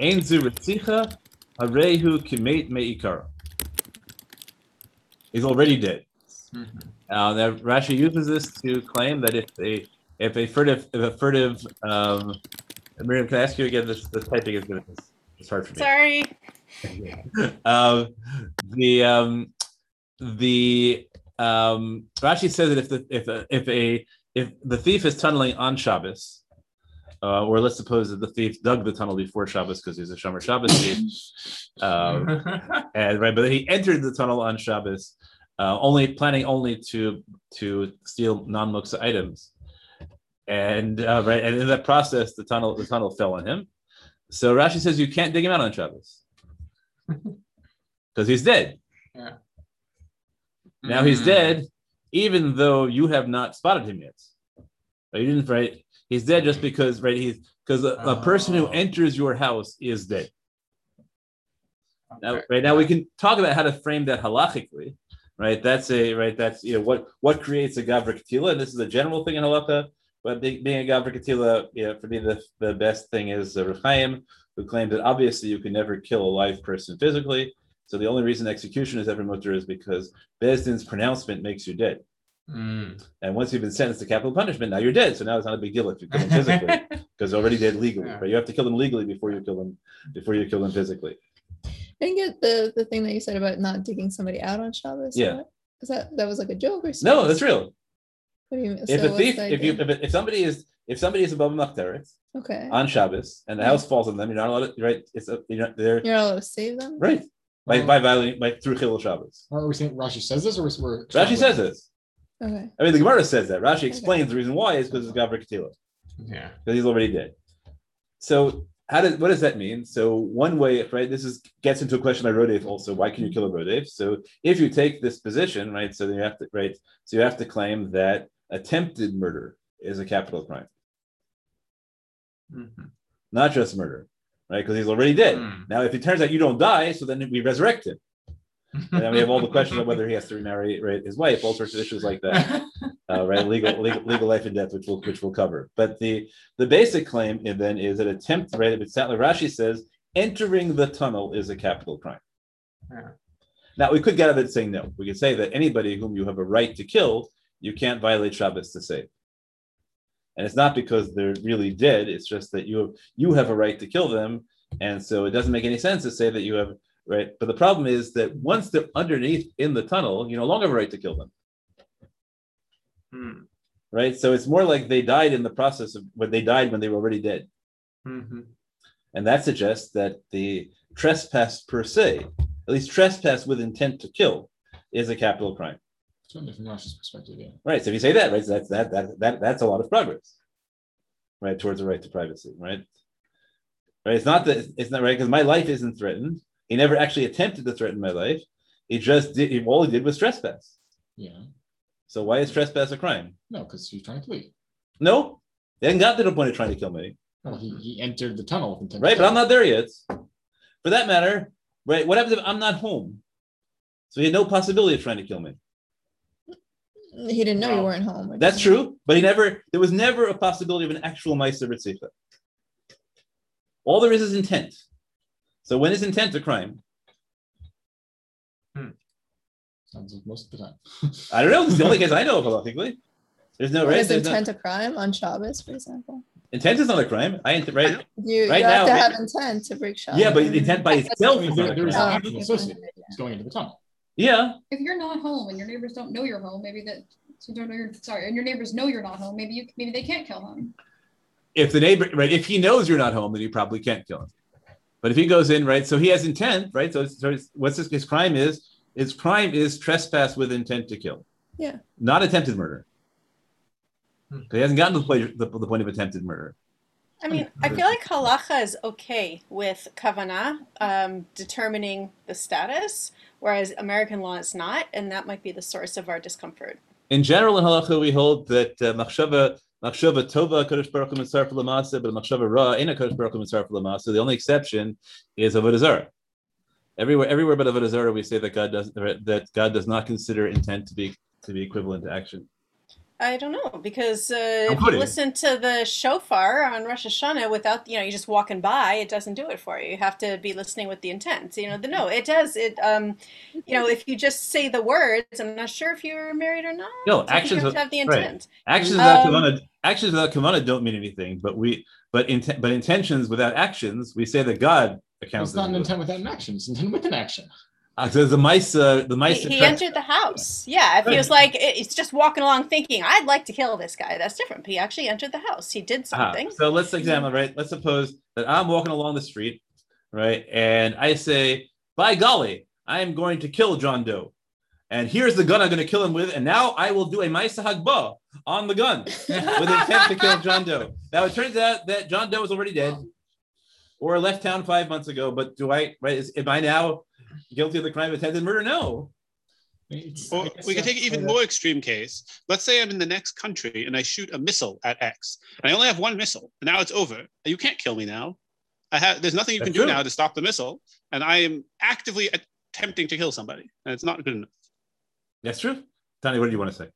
ein zu retzicha, harehu kimet meikara." He's already dead. Mhm. Uh, now Rashi uses this to claim that if a if a furtive if a furtive um, Miriam, can I ask you again? This this typing is gonna it's hard for me Sorry. um, the um, the um, Rashi says that if the if a, if a if the thief is tunneling on Shabbos, uh, or let's suppose that the thief dug the tunnel before Shabbos because he's a Shomer Shabbos thief, um, and right, but he entered the tunnel on Shabbos, uh, only planning only to to steal non-muksa items, and uh, right, and in that process, the tunnel the tunnel fell on him. So Rashi says you can't dig him out on Shabbos because he's dead. Yeah. Now he's Mhm. dead, even though you have not spotted him yet. Right? You didn't right. He's dead just because right. He's because a, a person who Oh. enters your house is dead. Now, right now we can talk about how to frame that halachically. Right, that's a right. That's you know what what creates a gavra katila, and this is a general thing in halacha. But being, a gavra katila, you know, for me the, the best thing is uh, Reb Chaim, who claimed that obviously you can never kill a live person physically. So the only reason execution is ever mutter is because Beis Din's pronouncement makes you dead. Mm. And once you've been sentenced to capital punishment, now you're dead. So now it's not a big deal if you kill them physically, because already dead legally. Yeah. Right? You have to kill them legally before you kill them before you kill them physically. I didn't get the the thing that you said about not digging somebody out on Shabbos. Yeah. What? Is that that was like a joke or something. No, that's real. What do you mean? If so a thief, if you if, if somebody is if somebody is above Machteret okay, on Shabbos and the house falls on them, you're not allowed to right. It's a, you're not they're you're not allowed to save them. right by oh. by violating by through Chilul Shabbos. Oh, Are we saying Rashi says this, or we're Rashi says this. Okay. I mean, the Gemara says that. Rashi explains the reason why is because it's Gavra Katila. Yeah. because he's already dead. So how does what does that mean? So one way, right? This is gets into a question by Rodef also. Why can you kill a Rodef? So if you take this position, right? So then you have to right. So you have to claim that attempted murder is a capital crime, Mhm. not just murder, right? Because he's already dead. Hmm. Now, if it turns out you don't die, so then we resurrect him. And then we have all the questions of whether he has to remarry right, his wife, all sorts of issues like that. uh, right? Legal, legal, legal life and death, which we'll which we'll cover. But the the basic claim then is that attempt, right? It's not Rashi says, entering the tunnel is a capital crime. Yeah. Now we could get out of it saying no. We could say that anybody whom you have a right to kill, you can't violate Shabbos to save. And it's not because they're really dead. It's just that you have you have a right to kill them, and so it doesn't make any sense to say that you have right. But the problem is that once they're underneath in the tunnel, you no longer have a right to kill them Hmm. right? So it's more like they died in the process of when they died when they were already dead. Mhm. And that suggests that the trespass per se at least trespass with intent to kill is a capital crime. Certainly from Rashi's perspective, yeah. Right. So if you say that, right, so that's that that that that's a lot of progress, right, towards the right to privacy, right? Right. It's not that it's not right because my life isn't threatened. He never actually attempted to threaten my life. He just did. He, all he did was trespass. Yeah. So why is trespass a crime? No, because he's trying to flee. No, they hadn't got to the point of trying to kill me. Well, he, he entered the tunnel with intent. to Right, but kill. I'm not there yet. For that matter, right? What happens if I'm not home? So he had no possibility of trying to kill me. He didn't know you weren't home. That's true, but he never. There was never a possibility of an actual Meiser Ritzifa. All there is is intent. So when is intent a crime? Hmm. Sounds like most of the time. I don't know. It's the only case I know of halachically. There's no right. is There's no, intent a crime on Shabbos, for example? intent is not a crime. I int- right. You, Right you have now, to have intent to break Shabbos. Yeah, but intent by itself I mean, is there- not a there is crime. Oh, action okay, associated. fine, going into the tunnel. Yeah, If you're not home and your neighbors don't know you're home, maybe that so don't know you're sorry, and your neighbors know you're not home, maybe you maybe they can't kill him. if the neighbor, right, if he knows you're not home, then he probably can't kill him. But if he goes in, right, so he has intent, right? So, so what's his, his crime is? His crime is trespass with intent to kill. Yeah. Not attempted murder. Hmm. He hasn't gotten to the the, the point of attempted murder. I mean, I feel like halacha is okay with kavana um, determining the status, whereas American law is not, and that might be the source of our discomfort. In general, in halacha, we hold that uh, machshava machshava tova kodesh baruch hu mitzaref l'maaseh, but machshava ra ina kodesh baruch hu mitzaref l'maaseh. The only exception is avodah zarah. Everywhere, everywhere but avodah zarah, we say that God does that God does not consider intent to be to be equivalent to action. I don't know because uh, if you listen to the shofar on Rosh Hashanah without you know you just walking by, it doesn't do it for you. You have to be listening with the intent. You know, the, no, it does. It um, you know, if you just say the words, I'm not sure if you're married or not. No, actions You have to have the right. intent. Actions without Um, kavana, actions without kavana don't mean anything. But we, but intent, but intentions without actions, we say that God accounts. It's not an intent without an action. It's intent with an action. Uh, so the mice, uh, the mice. He, he entered the house. Yeah, if he was like, it- it's just walking along thinking, I'd like to kill this guy. That's different. He actually entered the house. He did Ah, something. so let's examine, right? Let's suppose that I'm walking along the street, right? And I say, by golly, I am going to kill John Doe. And here's the gun I'm going to kill him with. And now I will do a Maisa Hagba on the gun with intent to kill John Doe. Now it turns out that John Doe is already dead or left town five months ago. But do I, right? Is, am I now guilty of the crime of attempted murder? No. It's- Or I guess we can take an even more extreme case. Let's say I'm in the next country and I shoot a missile at X, and I only have one missile. And now it's over. You can't kill me now. I have. There's nothing you That's can do true. now to stop the missile, and I am actively attempting to kill somebody, and it's not good enough. That's true. Tony, what do you want to say?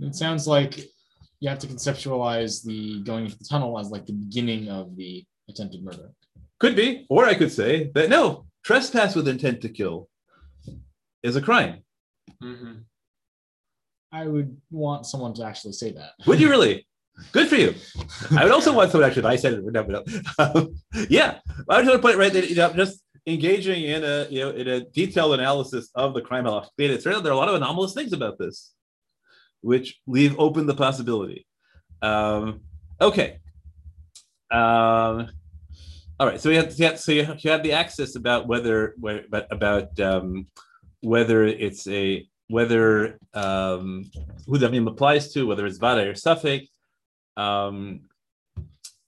It sounds like you have to conceptualize the going into the tunnel as like the beginning of the attempted murder. Could be. Or I could say that no, trespass with intent to kill is a crime. Mhm. I would want someone to actually say that. Would you really? Good for you. I would also want someone actually. If I said it, no, but no. yeah, I would just want to put it right there. You know, just engaging in a you know in a detailed analysis of the crime halachic data. It there are a lot of anomalous things about this, which leave open the possibility. Um, okay. Um, all right. So you have, yeah, so you have, you have the access about whether but about um, whether it's a whether um, who the name applies to, whether it's vada or safek. Um,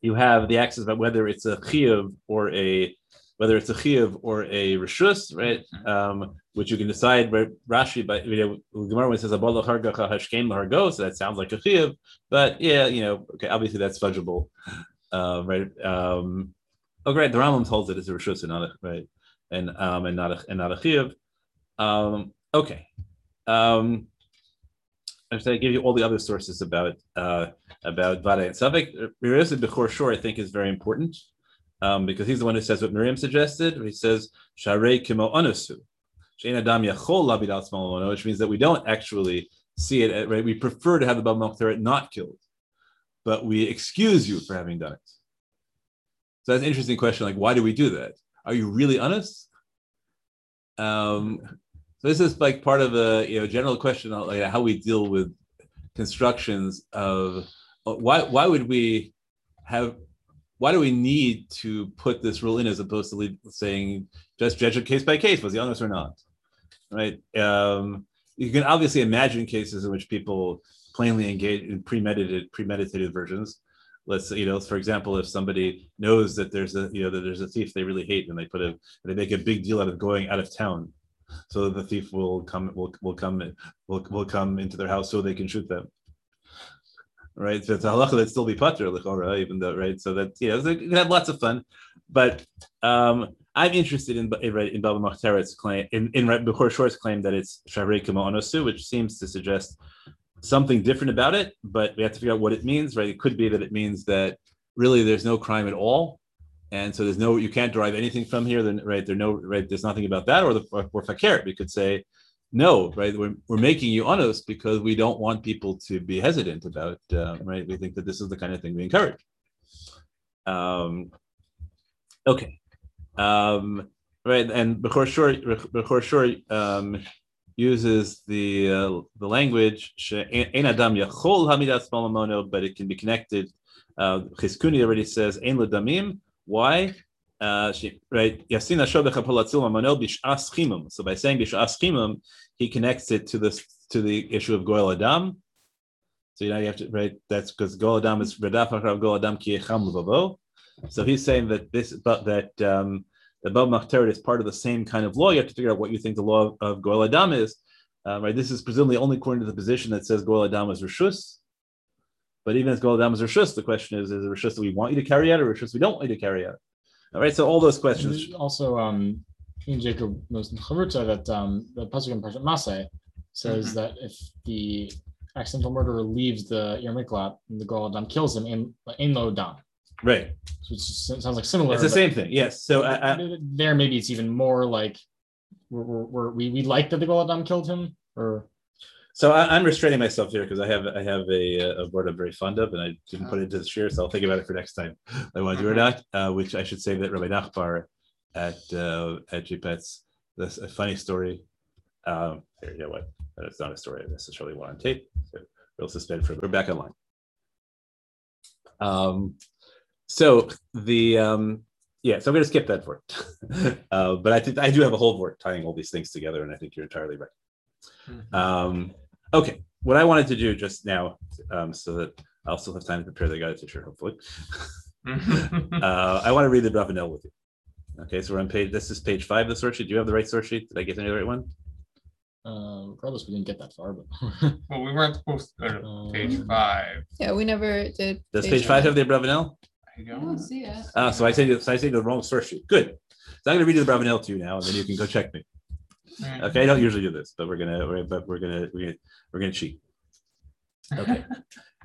you have the access about whether it's a chiyuv or a whether it's a chiyuv or a rishus, right? Um, which you can decide. Right? Rashi, but you know, Gemara when it says "Abol hargacha hashkem lahargo," so that sounds like a chiyuv, but yeah, you know, okay, obviously that's fudgeable, uh, right? Um, oh, great, the Rambam holds it as a rishus and not a right, and um, and not a and not a chiyuv. Um, okay. Um, to give you all the other sources about uh, about Vada and Safek. Mirza Bechor Shor, I think, is very important um, because he's the one who says what Miriam suggested. He says Sharei Kimo Anusu, Shein Adam Yachol Labid Atzmal which means that we don't actually see it. Right, we prefer to have the Bab Machteret not killed, but we excuse you for having done it. So that's an interesting question. Like, why do we do that? Are you really honest? Um, so this is like part of a you know general question on like how we deal with constructions of uh, why why would we have why do we need to put this rule in as opposed to leave, saying just judge it case by case? Was he honest or not? Right. Um, you can obviously imagine cases in which people plainly engage in premeditated premeditated versions. Let's you know, for example, if somebody knows that there's a you know that there's a thief they really hate and they put a they make a big deal out of going out of town, so that the thief will come will will come will will come into their house so they can shoot them. Right, so it's halacha that still be pater l'chora, even though right. So that you know, you can have lots of fun, but um, I'm interested in in, in Baba Machteret's claim in in Bechor Shor's claim that it's Shavrei Onosu, which seems to suggest something different about it, but we have to figure out what it means, right? It could be that it means that really there's no crime at all. And so there's no, you can't derive anything from here, then right? There's no, right? There's nothing about that, or the or fakir. We could say, no, right? We're, we're making you honest because we don't want people to be hesitant about, uh, right? We think that this is the kind of thing we encourage. Um, okay. Um, right. And Bechor Shor, Bechor Shor um, uses the uh, the language "ein adam yachol hamidas malamono," but it can be connected. Uh, Chizkuni already says "ein ledamim." Why? Uh, she, right? Yasina bishas chimum. So by saying bishas chimum, he connects it to this to the issue of goel adam. So you know you have to right. That's because goel adam is redaf goel adam ki So he's saying that this, but that um, the Bab Machteret is part of the same kind of law. You have to figure out what you think the law of, of Goel Adam is. Uh, right, this is presumably only according to the position that says Goel Adam is Rishus. But even as Goel Adam is Rishus, the question is: Is it Rishus that we want you to carry out, or Rishus we don't want you to carry out? All right, so all those questions. also, um, in Jacob knows in Chavruta that um, the pasuk in Parshat Masei says mm-hmm. that if the accidental murderer leaves the Yermiklat and the Goel Adam kills him, in in lo dam. Right. So it sounds like similar. It's the same thing. Yes. So uh, there, maybe it's even more like we're, we're, we we like that the Goel killed him, or. So I, am restraining myself here because I have I have a, a word I'm very fond of, and I didn't put it into the share, so I'll think about it for next time. I want to do or not. Uh, which I should say that Rabbi Nachbar at uh, at JPETS, that's a funny story. Um, here, you know what? It's not a story I necessarily want on tape. So we'll suspend for. We're back online. Um, so the um, yeah, so I'm going to skip that vort. uh, but I think I do have a whole vort tying all these things together, and I think you're entirely right. Mm-hmm. Um, okay, what I wanted to do just now, um, so that I'll still have time to prepare the guide to share, hopefully. uh, I want to read the Bravanel with you. Okay, so we're on page. This is page five of the source sheet. Do you have the right source sheet? Did I get the right one? Uh, regardless, we didn't get that far, but well, we weren't supposed to go to page um, five. Yeah, we never did. Does page, page five have the Bravanel? I don't see it. Ah, so I say so I say the wrong source sheet. Good. So I'm going to read you the Bravanel to you now, and then you can go check me. Okay, I don't usually do this, but we're gonna, we're, but we're gonna, we're gonna, we're gonna cheat. Okay.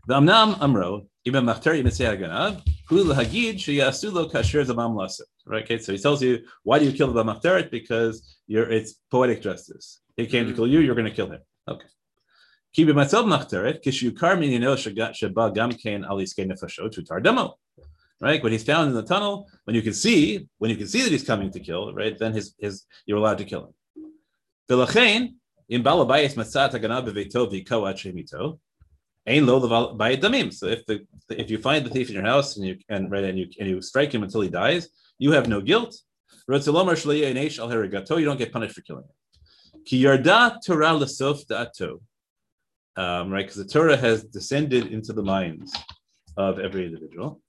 The Amnam Amro, Ibn Machtari Messiah Ganav, Hu Hagid Shiyasulo Kasher Zamam Lasit. Right, okay, so he tells you, why do you kill the Machteret? Because you're it's poetic justice. He came to kill you, you're gonna kill him. Okay. Kibi Matzel Machteret, Kishukar Minino Shagat Shaba Gamkein Aliske Nefashot Tutar Demo right? When he's found in the tunnel, when you can see, when you can see that he's coming to kill, right? Then his his you're allowed to kill him. in balabayis matzat ain lo damim. So if the if you find the thief in your house and you and right and you and you strike him until he dies, you have no guilt. You don't get punished for killing him. Um, right, because the Torah has descended into the minds of every individual.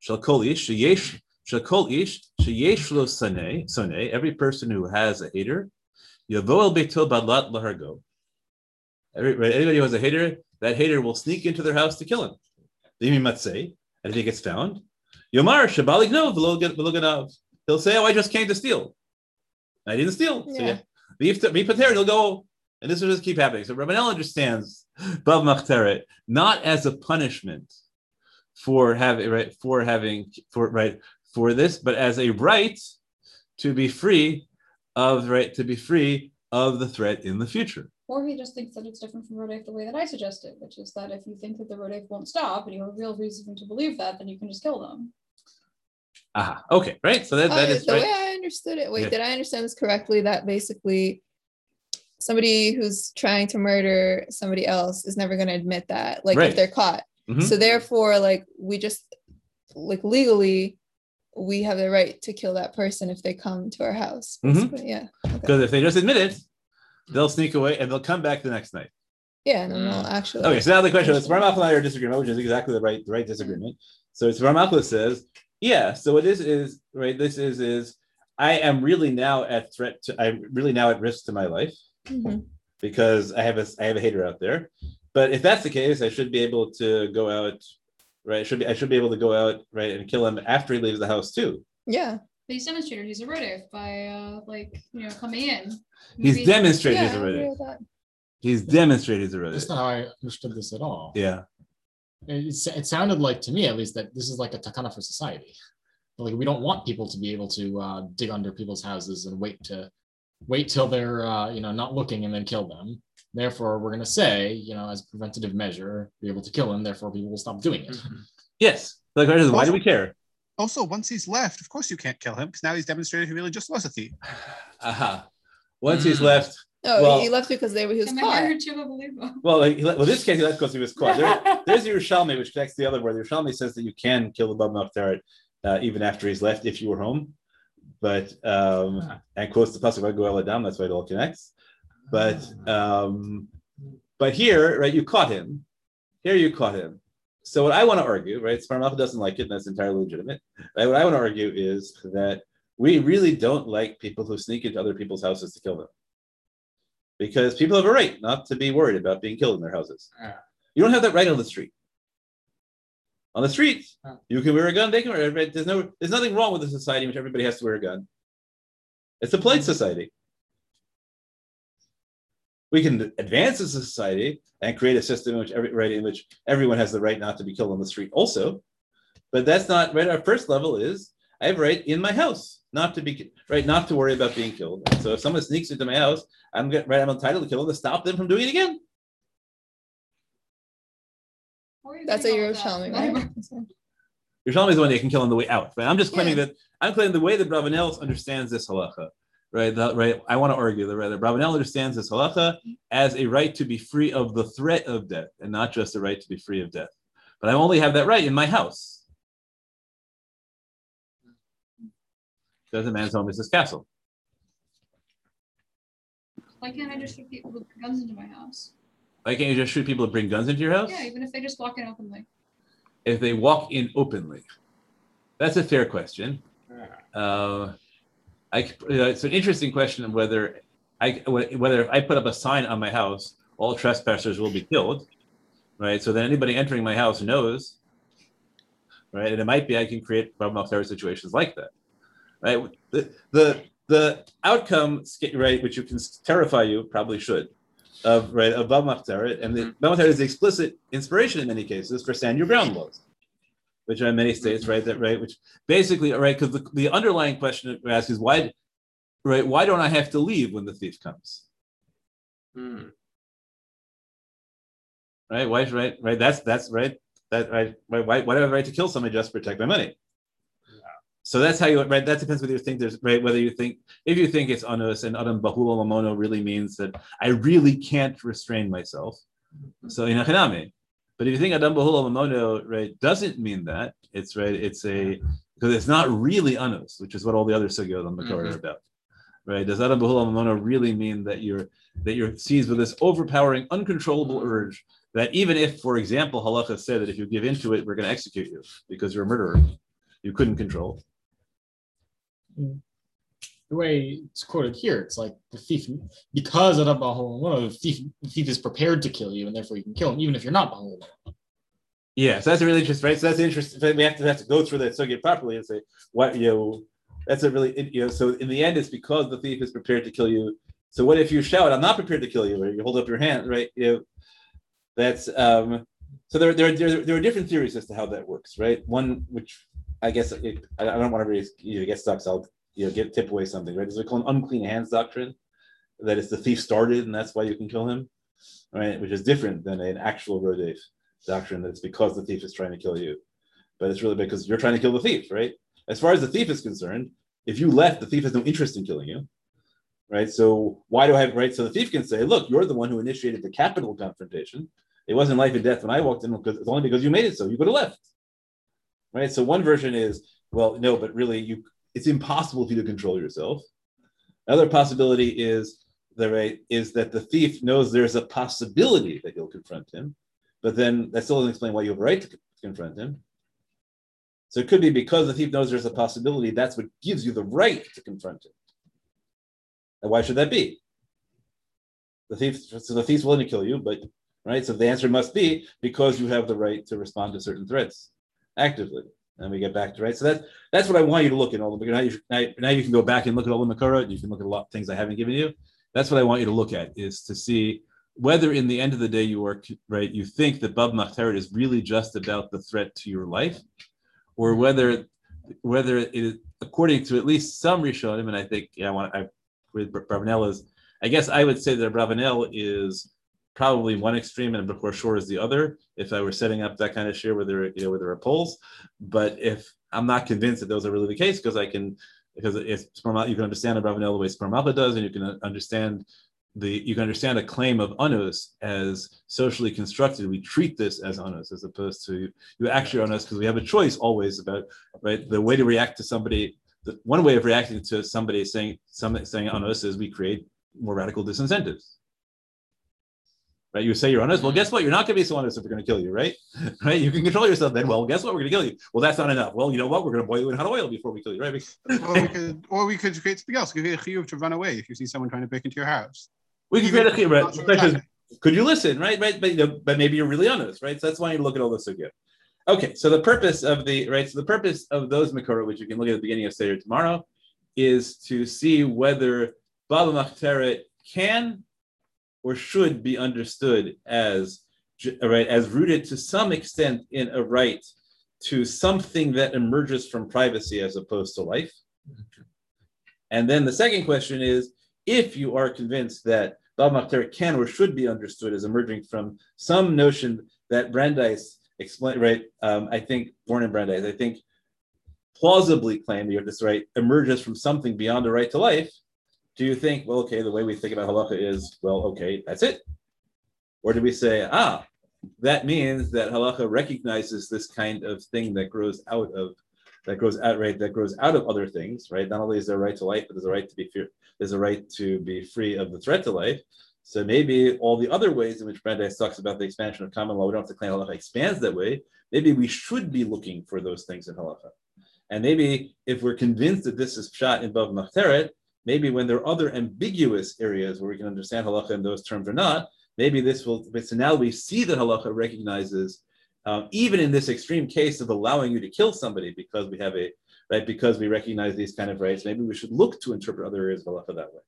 Shall kol ish sheyesh shall kol ish sheyesh lo sane sane. Every person who has a hater, yavo el beito badlat lahargo. Every, anybody who has a hater, that hater will sneak into their house to kill him. Limi matzei, and if he gets found, yomar shabalig no veloganav. He'll say, "Oh, I just came to steal. I didn't steal." Yeah. So yeah, be prepared. He'll go, and this will just keep happening. So Rabbanel understands Bab Machteret not as a punishment for having right for having for right for this, but as a right to be free of right to be free of the threat in the future. Or he just thinks that it's different from Rodef the way that I suggested, which is that if you think that the Rodef won't stop and you have a real reason to believe that, then you can just kill them. Aha. Okay. Right. So that, that uh, is the right. way I understood it. Wait, yeah. did I understand this correctly? That basically somebody who's trying to murder somebody else is never going to admit that, like right. if they're caught. Mm-hmm. So therefore, like we just like legally, we have the right to kill that person if they come to our house. Mhm. Yeah. Because if they just admit it, they'll sneak away and they'll come back the next night. Yeah. No, no, actually. Okay, so now the question is Ramalchus and I are disagreement, which is exactly the right the right disagreement. So it's Ramalchus says, yeah. So what this is right. This is is I am really now at threat. To, I'm really now at risk to my life Mhm. because I have a I have a hater out there. But if that's the case, I should be able to go out. Right, I should be I should be able to go out right and kill him after he leaves the house too. Yeah. But he's demonstrated he's a Rodef by uh like you know coming in. He's Maybe- demonstrated Yeah. he's I a agree Riddick. He's demonstrated he's a That's Riddick. not how I understood this at all. Yeah. It, it, it sounded like to me, at least, that this is like a takana for society. Like we don't want people to be able to uh, dig under people's houses and wait to wait till they're uh, you know not looking and then kill them. Therefore, we're going to say, you know, as a preventative measure, be able to kill him. Therefore, people will stop doing it. Yes. The question is, why do we care? Also, once he's left, of course you can't kill him because now he's demonstrated he really just was a thief. Aha. Once he's Mm. left, No, Well- he left because they were he was caught. here to believe him? well, like, he le- well, this case he left because he was caught. There, there's the Yerushalmi, which connects the other where the Yerushalmi says that you can kill the Bab Machteret uh, even after he's left if you were home. But um, Ah. and quotes the pasuk by Goel Adam, that's why it all connects. But um, but here, right, you caught him. Here you caught him. So what I want to argue, right, Sparmalcha doesn't like it, and that's entirely legitimate. Right? What I want to argue is that we really don't like people who sneak into other people's houses to kill them. Because people have a right not to be worried about being killed in their houses. You don't have that right on the street. On the street, you can wear a gun, they can wear it. There's no there's nothing wrong with a society in which everybody has to wear a gun. It's a polite society. We can advance as a society and create a system in which every right in which everyone has the right not to be killed on the street also. But that's not right. Our first level is I have a right in my house not to be right, not to worry about being killed. So if someone sneaks into my house, I'm get, right. I'm entitled to kill them to stop them from doing it again. Where are you That's a getting all of? Yerushalmi, right? You're telling me the one you can kill on the way out, but I'm just claiming Yeah. that I'm claiming the way that Bravanel understands this halacha, right? That, right. I want to argue that rather Bravanel understands this halacha as a right to be free of the threat of death, and not just a right to be free of death. But I only have that right in my house. Does a man's home is his castle? Why can't I just shoot people with guns into my house? Why can't you just shoot people that bring guns into your house? Yeah, even if they just walk in openly. If they walk in openly, that's a fair question. Yeah. Uh, I, c- uh, it's an interesting question of whether I whether if I put up a sign on my house, all trespassers will be killed, right? So then anybody entering my house knows, right? And it might be I can create problem terror situations like that, right? The the the outcome, right, which you can terrify you, probably should, of right of Bab and the Bab is the explicit inspiration in many cases for stand your ground laws which are in many states, right? That right, which basically, right, because the, the underlying question we ask is why, right? Why don't I have to leave when the thief comes? Hmm. Right? Why? Right? Right? That's that's right. That right? Why? Why, why do I have a right to kill somebody just to protect my money? So that's how you right. That depends whether you think there's right. Whether you think if you think it's onus and adam bahul mamono really means that I really can't restrain myself. So in achanami. But if you think adam bahul mamono right doesn't mean that it's right. It's a because it's not really onus, which is what all the other sugyot on the Torah are mm-hmm. about. Right? Does adam bahul mamono really mean that you're that you're seized with this overpowering, uncontrollable urge that even if, for example, halacha said that if you give into it, we're going to execute you because you're a murderer, you couldn't control. Mm. The way it's quoted here, it's like the thief, because of the Bahul, one the thief, the thief is prepared to kill you, and therefore you can kill him, even if you're not Bahul. Yeah, so that's a really interesting, right? So that's interesting. We have to have to go through that sugya properly and say what you know. That's a really you know. So in the end, it's because the thief is prepared to kill you. So what if you shout, "I'm not prepared to kill you," or you hold up your hand, right? You know, that's um. So there, there, there, there are different theories as to how that works, right? One which I guess it, I don't want to really get stuck, so I'll you know get tip away something, right? There's a called unclean hands doctrine, that it's the thief started and that's why you can kill him, right? Which is different than an actual rodef doctrine that it's because the thief is trying to kill you, but it's really because you're trying to kill the thief, right? As far as the thief is concerned, if you left, the thief has no interest in killing you, right? So why do I have right? So the thief can say, "Look, you're the one who initiated the capital confrontation. It wasn't life and death when I walked in because it's only because you made it so. You could have left." right? So one version is, well, no, but really, you it's impossible for you to control yourself. Another possibility is the right is that the thief knows there's a possibility that you'll confront him, but then that still doesn't explain why you have a right to confront him. So it could be because the thief knows there's a possibility, that's what gives you the right to confront him. And why should that be? The thief, so the thief's willing to kill you, but right. So the answer must be because you have the right to respond to certain threats actively. And we get back to right. So that's that's what I want you to look at all the now you, now, now you can go back and look at all the Makara, and you can look at a lot of things I haven't given you. That's what I want you to look at is to see whether in the end of the day you are right, you think that Bab Machteret is really just about the threat to your life, or whether whether it is according to at least some Rishonim, and I think yeah, I want I with Bravanel is I guess I would say that Bravanel is probably one extreme and Bechor Shor is the other. If I were setting up that kind of share where there, you know, where there are polls, but if I'm not convinced that those are really the case, because I can, because if you can understand Bravanel the way Spermalpa does, and you can uh, understand the you can understand a claim of onus as socially constructed. We treat this as onus as opposed to you actually onus because we have a choice always about right the way to react to somebody. The one way of reacting to somebody saying something saying onus is we create more radical disincentives. Right? You say you're honest. Well, guess what? You're not going to be so honest if we're going to kill you, right? Right? You can control yourself then. Well, guess what? We're going to kill you. Well, that's not enough. Well, you know what? We're going to boil you in hot oil before we kill you, right? or we could, or we could create something else. We could create a chiyuv to run away if you see someone trying to break into your house. We could create a chiyuv, right? Could you listen, right? Right, but you know, but maybe you're really honest, right? So that's why you look at all this again. Okay, so the purpose of the right, so the purpose of those makora, which you can look at at the beginning of Seder tomorrow, is to see whether Bab Machteret can or should be understood as right as rooted to some extent in a right to something that emerges from privacy as opposed to life. And then the second question is if you are convinced that Bab Machteret can or should be understood as emerging from some notion that Brandeis explained, right? Um, I think, Warren and Brandeis, I think plausibly claimed you have this right emerges from something beyond the right to life, do you think, well, okay, the way we think about halacha is, well, okay, that's it? Or do we say, ah, that means that halacha recognizes this kind of thing that grows out of that grows out right that grows out of other things right? Not only is there a right to life but there's a right to be fear there's a right to be free of the threat to life. So maybe all the other ways in which Brandeis talks about the expansion of common law we don't have to claim halacha expands that way. Maybe we should be looking for those things in halacha. And maybe if we're convinced that this is shot in Bab Machteret, maybe when there are other ambiguous areas where we can understand halacha in those terms or not, maybe this will, But so now we see that halacha recognizes, um, even in this extreme case of allowing you to kill somebody because we have a, right, because we recognize these kind of rights, maybe we should look to interpret other areas of halacha that way.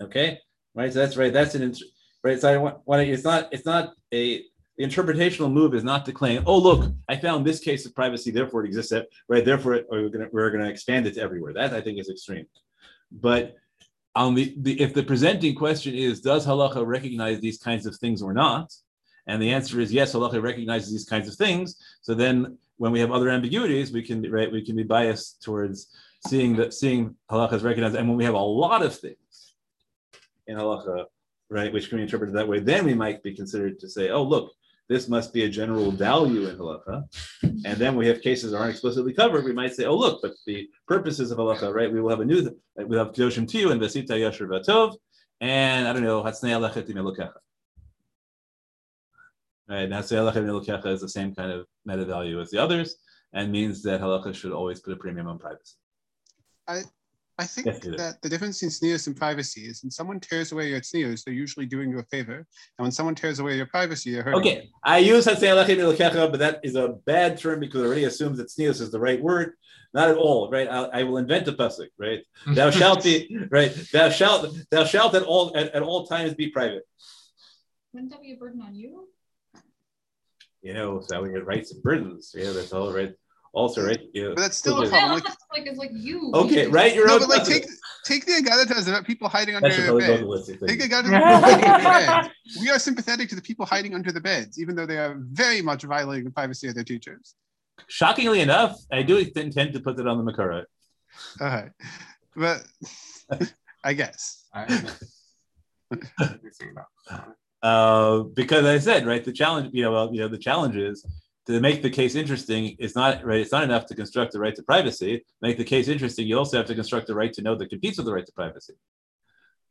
Okay, right, so that's right, that's an, right, so I want, want to, it's not, it's not a, the interpretational move is not to claim, oh, look, I found this case of privacy, therefore it exists, right? Therefore, we're going we're to expand it to everywhere. That I think is extreme. But on the, the if the presenting question is, does halacha recognize these kinds of things or not? And the answer is yes, halacha recognizes these kinds of things. So then when we have other ambiguities, we can right, we can be biased towards seeing that seeing halacha is recognized. And when we have a lot of things in halacha, right, which can be interpreted that way, then we might be considered to say, oh, look, this must be a general value in halacha. And then we have cases that aren't explicitly covered. We might say, oh, look, but the purposes of halacha, right? We will have a new, we have Kedoshim Tihyu and Vesita Yashir Vatov, and I don't know, Hatznea Lechet Im Elokecha. Right, Hatznea Lechet Im Elokecha is the same kind of meta value as the others and means that halacha should always put a premium on privacy. I, I think yes, that the difference in tznius and privacy is when someone tears away your tznius, they're usually doing you a favor. And when someone tears away your privacy, you're hurting. Okay, I use Hanselakin il kaka, but that is a bad term because it already assumes that tznius is the right word. Not at all, right? I, I will invent a pasuk, right? Thou shalt be, right? Thou shalt, thou shalt at all at, at all times be private. Wouldn't that be a burden on you? You know, so we get rights and burdens. Yeah, that's all right also, right? Yeah. But that's still a problem. Like, like, it's like you. Okay, right? You're no, but like take take the Agadatas about people hiding under their beds. Take the Agadatas We are sympathetic to the people hiding under the beds, even though they are very much violating the privacy of their teachers. Shockingly enough, I do intend to put that on the Makara. All right, but I guess. uh, because I said right, the challenge, you know, well, you know, the challenge is to make the case interesting is not right. It's not enough to construct the right to privacy. Make the case interesting, you also have to construct the right to know that competes with the right to privacy.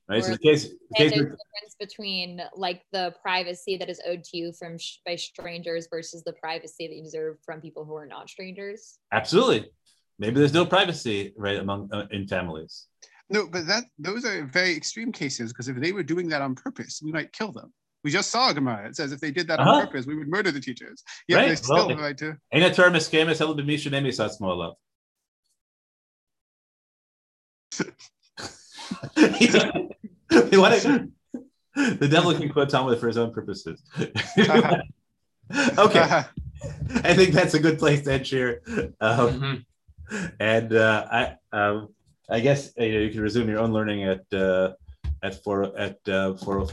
Right. so Or the case, the case there's a difference between like the privacy that is owed to you from sh- by strangers versus the privacy that you deserve from people who are not strangers. absolutely. Maybe there's no privacy right among uh, in families. No, but that those are very extreme cases because if they were doing that on purpose, we might kill them. We just saw a Gemara. It says if they did that on Uh-huh. purpose, we would murder the teachers. Yet Right, they still well, have the right to. Ain't a term escamus held b'misha nemisat smola. You The devil can quote Talmud for his own purposes. okay, I think that's a good place to end here. Um, Mhm. and uh, I, um, I guess uh, you, know, you can resume your own learning at uh, at four at uh, four